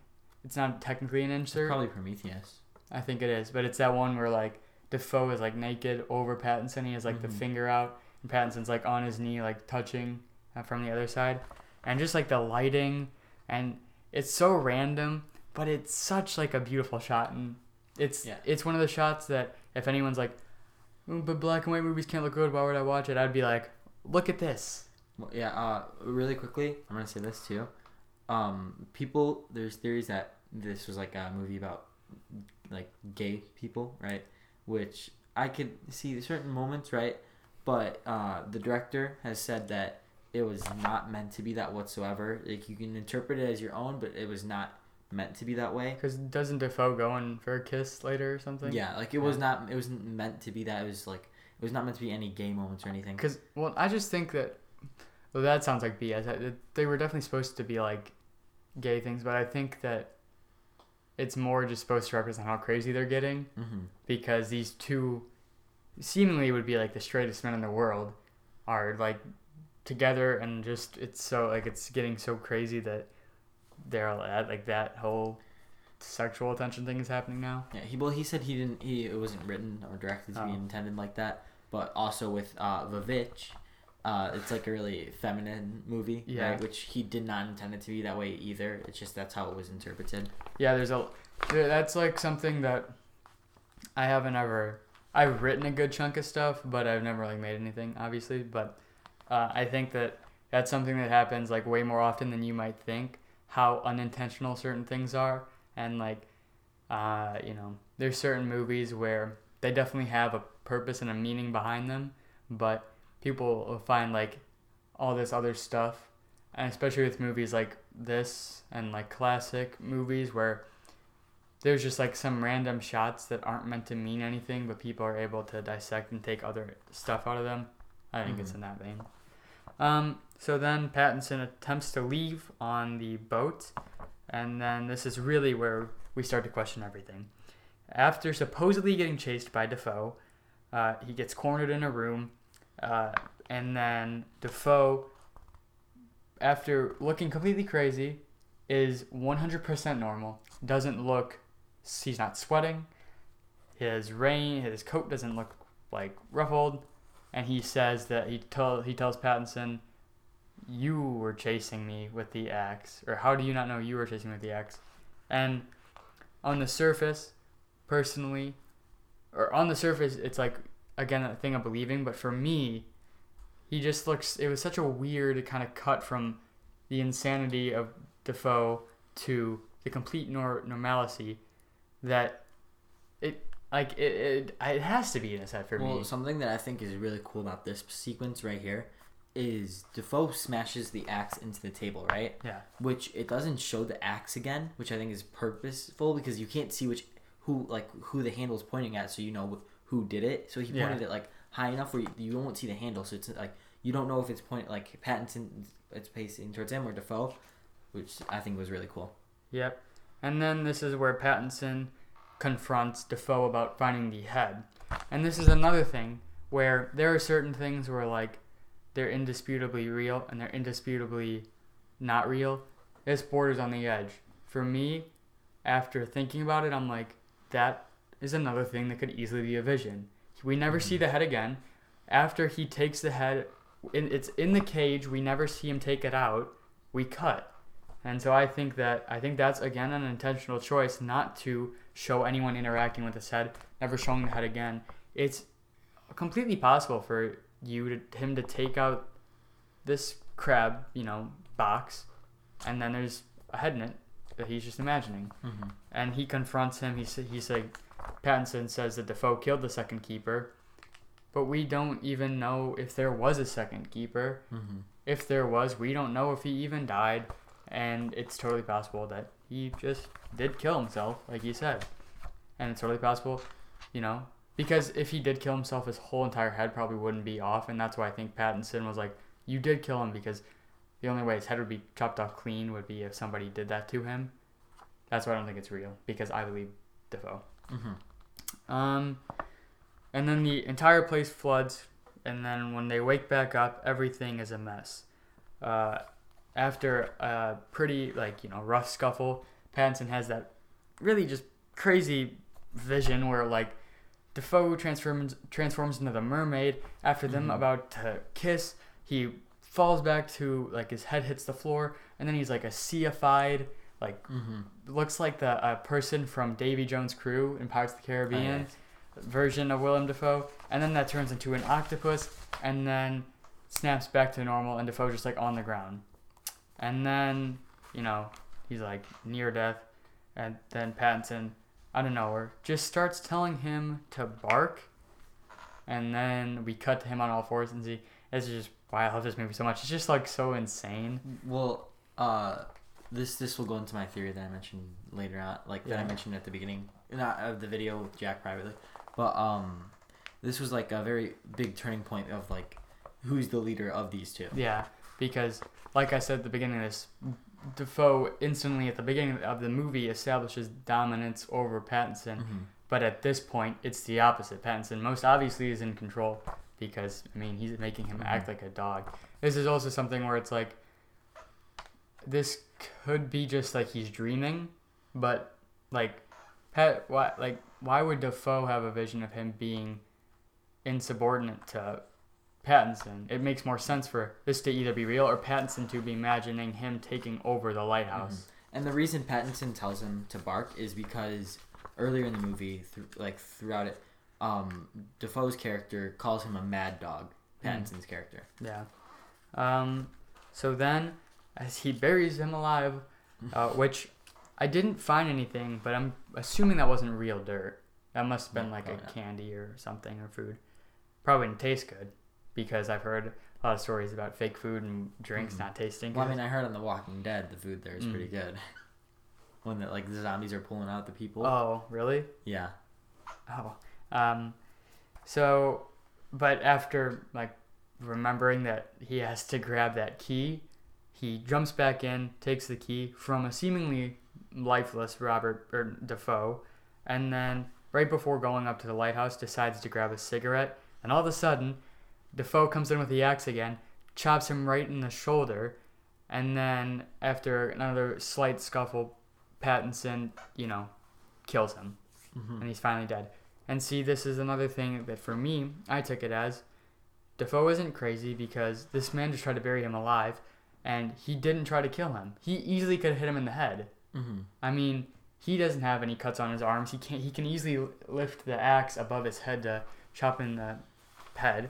It's not technically an It's insert. probably Prometheus. I think it is, but it's that one where like Dafoe is like naked over Pattinson. He has like the Mhm. finger out, and Pattinson's like on his knee, like touching uh, from the other side, and just like the lighting, and it's so random, but it's such like a beautiful shot, and it's Yeah. it's one of the shots that if anyone's like, "Mm, but black and white movies can't look good, why would I watch it? I'd be like, look at this. Well, yeah. Uh, really quickly, I'm gonna say this too. Um, people, there's theories that this was like a movie about like gay people, right? Which I could see certain moments, right? But uh, the director has said that it was not meant to be that whatsoever. Like you can interpret it as your own, but it was not meant to be that way. Because doesn't Dafoe go in for a kiss later or something? Yeah, like it was not. It wasn't meant to be that. It was like it was not meant to be any gay moments or anything. Because well, I just think that well, that sounds like BS. They were definitely supposed to be like gay things, but I think that it's more just supposed to represent how crazy they're getting Mm-hmm. because these two seemingly would be like the straightest men in the world are like together and just it's so like it's getting so crazy that they're at like that whole sexual attention thing is happening now. Yeah, he well he said he didn't he it wasn't written or directed to be Oh. intended like that, but also with uh Vavitch, uh it's like a really feminine movie, Yeah. right? Which he did not intend it to be that way either. It's just that's how it was interpreted. Yeah, there's a that's like something that I haven't ever I've written a good chunk of stuff, but I've never like made anything obviously, but uh, I think that that's something that happens like way more often than you might think how unintentional certain things are and like Uh, you know, there's certain movies where they definitely have a purpose and a meaning behind them, but people will find like all this other stuff, and especially with movies like this and like classic movies where there's just like some random shots that aren't meant to mean anything, but people are able to dissect and take other stuff out of them. I think it's Mhm. in that vein. Um, so then Pattinson attempts to leave on the boat, and then this is really where we start to question everything. After supposedly getting chased by Dafoe, uh, he gets cornered in a room, uh, and then Dafoe, after looking completely crazy, is 100% normal. Doesn't look, he's not sweating. His rain, his coat doesn't look like ruffled, and he says that he tell he tells Pattinson, "You were chasing me with the axe, or how do you not know you were chasing me with the axe?" And on the surface, personally, or on the surface, it's like again a thing of believing. But for me, he just looks. It was such a weird kind of cut from the insanity of Dafoe to the complete nor- normalcy that it like it, it it has to be in his head for Well, me. something that I think is really cool about this sequence right here is Dafoe smashes the axe into the table, right? Yeah. Which it doesn't show the axe again, which I think is purposeful because you can't see which who like who the handle is pointing at, so you know who did it. So he Yeah. pointed it like high enough where you, you won't see the handle, so it's like you don't know if it's point like Pattinson, it's facing towards him or Dafoe, which I think was really cool. Yep. And then this is where Pattinson confronts Dafoe about finding the head. And this is another thing where there are certain things where like they're indisputably real and they're indisputably not real. This borders on the edge. For me, after thinking about it, I'm like, that is another thing that could easily be a vision. We never see the head again. After he takes the head, in, it's in the cage. We never see him take it out. We cut. And so I think that I think that's again an intentional choice not to show anyone interacting with his head, never showing the head again. It's completely possible for you to him to take out this crab, you know, box, and then there's a head in it that he's just imagining. Mm-hmm. And he confronts him. He he said, Pattinson says that Dafoe killed the second keeper, but we don't even know if there was a second keeper Mm-hmm. if there was, we don't know if he even died, and it's totally possible that he just did kill himself, like you said, and it's totally possible, you know, because if he did kill himself, his whole entire head probably wouldn't be off, and that's why I think Pattinson was like, "You did kill him," because the only way his head would be chopped off clean would be if somebody did that to him. That's why I don't think it's real because I believe Dafoe. Mm-hmm. Um, and then the entire place floods, and then when they wake back up, everything is a mess. Uh, after a pretty like you know rough scuffle, Pattinson has that really just crazy vision where like Dafoe transforms transforms into the mermaid. After them Mhm. about to kiss, he falls back to like his head hits the floor, and then he's like a seaified like Mm-hmm. Looks like the uh, person from Davy Jones' crew in Pirates of the Caribbean version of Willem Dafoe, and then that turns into an octopus, and then snaps back to normal, and Dafoe's just like on the ground, and then you know he's like near death, and then Pattinson, out of nowhere, just starts telling him to bark, and then we cut to him on all fours and see. It's just why I love this movie so much. It's just like so insane. Well, uh, this this will go into my theory that I mentioned later on, like that I mentioned at the beginning, not of the video with Jack privately, but um, this was like a very big turning point of like who's the leader of these two. Yeah, because like I said at the beginning of this, Dafoe instantly at the beginning of the movie establishes dominance over Pattinson, Mm-hmm. but at this point it's the opposite. Pattinson most obviously is in control because I mean he's making him act like a dog. This is also something where it's like this could be just like he's dreaming, but like Pet, why like why would Dafoe have a vision of him being insubordinate to Pattinson? It makes more sense for this to either be real or Pattinson to be imagining him taking over the lighthouse. And the reason Pattinson tells him to bark is because earlier in the movie, th- like throughout it, um, Dafoe's character calls him a mad dog. Pattinson's character. Yeah. Um, so then, as he buries him alive, uh, which I didn't find anything, but I'm assuming that wasn't real dirt. That must have been like a not. candy or something or food. Probably didn't taste good because I've heard a lot of stories about fake food and drinks Mhm. not tasting good. Well, I mean, I heard on The Walking Dead the food there is Mm. pretty good. when the, like the zombies are pulling out the people. oh, really? Yeah. Oh, um, so, but after like remembering that he has to grab that key, he jumps back in, takes the key from a seemingly lifeless Robert or Dafoe, and then right before going up to the lighthouse, decides to grab a cigarette, and all of a sudden, Dafoe comes in with the axe again, chops him right in the shoulder, and then after another slight scuffle, Pattinson, you know, kills him Mm-hmm. and he's finally dead. And see, this is another thing that for me, I took it as Dafoe isn't crazy because this man just tried to bury him alive, and he didn't try to kill him. He easily could have hit him in the head. Mm-hmm. I mean, he doesn't have any cuts on his arms. He can He can easily lift the axe above his head to chop in the head,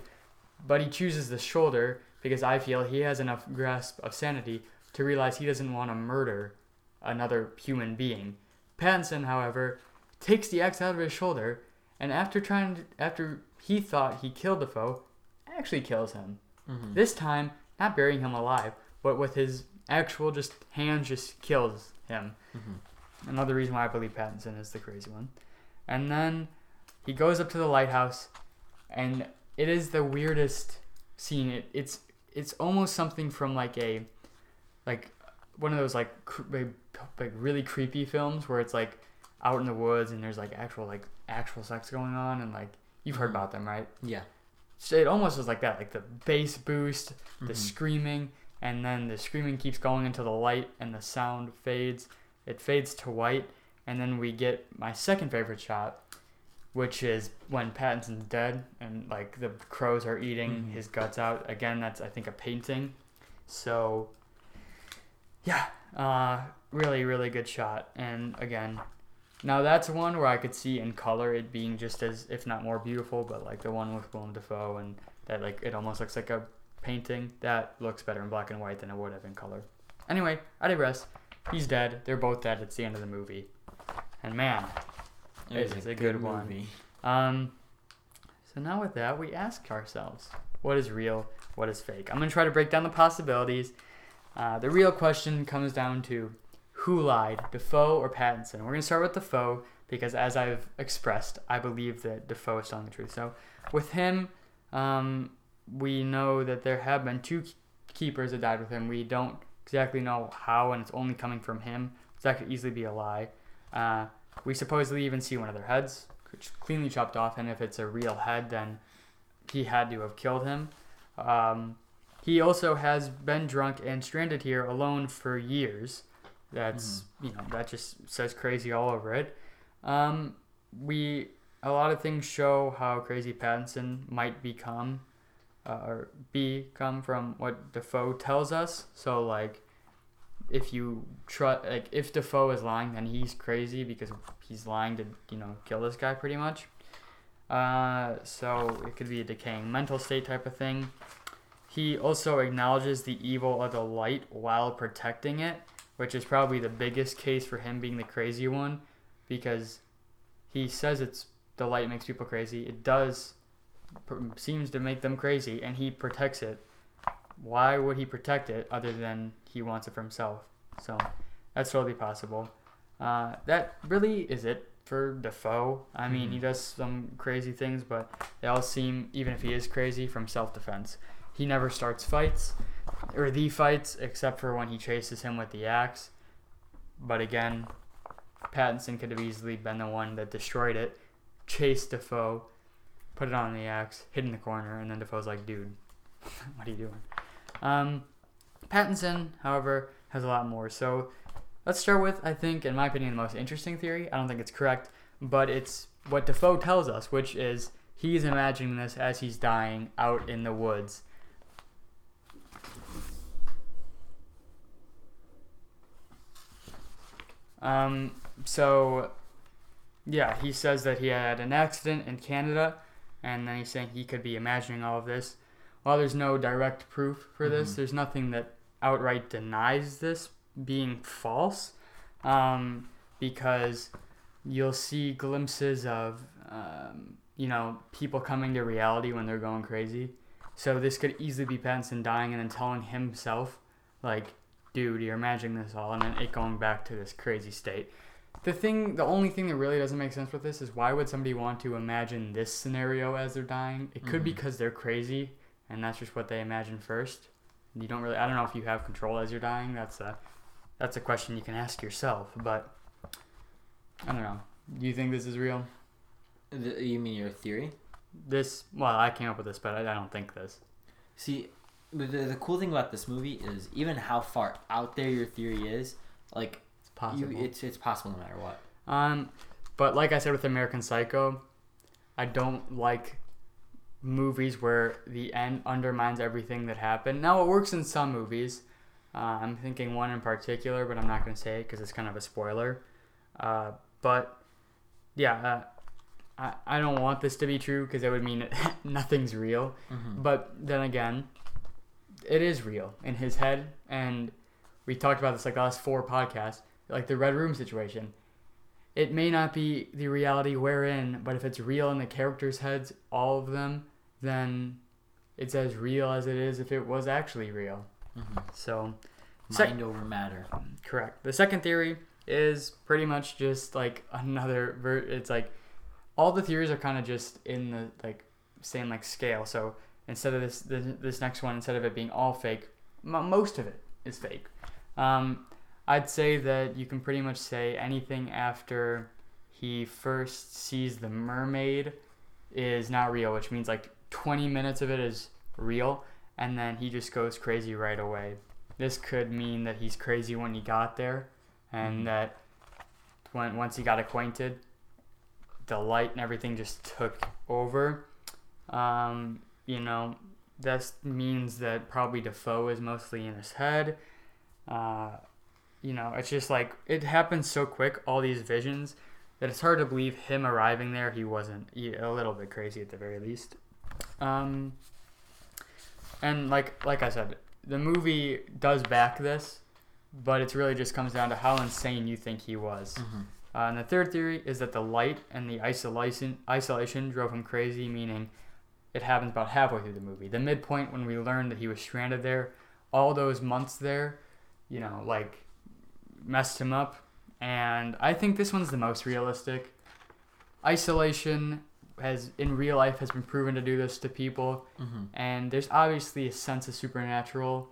but he chooses the shoulder because I feel he has enough grasp of sanity to realize he doesn't want to murder another human being. Pattinson, however, takes the axe out of his shoulder, and after trying, to, after he thought he killed Dafoe, actually kills him. Mm-hmm. This time, not burying him alive, but with his actual just hands just kills him. Mm-hmm. Another reason why I believe Pattinson is the crazy one. And then he goes up to the lighthouse, and it is the weirdest scene. It, it's it's almost something from like a like one of those like cr- like really creepy films where it's like out in the woods and there's like actual like actual sex going on and like you've heard Mhm. about them right Yeah. so it almost was like that like the bass boost the Mhm. screaming and then the screaming keeps going until the light and the sound fades. It fades to white and then we get my second favorite shot which is when pattinson's dead and like the crows are eating Mhm. his guts out. Again that's i think a painting. So yeah uh really really good shot. And again now that's one where I could see in color it being just as, if not more beautiful, but like the one with Willem Dafoe and that like it almost looks like a painting. That looks better in black and white than it would have in color. Anyway, I digress. He's dead. They're both dead. It's the end of the movie. And man, It It was a good one. movie. um, so now with that, we ask ourselves, what is real? What is fake? I'm gonna try to break down the possibilities. Uh, the real question comes down to who lied, Dafoe or Pattinson. We're gonna start with Dafoe because, as I've expressed, I believe that Dafoe is telling the truth. So, with him, um, we know that there have been two keepers that died with him. We don't exactly know how, and it's only coming from him. So that could easily be a lie. Uh, we supposedly even see one of their heads which cleanly chopped off, and if it's a real head, then he had to have killed him. Um, he also has been drunk and stranded here alone for years. That's you know that just says crazy all over it. Um, we a lot of things show how crazy Pattinson might become, uh, or come from what Dafoe tells us. So like, if you trust, like if Dafoe is lying, then he's crazy because he's lying to you know kill this guy pretty much. Uh, so it could be a decaying mental state type of thing. He also acknowledges the evil of the light while protecting it, which is probably the biggest case for him being the crazy one, because he says it's the light makes people crazy. It does seems to make them crazy, and he protects it. Why would he protect it other than he wants it for himself? So that's totally possible. Uh, that really is it for Dafoe. I mean, he Mhm. does some crazy things, but they all seem, even if he is crazy, from self defense. He never starts fights, or the fights, except for when he chases him with the axe. But again, Pattinson could have easily been the one that destroyed it, chased Dafoe, put it on the axe, hid in the corner, and then Dafoe's like, dude, what are you doing? Um, Pattinson, however, has a lot more. So let's start with, I think, in my opinion, the most interesting theory. I don't think it's correct, but it's what Dafoe tells us, which is he's imagining this as he's dying out in the woods. Um, so, yeah, he says that he had an accident in Canada, and then he's saying he could be imagining all of this. While there's no direct proof for this, Mhm. there's nothing that outright denies this being false. um, because you'll see glimpses of um, you know people coming to reality when they're going crazy. So this could easily be Pattinson dying and then telling himself, like, "Dude, you're imagining this all," and then it going back to this crazy state. The thing, the only thing that really doesn't make sense with this is why would somebody want to imagine this scenario as they're dying? It could be Mhm. because they're crazy and that's just what they imagine first. You don't really. I don't know if you have control as you're dying. That's a that's a question you can ask yourself. But I don't know. Do you think this is real? The, you mean your theory? This well, I came up with this, but I, I don't think this. See, the, the cool thing about this movie is even how far out there your theory is, like possible. you, it's it's possible no matter what. Um, but like I said with American Psycho, I don't like movies where the end undermines everything that happened. Now it works in some movies. Uh, I'm thinking one in particular, but I'm not going to say it because it's kind of a spoiler. Uh, but yeah, uh, I I don't want this to be true because it would mean nothing's real. Mm-hmm. But then again, it is real in his head, and we talked about this like the last four podcasts, like the Red Room situation. It may not be the reality we're in, but if it's real in the characters' heads, all of them, then it's as real as it is if it was actually real. Mm-hmm. So, Sec- Mind over matter. Correct. The second theory is pretty much just like another. Ver- it's like all the theories are kind of just in the like same like scale. So instead of this this, this next one, instead of it being all fake, m- most of it is fake. Um, I'd say that you can pretty much say anything after he first sees the mermaid is not real, which means like 20 minutes of it is real, and then he just goes crazy right away. This could mean that he's crazy when he got there, and Mhm. that when once he got acquainted, the light and everything just took over. Um, you know, that means that probably Dafoe is mostly in his head. Uh, you know, it's just like it happens so quick, all these visions, that it's hard to believe him arriving there. He wasn't he, a little bit crazy at the very least. Um, and like like I said, the movie does back this, but it really just comes down to how insane you think he was. Mm-hmm. Uh, and the third theory is that the light and the isolation isolation drove him crazy, meaning it happens about halfway through the movie. The midpoint when we learned that he was stranded there, all those months there, you know, like messed him up. And I think this one's the most realistic. Isolation has in real life has been proven to do this to people, Mm-hmm. and there's obviously a sense of supernatural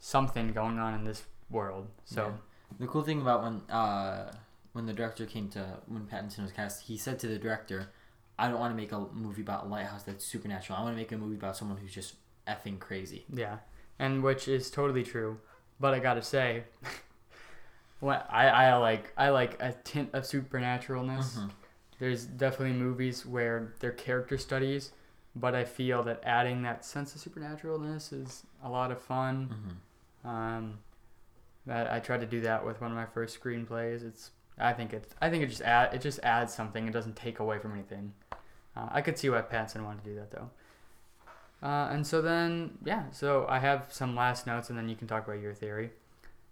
something going on in this world. So Yeah. The cool thing about when uh, when the director came to when Pattinson was cast, he said to the director, "I don't want to make a movie about a lighthouse that's supernatural. I want to make a movie about someone who's just effing crazy." Yeah, and which is totally true. But I gotta say, what I, I like I like a tint of supernaturalness. Mhm. There's definitely movies where they're character studies, but I feel that adding that sense of supernaturalness is a lot of fun. Mhm. Um, that I tried to do that with one of my first screenplays. It's I think it I think it just add it just adds something. It doesn't take away from anything. Uh, I could see why Pattinson wanted to do that though. Uh, and so then yeah, so I have some last notes, and then you can talk about your theory.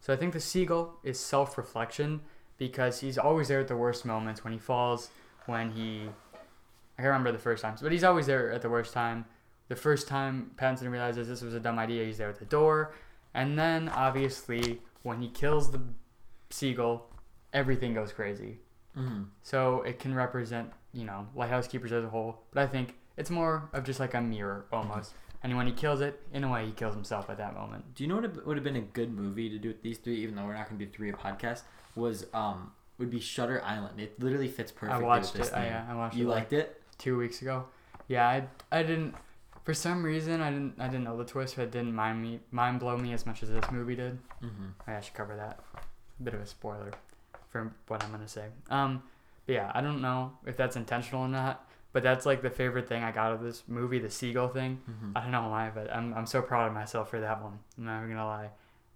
So I think the seagull is self-reflection because he's always there at the worst moments when he falls, when he I can't remember the first times, but he's always there at the worst time. The first time Pattinson realizes this was a dumb idea, he's there at the door, and then obviously when he kills the seagull, everything goes crazy. Mhm. So it can represent, you know, lighthouse keepers as a whole. But I think it's more of just like a mirror almost. And when he kills it, in a way, he kills himself at that moment. Do you know what would have been a good movie to do with these three, even though we're not going to do three a podcast? Was um would be Shutter Island. It literally fits perfectly. I watched with this it. I, uh, I watched You it like liked it? two weeks ago. Yeah, I, I didn't. For some reason, I didn't. I didn't know the twist. But it didn't mind me, mind blow me as much as this movie did. Mm-hmm. I should cover that. A bit of a spoiler for what I'm gonna say. Um, but yeah, I don't know if that's intentional or not. But that's like the favorite thing I got of this movie, the seagull thing. Mm-hmm. I don't know why, but I'm I'm so proud of myself for that one. I'm not even gonna lie.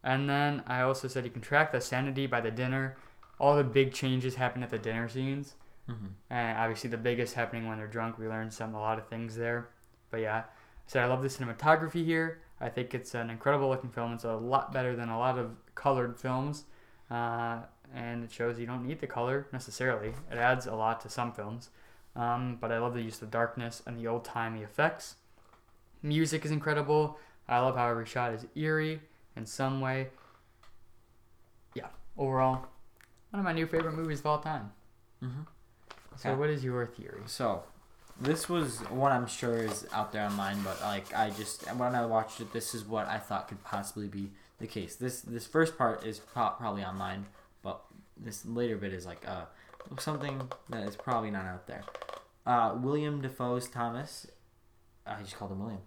And then I also said you can track the sanity by the dinner. All the big changes happen at the dinner scenes, Mm-hmm. and obviously the biggest happening when they're drunk. We learned some a lot of things there. But yeah, I said I love the cinematography here. I think it's an incredible looking film. It's a lot better than a lot of colored films. Uh, and it shows you don't need the color necessarily. It adds a lot to some films, um, but I love the use of darkness and the old timey effects. Music is incredible. I love how every shot is eerie in some way. Yeah, overall, one of my new favorite movies of all time. Mm-hmm. So, Okay. what is your theory? So, this was one I'm sure is out there online, but like I just when I watched it, this is what I thought could possibly be the case. This this first part is pro- probably online, but this later bit is like uh something that is probably not out there. Uh, William Dafoe's Thomas, I just called him William.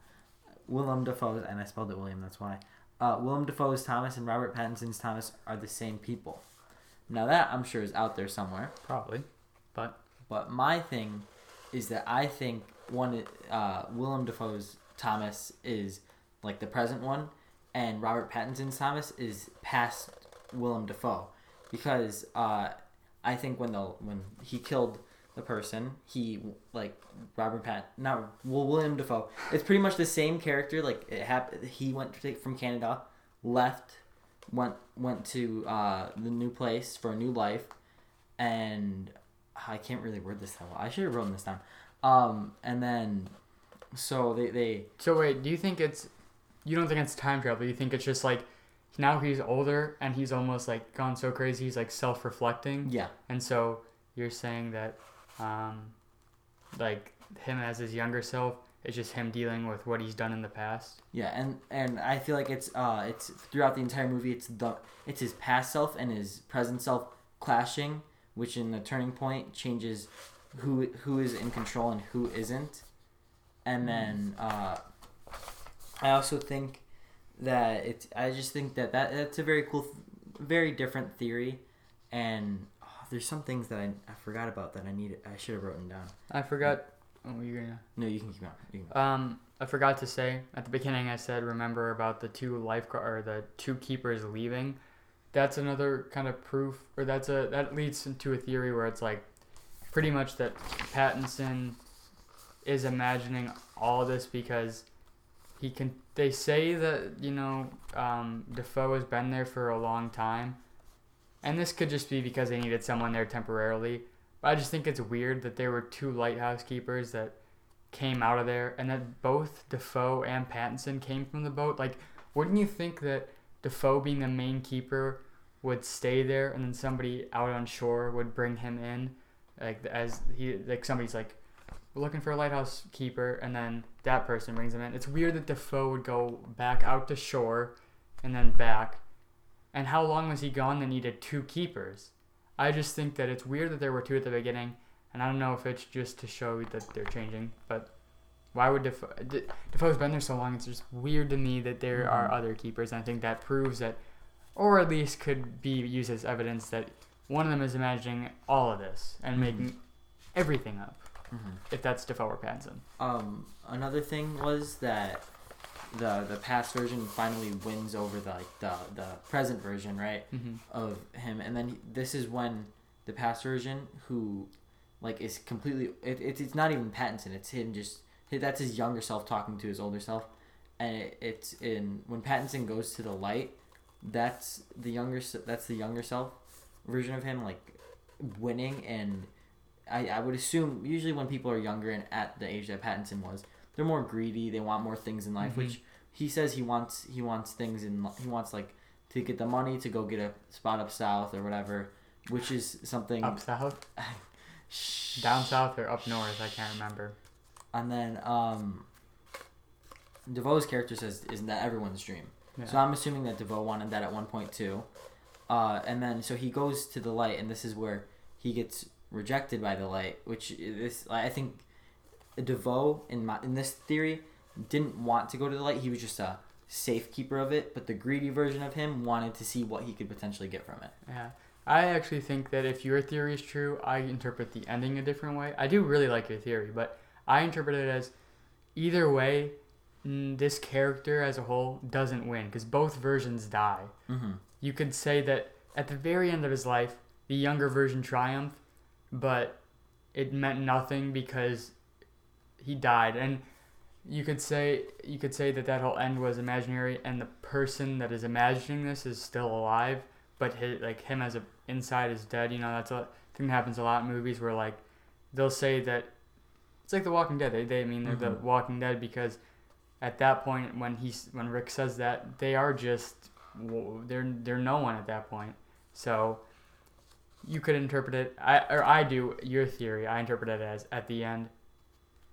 Willem Dafoe's, and I spelled it William. That's why. Uh, Willem Dafoe's Thomas and Robert Pattinson's Thomas are the same people. Now that I'm sure is out there somewhere. Probably. But But my thing is that I think one uh, Willem Dafoe's Thomas is like the present one, and Robert Pattinson's Thomas is past Willem Dafoe. because uh, I think when the when he killed the person, he like Robert Pat not well William Dafoe. It's pretty much the same character. Like it happened. He went to, from Canada, left, went went to uh, the new place for a new life, and I can't really word this that well. I should have written this down. Um, and then, so they, they So wait, do you think it's you don't think it's time travel? You think it's just like now he's older and he's almost like gone so crazy he's like self-reflecting, yeah. And so you're saying that um, like him as his younger self is just him dealing with what he's done in the past. yeah and and I feel like it's uh it's throughout the entire movie it's the it's his past self and his present self clashing, which in the turning point changes who who is in control and who isn't, and then uh, I also think that it's I just think that that that's a very cool, very different theory, and oh, there's some things that I, I forgot about that I need I should have written down. I forgot. Oh, you're gonna. No, you can keep going. You can Um, I forgot to say at the beginning. I said remember about the two lifeguard or the two keepers leaving. That's another kind of proof, or that's a that leads into a theory where it's like, pretty much that Pattinson is imagining all this because he can. They say that you know um, Dafoe has been there for a long time, and this could just be because they needed someone there temporarily. But I just think it's weird that there were two lighthouse keepers that came out of there, and that both Dafoe and Pattinson came from the boat. Like, wouldn't you think that Dafoe, being the main keeper, would stay there, and then somebody out on shore would bring him in, like as he like somebody's like, we're looking for a lighthouse keeper, and then that person brings him in. It's weird that Dafoe would go back out to shore, and then back. And how long was he gone? They needed two keepers. I just think that it's weird that there were two at the beginning, and I don't know if it's just to show that they're changing, but why would Dafoe? De- Dafoe's been there so long. It's just weird to me that there are Mhm. other keepers. And I think that proves that, or at least could be used as evidence that one of them is imagining all of this and Mhm. making everything up. Hmm If that's Dafoe or Pattinson. Um, another thing was that the the past version finally wins over the like the the present version, right? Mm-hmm. of him and then he- this is when the past version who like is completely it, it's it's not even Pattinson it's him just that's his younger self talking to his older self and it, it's in when Pattinson goes to the light that's the younger that's the younger self version of him like winning and I, I would assume usually when people are younger and at the age that Pattinson was they're more greedy they want more things in life Mhm. which he says he wants he wants things in he wants like to get the money to go get a spot up south or whatever, which is something Up south, down south, or up north? I can't remember. And then um, Dafoe's character says, "Isn't that everyone's dream?" Yeah. So I'm assuming that Dafoe wanted that at one point too. Uh, and then so he goes to the light, and this is where he gets rejected by the light, which this I think Dafoe in my in this theory didn't want to go to the light. He was just a safekeeper of it, but the greedy version of him wanted to see what he could potentially get from it. Yeah. I actually think that if your theory is true, I interpret the ending a different way. I do really like your theory, but I interpret it as either way, this character as a whole doesn't win because both versions die. Mm-hmm. You could say that at the very end of his life, the younger version triumphed, but it meant nothing because he died. And you could say you could say that that whole end was imaginary, and the person that is imagining this is still alive, but his, like him as a inside is dead. You know, that's a thing that happens a lot in movies where like they'll say that it's like The Walking Dead. They, they mean they're the Mhm. Walking Dead because at that point when he's when Rick says that they are just they're they're no one at that point. So you could interpret it. I or I do your theory. I interpret it as at the end,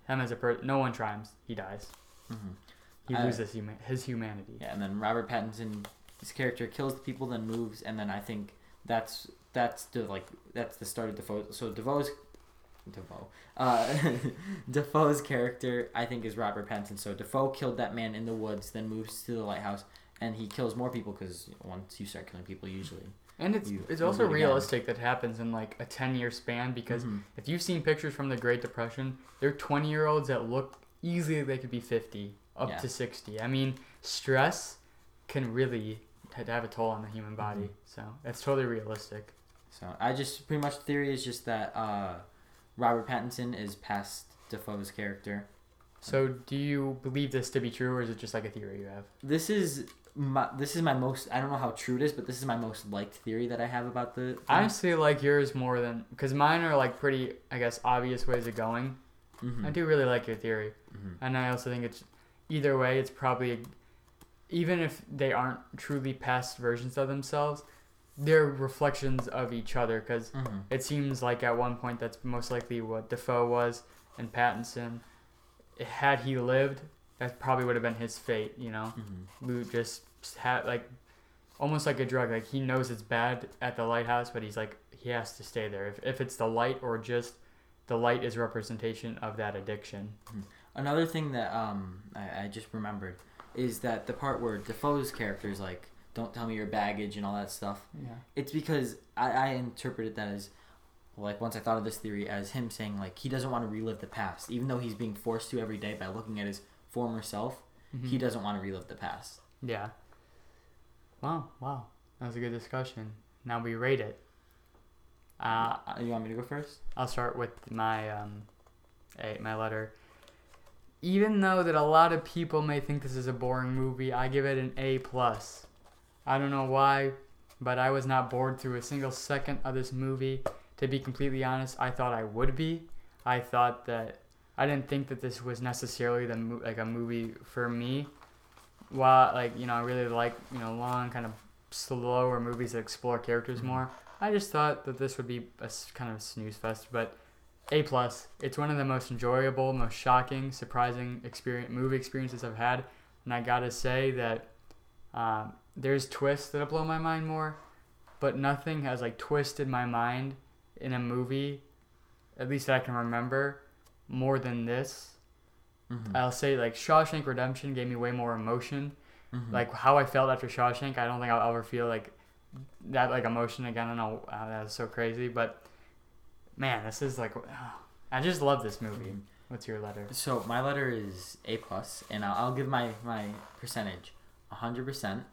him as a person. No one triumphs. He dies. hmm He I- loses huma- his humanity. Yeah, and then Robert Pattinson, his character kills the people, then moves, and then I think that's that's the like that's the start of Dafoe. So Dafoe's Dafoe, uh, Dafoe's character I think is Robert Pattinson. So Dafoe killed that man in the woods, then moves to the lighthouse, and he kills more people because once you start killing people, usually. And it's You- it's you also it again. realistic that happens in like a ten year span because Mhm. if you've seen pictures from the Great Depression, they're twenty year olds that look easily they could be fifty up Yeah. to sixty. I mean, stress can really have a toll on the human body. Mhm. So that's totally realistic. So I just pretty much the theory is just that uh, Robert Pattinson is past Dafoe's character. So do you believe this to be true, or is it just like a theory you have? This is my this is my most I don't know how true it is, but this is my most liked theory that I have about the. I honestly like yours more than because mine are like pretty, I guess, obvious ways of going. Mhm. I do really like your theory. Mhm. And I also think it's either way, it's probably even if they aren't truly past versions of themselves, they're reflections of each other because Mhm. it seems like at one point that's most likely what Dafoe was and Pattinson. Had he lived, that probably would have been his fate, you know? Mhm. Lou just had like almost like a drug. Like he knows it's bad at the lighthouse, but he's like he has to stay there. If if it's the light or just the light is representation of that addiction. Another thing that um I, I just remembered is that the part where Dafoe's character is like, "Don't tell me your baggage" and all that stuff. Yeah. It's because I, I interpreted that as like once I thought of this theory as him saying like he doesn't want to relive the past, even though he's being forced to every day by looking at his former self. He doesn't want to relive the past. Yeah. Wow, wow. That was a good discussion. Now we rate it. Uh, Uh, you want me to go first? I'll start with my um, a, my letter. Even though that a lot of people may think this is a boring movie, I give it an A plus. I don't know why, but I was not bored through a single second of this movie. To be completely honest, I thought I would be. I thought that I didn't think that this was necessarily the mo- like a movie for me. While like you know I really like you know long kind of slower movies that explore characters more. I just thought that this would be a kind of a snooze fest, but A plus. It's one of the most enjoyable, most shocking, surprising experience movie experiences I've had, and I gotta say that um, there's twists that'll blow my mind more, but nothing has like twisted my mind in a movie, at least that I can remember, more than this. Mhm. I'll say like Shawshank Redemption gave me way more emotion Mhm. like how I felt after Shawshank, I don't think I'll ever feel like that like emotion again. I know uh, that was so crazy, but man, this is like I just love this movie. Mhm. What's your letter? So my letter is A plus, and I'll, I'll give my my percentage, hundred percent.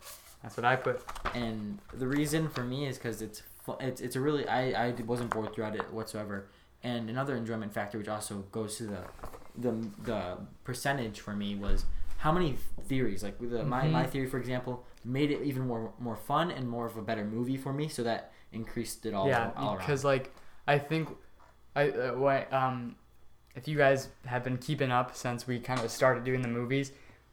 That's what I put. And the reason for me is because it's it's it's a really I I wasn't bored throughout it whatsoever. And another enjoyment factor, which also goes to the the the percentage for me was how many theories like the, my my Mhm. theory for example made it even more more fun and more of a better movie for me so that increased it all yeah, because like I think I uh, what um if you guys have been keeping up since we kind of started doing the movies,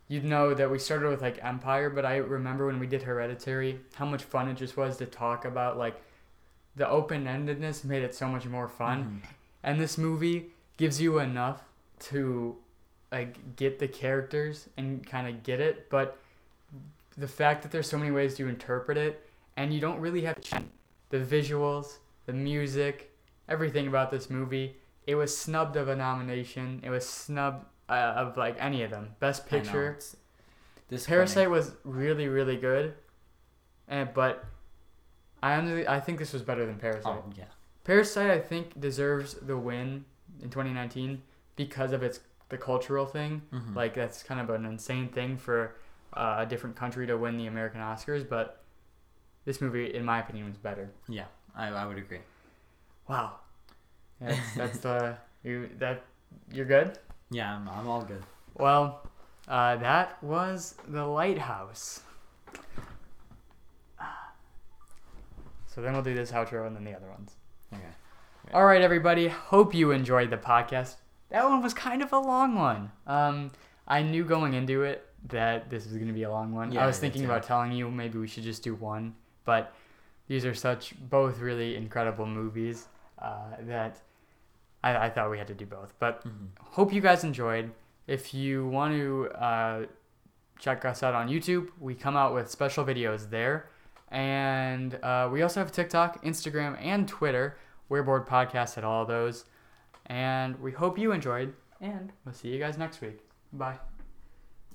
you'd know that we started with like Empire, but I remember when we did Hereditary, how much fun it just was to talk about like the open endedness made it so much more fun. Mhm. And this movie gives you enough to like get the characters and kind of get it, but the fact that there's so many ways to interpret it and you don't really have to the visuals, the music, everything about this movie. It was snubbed of a nomination. It was snubbed uh, of like any of them. Best picture. disappointing. Parasite was really really good, and but I honestly I think this was better than Parasite. Oh yeah. Parasite, I think, deserves the win in 2019 because of its the cultural thing. Mhm. Like that's kind of an insane thing for uh, a different country to win the American Oscars, but this movie, in my opinion, was better. yeah, I I would agree. Wow, that's, that's the you that you're good. Yeah, I'm, I'm all good. Well, uh, that was the lighthouse. So then we'll do this outro and then the other ones. Okay. All right, everybody. Hope you enjoyed the podcast. That one was kind of a long one. Um, I knew going into it that this was going to be a long one. Yeah, I was thinking about telling you maybe we should just do one, but these are such both really incredible movies uh, that I, I thought we had to do both. But Mhm. hope you guys enjoyed. If you want to uh, check us out on YouTube, we come out with special videos there. And uh, we also have TikTok, Instagram, and Twitter. We're Bored Podcast at all those. And we hope you enjoyed. And we'll see you guys next week. Bye.